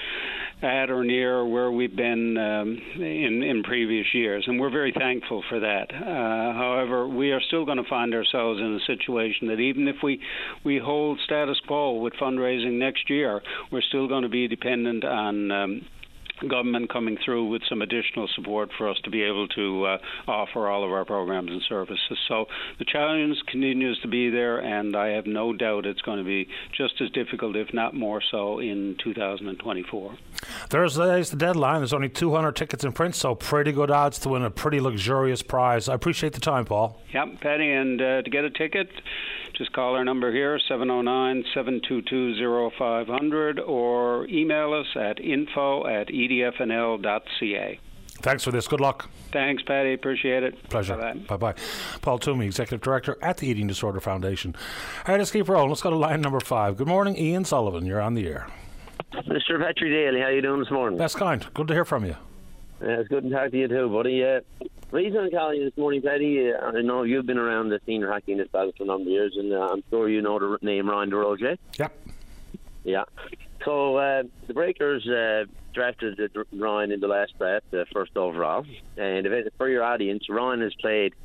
at or near where we've been um, in in previous years, and we're very thankful for that. Uh, however, we are still going to find ourselves in a situation that even if we we hold status quo with fundraising next year, we're still going to be dependent on um, government coming through with some additional support for us to be able to uh, offer all of our programs and services. So the challenge continues to be there, and I have no doubt it's going to be just as difficult, if not more so, in 2024. Thursday is the deadline. There's only 200 tickets in print, so pretty good odds to win a pretty luxurious prize. I appreciate the time, Paul. Yep, Paddy, and uh, to get a ticket, just call our number here, 709 722 0500, or email us at info at edfnl.ca. Thanks for this. Good luck. Thanks, Paddy. Appreciate it. Pleasure. Bye bye. Paul Thomey, Executive Director at the Eating Disorder Foundation. All right, let's keep rolling. Let's go to line number five. Good morning, Ian Sullivan. You're on the air. Mr. Petrie Daly, how you doing this morning? That's kind. Good to hear from you. Yeah, it's good to talk to you too, buddy. Uh, reason I'm calling you this morning, Paddy, uh, I know you've been around the senior hockey in this battle for a number of years, and uh, I'm sure you know the name Ryan DeRoche. Yep. Yeah. So uh, the Breakers uh, drafted Ryan in the last draft, uh, first overall. And for your audience, Ryan has played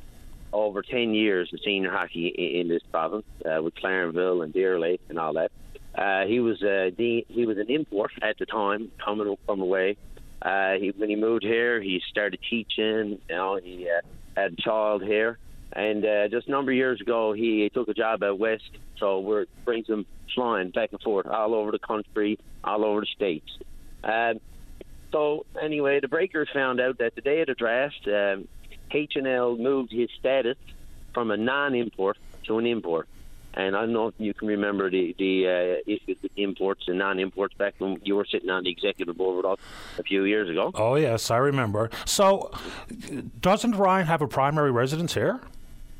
over 10 years of senior hockey in, in this province uh, with Clarenville and Deer Lake and all that. Uh, he was uh, de- he was an import at the time, coming from away. Uh, he, when he moved here, he started teaching. You know, he uh, had a child here, and uh, just a number of years ago, he took a job at west. So we're brings him flying back and forth all over the country, all over the states. Um, so anyway, the Breakers found out that the day of the draft, um, H&L moved his status from a non-import to an import. And I don't know if you can remember the the uh, issues with imports and non-imports back when you were sitting on the executive board with us a few years ago. Oh yes, I remember. So, doesn't Ryan have a primary residence here?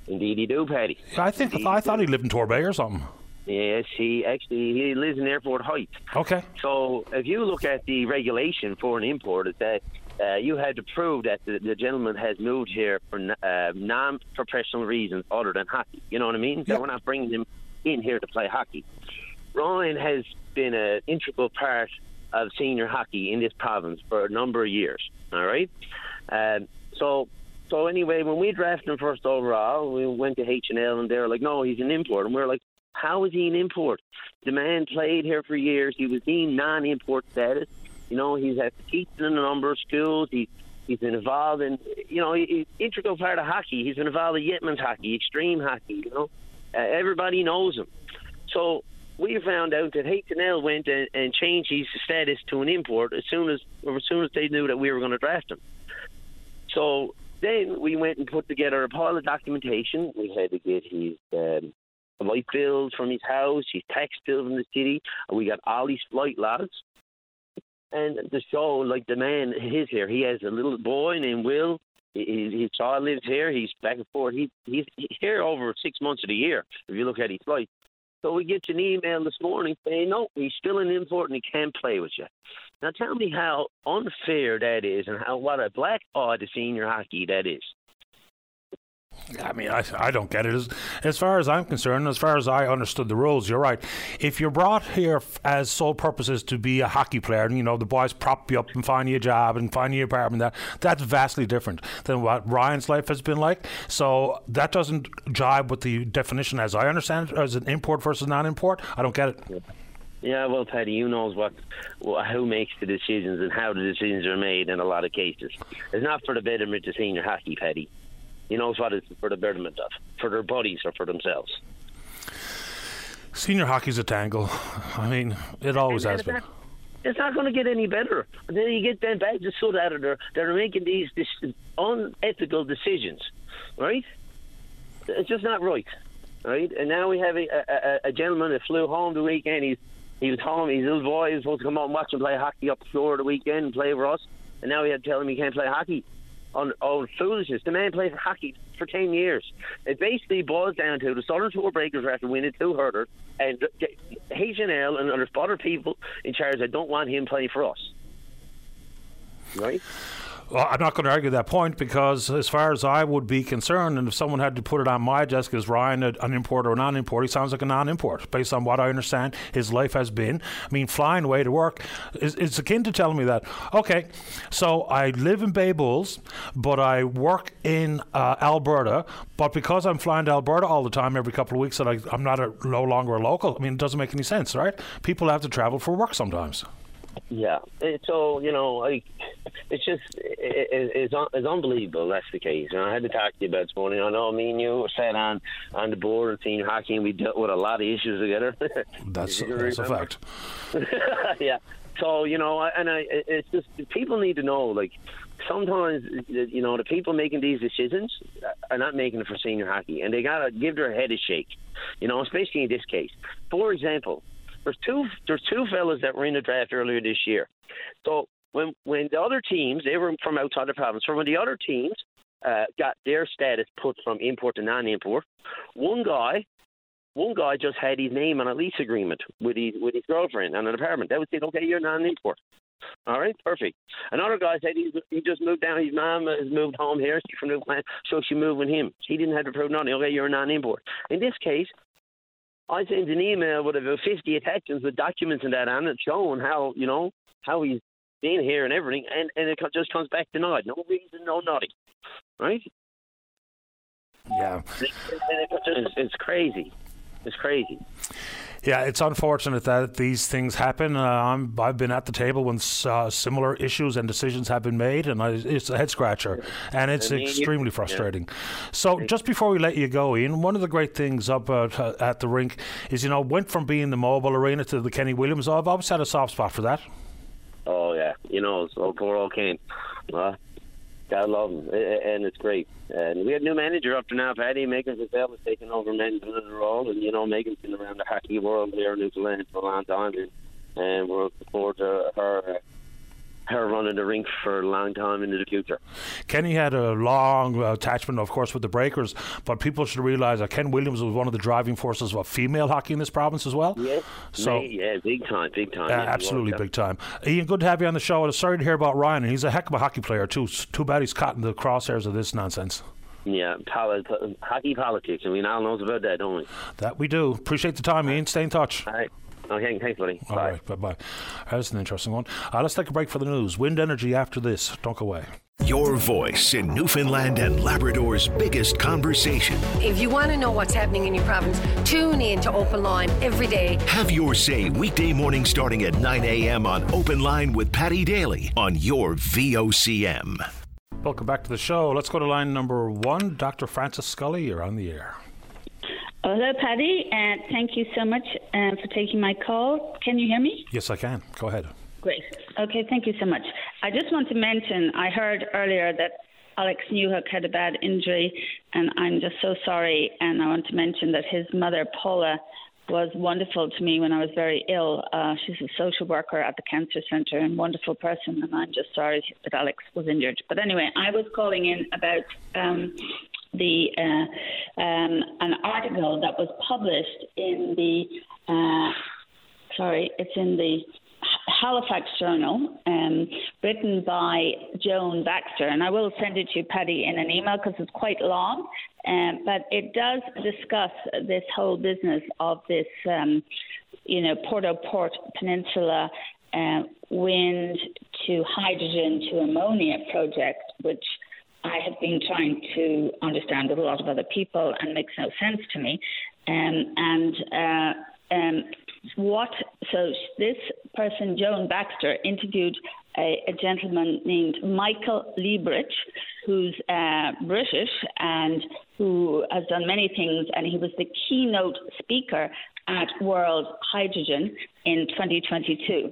Indeed, he do, Paddy. I think Indeed I thought he lived in Torbay or something. Yes, he actually he lives in Airport Heights. Okay. So if you look at the regulation for an import, it's that uh, you had to prove that the, the gentleman has moved here for uh, non-professional reasons other than hockey. You know what I mean? So we're not bringing him in here to play hockey. Ryan has been an integral part of senior hockey in this province for a number of years. All right. Um, so so anyway, when we drafted him first overall, we went to H and L, and they were like, "No, he's an import," and we are like, "How is he an import? The man played here for years. He was deemed non-import status. You know, he's had teaching in a number of schools. He he's been involved in, you know, he- he's integral part of hockey. He's been involved in Yetman's hockey, extreme hockey. You know, uh, everybody knows him. So we found out that H&L went and, and changed his status to an import as soon as as soon as they knew that we were going to draft him. So then we went and put together a pile of documentation. We had to get his um, light bills from his house, his tax bill from the city, and we got all his flight logs. And the show, like the man is here, he has a little boy named Will. His, his child lives here. He's back and forth. He, he's, he's here over six months of the year. If you look at his flight. So we get an email this morning saying, no, he's still an import and he can't play with you. Now tell me how unfair that is and how what a black eye to senior hockey that is. I mean, I, I don't get it. As, as far as I'm concerned, as far as I understood the rules, you're right. If you're brought here f- as sole purposes to be a hockey player, and you know the boys prop you up and find you a job and find you an apartment, that that's vastly different than what Ryan's life has been like. So that doesn't jibe with the definition, as I understand it, as an import versus non-import. I don't get it. Yeah, well, Paddy, you knows what, wh- who makes the decisions and how the decisions are made in a lot of cases. It's not for the betterment of senior hockey, Paddy. He knows what it's for the betterment of, for their buddies or for themselves. Senior hockey's a tangle. I mean, it always has been. It's not going to get any better. And then you get them bags of soot out of there that are making these, these unethical decisions, right? It's just not right, right? And now we have a, a, a gentleman that flew home the weekend. He's he was home. His little boy was supposed to come out and watch him play hockey up the floor the weekend and play for us. And now we had to tell him he can't play hockey on on foolishness. The man played hockey for ten years. It basically boils down to the Southern Shore Breakers are after winning two Herders, and H and L and there's other people in charge that don't want him playing for us. Right? Well, I'm not going to argue that point because, as far as I would be concerned, and if someone had to put it on my desk, is Ryan an import or a non-import? He sounds like a non-import, based on what I understand his life has been. I mean, flying away to work is akin to telling me that. Okay, so I live in Bay Bulls, but I work in uh, Alberta. But because I'm flying to Alberta all the time, every couple of weeks, that I, I'm not a, no longer a local. I mean, it doesn't make any sense, right? People have to travel for work sometimes. Yeah. So you know, like it's just it, it, it's un- it's unbelievable. That's the case. And I had to talk to you about this morning. I know me and you sat on on the board in senior hockey, and we dealt with a lot of issues together. [laughs] That's Did that's a fact. [laughs] yeah. So you know, I- and I, it's just people need to know, like, sometimes you know the people making these decisions are not making it for senior hockey, and they gotta give their head a shake. You know, especially in this case. For example, there's two there's two fellas that were in the draft earlier this year. So when when the other teams they were from outside the province, so when the other teams uh, got their status put from import to non-import, one guy one guy just had his name on a lease agreement with his with his girlfriend on an apartment. That was it. Okay, you're non-import. All right, perfect. Another guy said he, he just moved down. His mom has moved home here. She's from Newfoundland, so she moved with him. He didn't have to prove nothing. Okay, you're a non-import. In this case, I sent an email with about 50 attachments with documents and that on it showing how, you know, how he's been here and everything, and, and it just comes back denied. No reason, no nothing. Right? Yeah. And it just- it's crazy. It's crazy. Yeah, it's unfortunate that these things happen. Uh, I'm, I've been at the table when uh, similar issues and decisions have been made, and I, it's a head scratcher, and it's I mean, extremely yeah. frustrating. So, just before we let you go, Ian, one of the great things up at, uh, at the rink is, you know, went from being the mobile arena to the Kenny Williams. I've always had a soft spot for that. Oh yeah, you know, so poor old Kane. Well, I love him, and it's great. And we had a new manager to now, Paddy Megan Giselle is taking over men's role, and you know Megan's been around the hockey world here in Newfoundland for a long time, and, and we're looking forward to her. Uh, her running the rink for a long time into the future. Kenny had a long attachment, of course, with the Breakers, but people should realise that Ken Williams was one of the driving forces of female hockey in this province as well. Yeah, so yeah, big time, big time. Uh, yeah, absolutely, big time. Ian, good to have you on the show. I'm sorry to hear about Ryan, and he's a heck of a hockey player too. Too bad he's caught in the crosshairs of this nonsense. Yeah, poli- hockey politics, and we all knows about that, don't we? That we do. Appreciate the time, Ian. Stay in touch. All right. Okay, thanks, buddy. All Bye. right, bye bye. That's an interesting one. Uh, let's take a break for the news. Wind energy after this. Don't go away. Your voice in Newfoundland and Labrador's biggest conversation. If you want to know what's happening in your province, tune in to Open Line every day. Have your say weekday morning starting at 9 a.m. on Open Line with Paddy Daly on your VOCM. Welcome back to the show. Let's go to line number one. Dr. Francis Scully, you're on the air. Oh, hello, Paddy, and thank you so much uh, for taking my call. Can you hear me? Yes, I can. Go ahead. Great. Okay, thank you so much. I just want to mention I heard earlier that Alex Newhook had a bad injury, and I'm just so sorry. And I want to mention that his mother, Paula, was wonderful to me when I was very ill. Uh, she's a social worker at the cancer centre and wonderful person, and I'm just sorry that Alex was injured. But anyway, I was calling in about um, the uh, um, an article that was published in the uh, sorry, it's in the Halifax Journal, um, written by Joan Baxter, and I will send it to you, Paddy, in an email because it's quite long. Um, but it does discuss this whole business of this, um, you know, Port au Port Peninsula uh, wind to hydrogen to ammonia project, which I have been trying to understand with a lot of other people and makes no sense to me. Um, and uh, um, what, so this person, Joan Baxter, interviewed a, a gentleman named Michael Liebreich, who's uh, British and who has done many things, and he was the keynote speaker at World Hydrogen in 2022.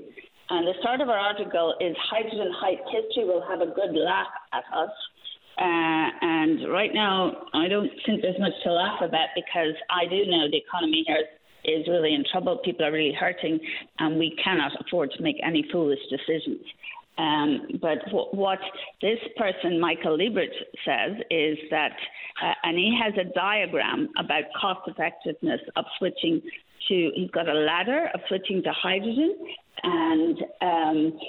And the start of our article is Hydrogen Hype History will have a good laugh at us. Uh, and right now, I don't think there's much to laugh about because I do know the economy here is really in trouble. People are really hurting, and we cannot afford to make any foolish decisions. Um, but w- what this person, Michael Liebreich, says is that, uh, and he has a diagram about cost effectiveness of switching to, he's got a ladder of switching to hydrogen. And um,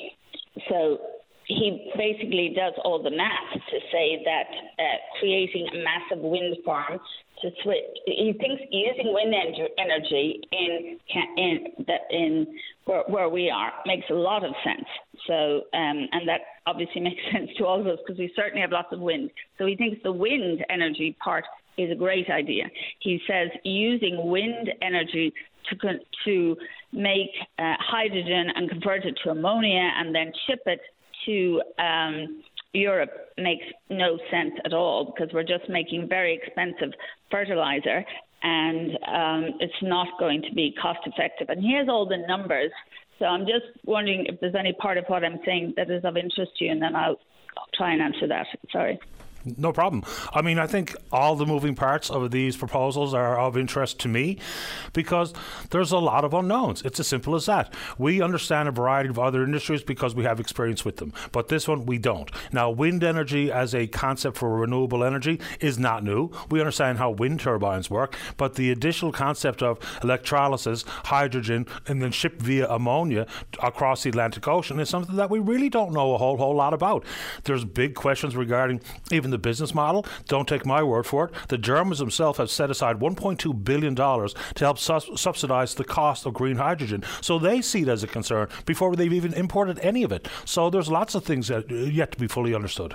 so he basically does all the math to say that uh, creating a massive wind farm to switch, he thinks using wind energy in in in where, where we are makes a lot of sense. So um, and that obviously [laughs] makes sense to all of us because we certainly have lots of wind. So he thinks the wind energy part is a great idea. He says using wind energy to to make uh, hydrogen and convert it to ammonia and then ship it to um, Europe makes no sense at all because we're just making very expensive fertilizer and um, it's not going to be cost effective. And here's all the numbers. So I'm just wondering if there's any part of what I'm saying that is of interest to you, and then I'll try and answer that. Sorry. No problem. I mean, I think all the moving parts of these proposals are of interest to me because there's a lot of unknowns. It's as simple as that. We understand a variety of other industries because we have experience with them, but this one we don't. Now, wind energy as a concept for renewable energy is not new. We understand how wind turbines work, but the additional concept of electrolysis, hydrogen, and then shipped via ammonia across the Atlantic Ocean is something that we really don't know a whole whole lot about. There's big questions regarding even the business model. Don't take my word for it. The Germans themselves have set aside 1.2 billion dollars to help su- subsidize the cost of green hydrogen. So they see it as a concern before they've even imported any of it. So there's lots of things that yet to be fully understood.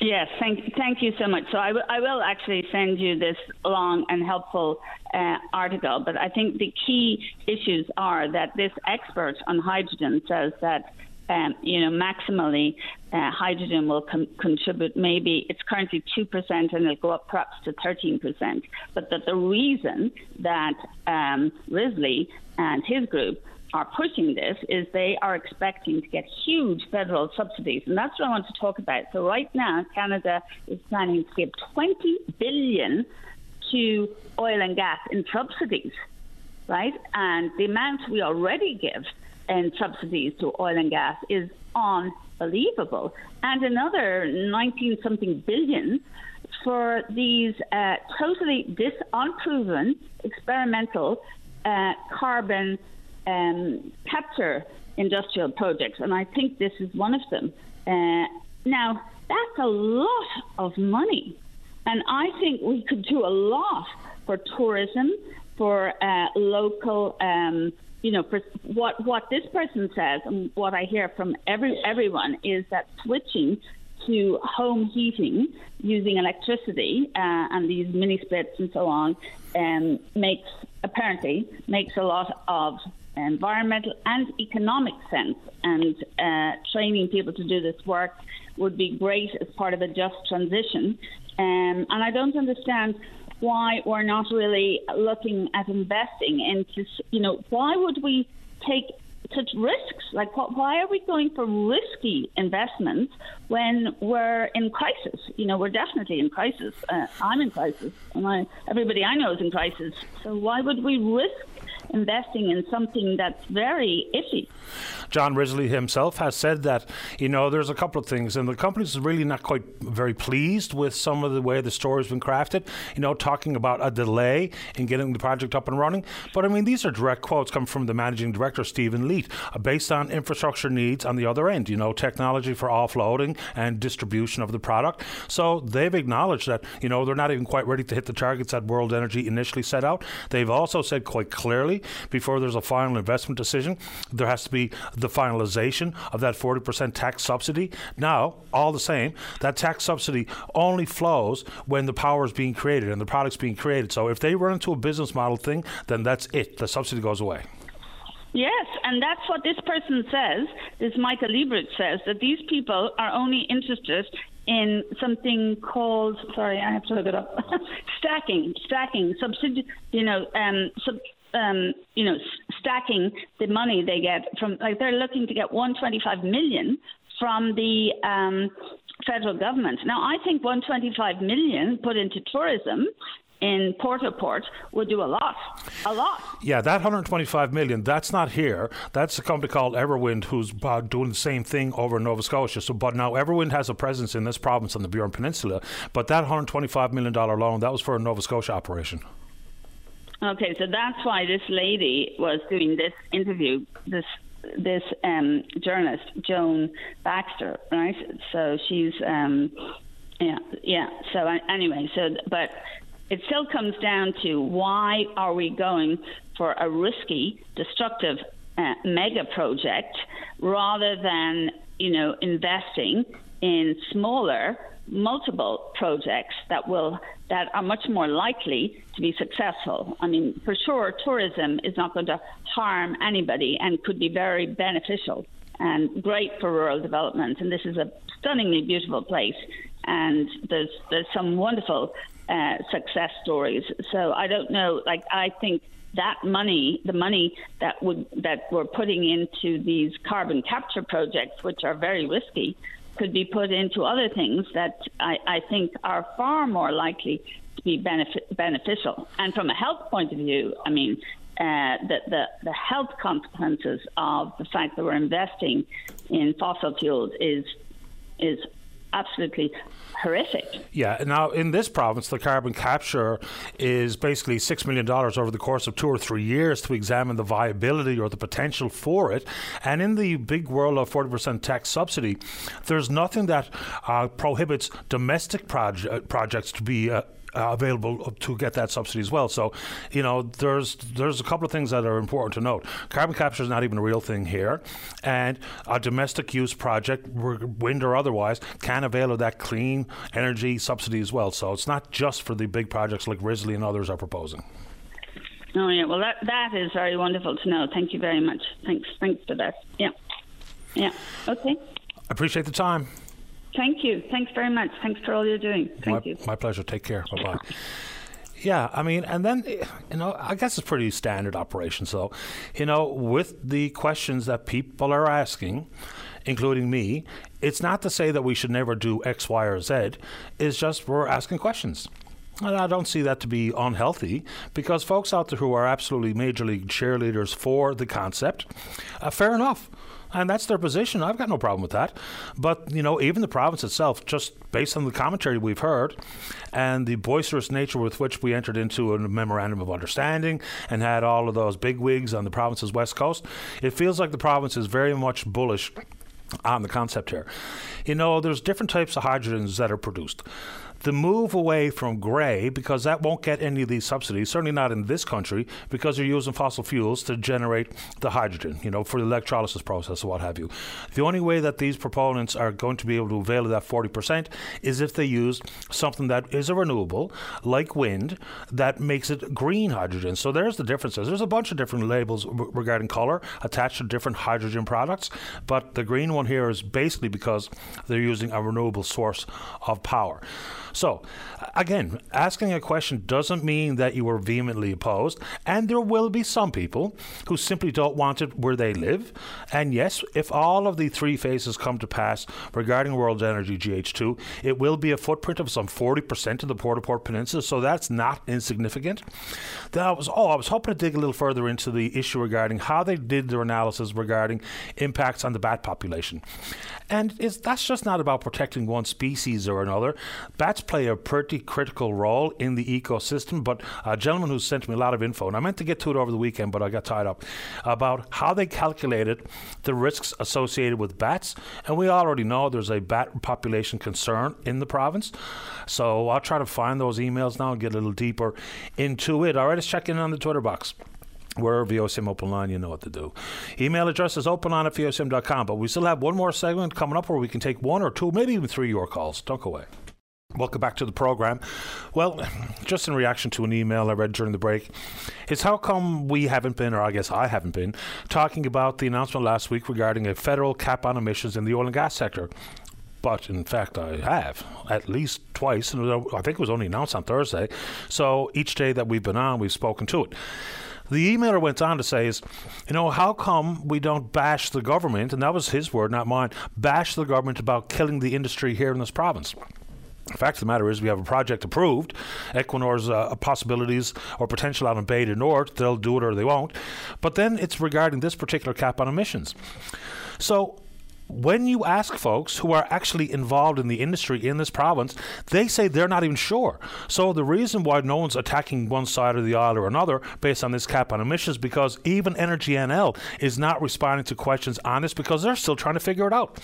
Yes, thank, thank you so much. So I, w- I will actually send you this long and helpful uh, article, but I think the key issues are that this expert on hydrogen says that um, you know, maximally, uh, hydrogen will com- contribute maybe it's currently 2% and it'll go up perhaps to 13%. But that the reason that um, Risley and his group are pushing this is they are expecting to get huge federal subsidies, and that's what I want to talk about. So right now, Canada is planning to give 20 billion to oil and gas in subsidies, right? And the amount we already give in subsidies to oil and gas is unbelievable, and another 19 something billion for these uh, totally dis unproven experimental uh, carbon um, capture industrial projects, and I think this is one of them. Uh, now, that's a lot of money, and I think we could do a lot for tourism, for uh, local. Um, you know, for what what this person says, and what I hear from every everyone is that switching to home heating using electricity uh, and these mini splits and so on um, makes apparently makes a lot of environmental and economic sense. And uh, training people to do this work would be great as part of a just transition. Um, and I don't understand why we're not really looking at investing into, you know, why would we take such risks? Like, what, why are we going for risky investments when we're in crisis? You know, we're definitely in crisis. Uh, I'm in crisis, and I, everybody I know is in crisis. So why would we risk investing in something that's very iffy. John Risley himself has said that, you know, there's a couple of things, and the company's really not quite very pleased with some of the way the story's been crafted, you know, talking about a delay in getting the project up and running. But I mean, these are direct quotes come from the managing director, Stephen Leet, uh, based on infrastructure needs on the other end, you know, technology for offloading and distribution of the product. So they've acknowledged that, you know, they're not even quite ready to hit the targets that World Energy initially set out. They've also said quite clearly before there's a final investment decision. There has to be the finalization of that 40% tax subsidy. Now, all the same, that tax subsidy only flows when the power is being created and the product's being created. So if they run into a business model thing, then that's it. The subsidy goes away. Yes, and that's what this person says. This Michael Liebreich says that these people are only interested in something called sorry, I have to look it up. [laughs] stacking, stacking, subsidy. You know, um, sub, um, you know, stacking the money they get from, like they're looking to get 125 million from the um, federal government. Now, I think 125 million put into tourism in Port would do a lot, a lot. Yeah, that 125 million, that's not here. That's a company called Everwind who's uh, doing the same thing over in Nova Scotia. So, but now Everwind has a presence in this province on the Burin Peninsula. But that 125 million dollar loan, that was for a Nova Scotia operation. Okay, so that's why this lady was doing this interview, this this um, journalist Joan Baxter, right? So she's um, yeah, yeah. So anyway, so but it still comes down to why are we going for a risky, destructive uh, mega project rather than you know investing in smaller multiple projects that will that are much more likely to be successful. I mean, for sure, tourism is not going to harm anybody and could be very beneficial and great for rural development. And this is a stunningly beautiful place, and there's there's some wonderful uh, success stories. So I don't know, like I think that money, the money that would that we're putting into these carbon capture projects, which are very risky, could be put into other things that I, I think are far more likely to be benefit, beneficial. And from a health point of view, I mean, uh, the, the, the health consequences of the fact that we're investing in fossil fuels is is absolutely horrific. Yeah. Now, in this province, the carbon capture is basically $6 million over the course of two or three years to examine the viability or the potential for it. And in the big world of 40% tax subsidy, there's nothing that uh, prohibits domestic proje- projects to be uh, uh, available to get that subsidy as well. So, you know, there's there's a couple of things that are important to note. Carbon capture is not even a real thing here, and a domestic use project, wind or otherwise, can avail of that clean energy subsidy as well. So it's not just for the big projects like Risley and others are proposing. Oh yeah, well that that is very wonderful to know. Thank you very much. Thanks, thanks for that. Yeah, yeah. Okay. I appreciate the time. Thank you. Thanks very much. Thanks for all you're doing. Thank my, you. My pleasure. Take care. Bye bye. Yeah, I mean, and then you know, I guess it's pretty standard operation. So, you know, with the questions that people are asking, including me, it's not to say that we should never do X, Y, or Z. It's just we're asking questions. And I don't see that to be unhealthy because folks out there who are absolutely major league cheerleaders for the concept, uh, fair enough and that's their position. I've got no problem with that. But you know, even the province itself, just based on the commentary we've heard and the boisterous nature with which we entered into a memorandum of understanding and had all of those big wigs on the province's west coast, it feels like the province is very much bullish on the concept here. You know, there's different types of hydrogens that are produced the move away from grey, because that won't get any of these subsidies, certainly not in this country, because they're using fossil fuels to generate the hydrogen, you know, for the electrolysis process or what have you. The only way that these proponents are going to be able to avail of that 40% is if they use something that is a renewable, like wind, that makes it green hydrogen. So there's the differences. There's a bunch of different labels r- regarding color attached to different hydrogen products, but the green one here is basically because they're using a renewable source of power. So, again, asking a question doesn't mean that you are vehemently opposed, and there will be some people who simply don't want it where they live. And yes, if all of the three phases come to pass regarding World Energy GH2, it will be a footprint of some 40% of the Port au Port Peninsula, so that's not insignificant. Then I was, oh, I was hoping to dig a little further into the issue regarding how they did their analysis regarding impacts on the bat population. And that's just not about protecting one species or another. Bats play a pretty critical role in the ecosystem. But a gentleman who sent me a lot of info, and I meant to get to it over the weekend, but I got tied up, about how they calculated the risks associated with bats. And we already know there's a bat population concern in the province. So I'll try to find those emails now and get a little deeper into it. All right, let's check in on the Twitter box. We're VOCM Open Line, you know what to do. Email address is openline at VOCM.com, but we still have one more segment coming up where we can take one or two, maybe even three your calls. Don't go away. Welcome back to the program. Well, just in reaction to an email I read during the break, is how come we haven't been, or I guess I haven't been, talking about the announcement last week regarding a federal cap on emissions in the oil and gas sector? But in fact, I have at least twice, and I think it was only announced on Thursday. So each day that we've been on, we've spoken to it. The emailer went on to say, "Is you know how come we don't bash the government?" And that was his word, not mine. Bash the government about killing the industry here in this province. The fact of the matter is, we have a project approved. Equinor's uh, possibilities or potential out in Bay du Nord, they'll do it or they won't. But then it's regarding this particular cap on emissions. So when you ask folks who are actually involved in the industry in this province, they say they're not even sure. So the reason why no one's attacking one side of the aisle or another based on this cap on emissions because even Energy NL is not responding to questions on this because they're still trying to figure it out.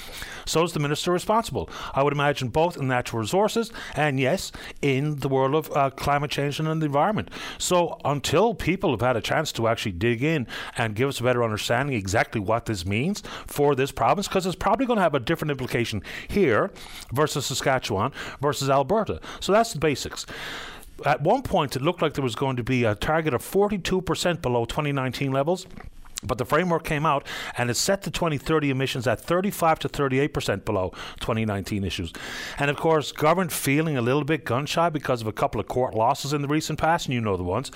So is the minister responsible. I would imagine both in natural resources and yes, in the world of uh, climate change and the environment. So until people have had a chance to actually dig in and give us a better understanding exactly what this means for this province, because is probably going to have a different implication here versus Saskatchewan versus Alberta. So that's the basics. At one point, it looked like there was going to be a target of 42% below 2019 levels. But the framework came out and it set the 2030 emissions at 35 to 38 percent below 2019 issues. And of course, government feeling a little bit gun shy because of a couple of court losses in the recent past, and you know the ones.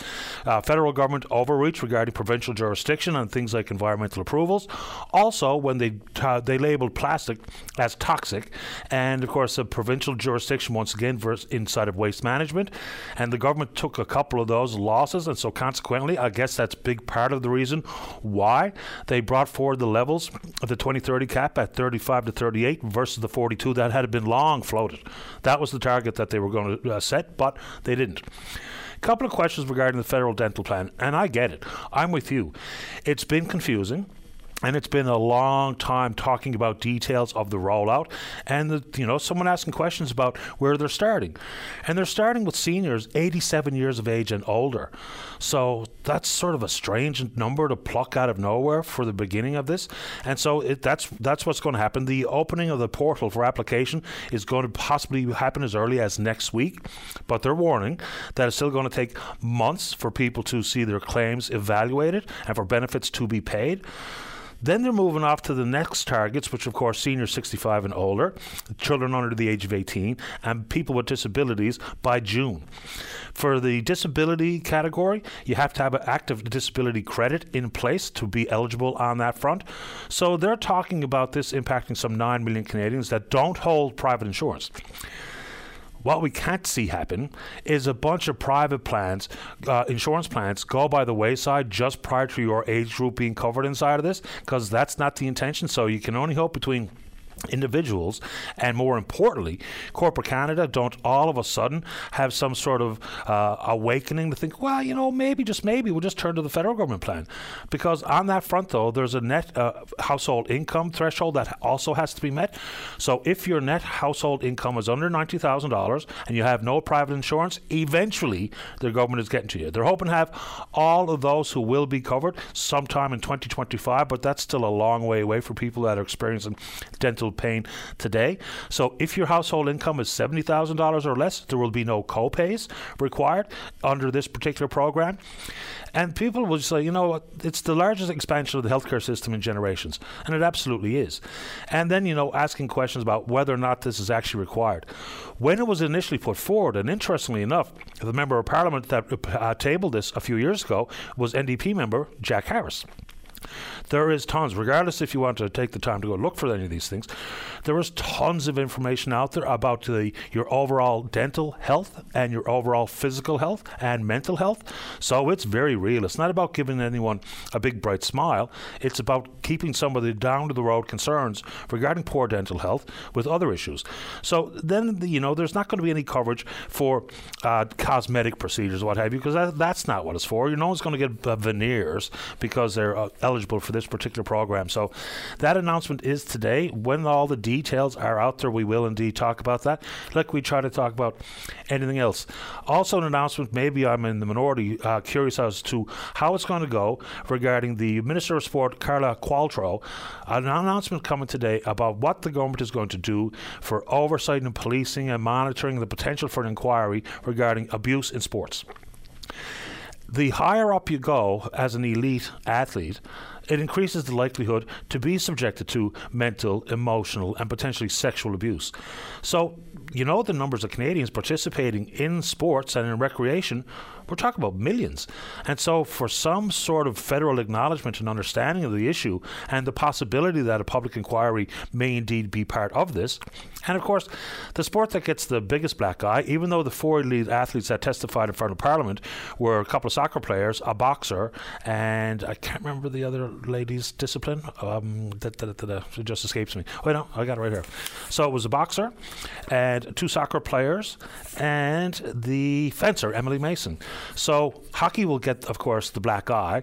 Uh, federal government overreach regarding provincial jurisdiction on things like environmental approvals. Also, when they uh, they labeled plastic as toxic, and of course, the provincial jurisdiction once again inside of waste management, and the government took a couple of those losses, and so consequently, I guess that's big part of the reason why they brought forward the levels of the 2030 cap at 35 to 38 versus the 42 that had been long floated. That was the target that they were going to uh, set, but they didn't. A couple of questions regarding the federal dental plan, and I get it. I'm with you. It's been confusing and it's been a long time talking about details of the rollout and the, you know someone asking questions about where they're starting. And they're starting with seniors 87 years of age and older. So that's sort of a strange number to pluck out of nowhere for the beginning of this. And so it, that's that's what's going to happen. The opening of the portal for application is going to possibly happen as early as next week. But they're warning that it's still going to take months for people to see their claims evaluated and for benefits to be paid Then they're moving off to the next targets, which of course seniors 65 and older, children under the age of 18, and people with disabilities by June. For the disability category, you have to have an active disability credit in place to be eligible on that front. So they're talking about this impacting some 9 million Canadians that don't hold private insurance. What we can't see happen is a bunch of private plans, uh, insurance plans, go by the wayside just prior to your age group being covered inside of this, because that's not the intention. So you can only hope between individuals and more importantly corporate canada don't all of a sudden have some sort of uh, awakening to think well you know maybe just maybe we'll just turn to the federal government plan. Because on that front though there's a net uh, household income threshold that also has to be met. So if your net household income is under $90000 and you have no private insurance eventually the government is getting to you. They're hoping to have all of those who will be covered sometime in 2025 but that's still a long way away for people that are experiencing dental paying today. So if your household income is $70,000 or less, there will be no co-pays required under this particular program. And people will say, you know, it's the largest expansion of the healthcare system in generations. And it absolutely is. And then, you know, asking questions about whether or not this is actually required. When it was initially put forward, and interestingly enough, the member of parliament that uh, tabled this a few years ago was NDP member Jack Harris. There is tons, regardless if you want to take the time to go look for any of these things, there is tons of information out there about the, your overall dental health and your overall physical health and mental health. So it's very real. It's not about giving anyone a big bright smile. It's about keeping some of the down to the road concerns regarding poor dental health with other issues. So then, you know, there's not going to be any coverage for uh, cosmetic procedures, what have you, because that, that's not what it's for. You no one's going to get uh, veneers because they're uh, eligible for this particular program. So that announcement is today. When all the details are out there, we will indeed talk about that. Like we try to talk about anything else. Also, an announcement. Maybe I'm in the minority, uh, curious as to how it's going to go regarding the Minister of Sport, Carla Qualtrough. An announcement coming today about what the government is going to do for oversight and policing and monitoring the potential for an inquiry regarding abuse in sports the higher up you go as an elite athlete, it increases the likelihood to be subjected to mental, emotional, and potentially sexual abuse. So, you know, the numbers of Canadians participating in sports and in recreation we're talking about millions. And so, for some sort of federal acknowledgement and understanding of the issue and the possibility that a public inquiry may indeed be part of this, and of course, the sport that gets the biggest black eye, even though the four lead athletes that testified in front of Parliament were a couple of soccer players, a boxer, and I can't remember the other lady's discipline. Um, that, that, that, it just escapes me. Wait, no, I got it right here. So it was a boxer and two soccer players and the fencer, Emily Mason. So hockey will get, of course, the black eye.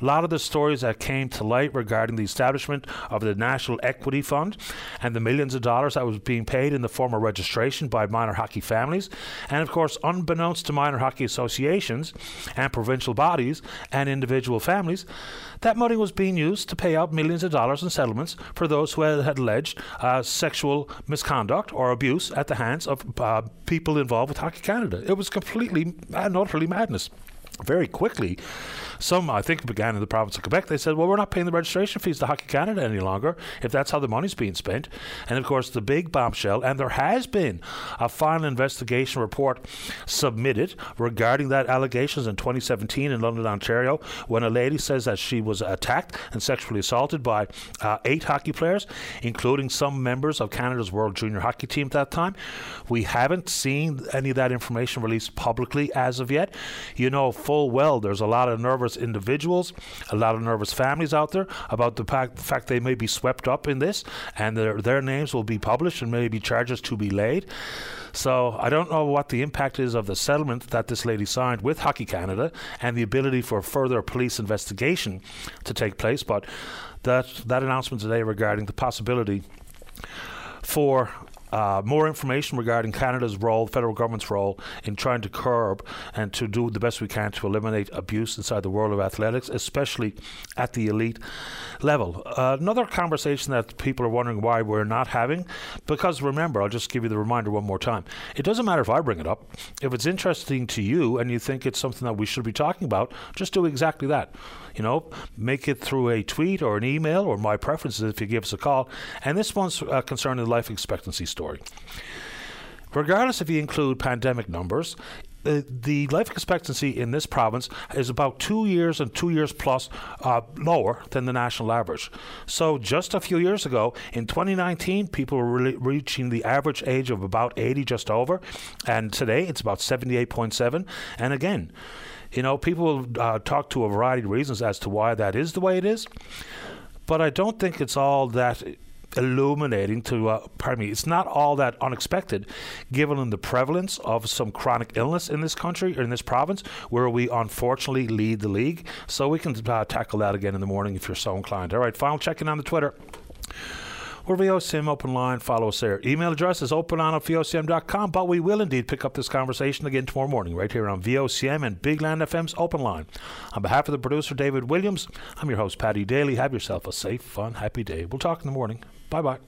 A lot of the stories that came to light regarding the establishment of the National Equity Fund and the millions of dollars that was being paid in the form of registration by minor hockey families, and of course, unbeknownst to minor hockey associations and provincial bodies and individual families, that money was being used to pay out millions of dollars in settlements for those who had, alleged uh, sexual misconduct or abuse at the hands of uh, people involved with Hockey Canada. It was completely and utterly madness. Very quickly, some, I think, began in the province of Quebec. They said, well, we're not paying the registration fees to Hockey Canada any longer if that's how the money's being spent. And of course, the big bombshell, and there has been a final investigation report submitted regarding that allegations in 2017 in London, Ontario, when a lady says that she was attacked and sexually assaulted by uh, eight hockey players, including some members of Canada's World Junior Hockey team at that time. We haven't seen any of that information released publicly as of yet. You know, full well there's a lot of nervous individuals, a lot of nervous families out there about the fact, the fact they may be swept up in this and their, their names will be published and maybe charges to be laid. So I don't know what the impact is of the settlement that this lady signed with Hockey Canada and the ability for further police investigation to take place, but that that announcement today regarding the possibility for uh, more information regarding Canada's role, federal government's role in trying to curb and to do the best we can to eliminate abuse inside the world of athletics, especially at the elite level. Uh, another conversation that people are wondering why we're not having, because remember, I'll just give you the reminder one more time. It doesn't matter if I bring it up. If it's interesting to you and you think it's something that we should be talking about, just do exactly that. You know, make it through a tweet or an email or my preferences if you give us a call. And this one's uh, concerning the life expectancy story. Regardless if you include pandemic numbers, the life expectancy in this province is about two years and two years plus uh, lower than the national average. So, just a few years ago, in 2019, people were re- reaching the average age of about 80, just over, and today it's about 78.7. And again, you know, people uh, talk to a variety of reasons as to why that is the way it is, but I don't think it's all that illuminating to, uh, pardon me, it's not all that unexpected given the prevalence of some chronic illness in this country or in this province where we unfortunately lead the league. So we can uh, tackle that again in the morning if you're so inclined. All right, final check in on the Twitter. We're VOCM Open Line. Follow us there. Email address is openline at VOCM.com, but we will indeed pick up this conversation again tomorrow morning right here on VOCM and Big Land FM's Open Line. On behalf of the producer, David Williams, I'm your host, Paddy Daly. Have yourself a safe, fun, happy day. We'll talk in the morning. Bye bye.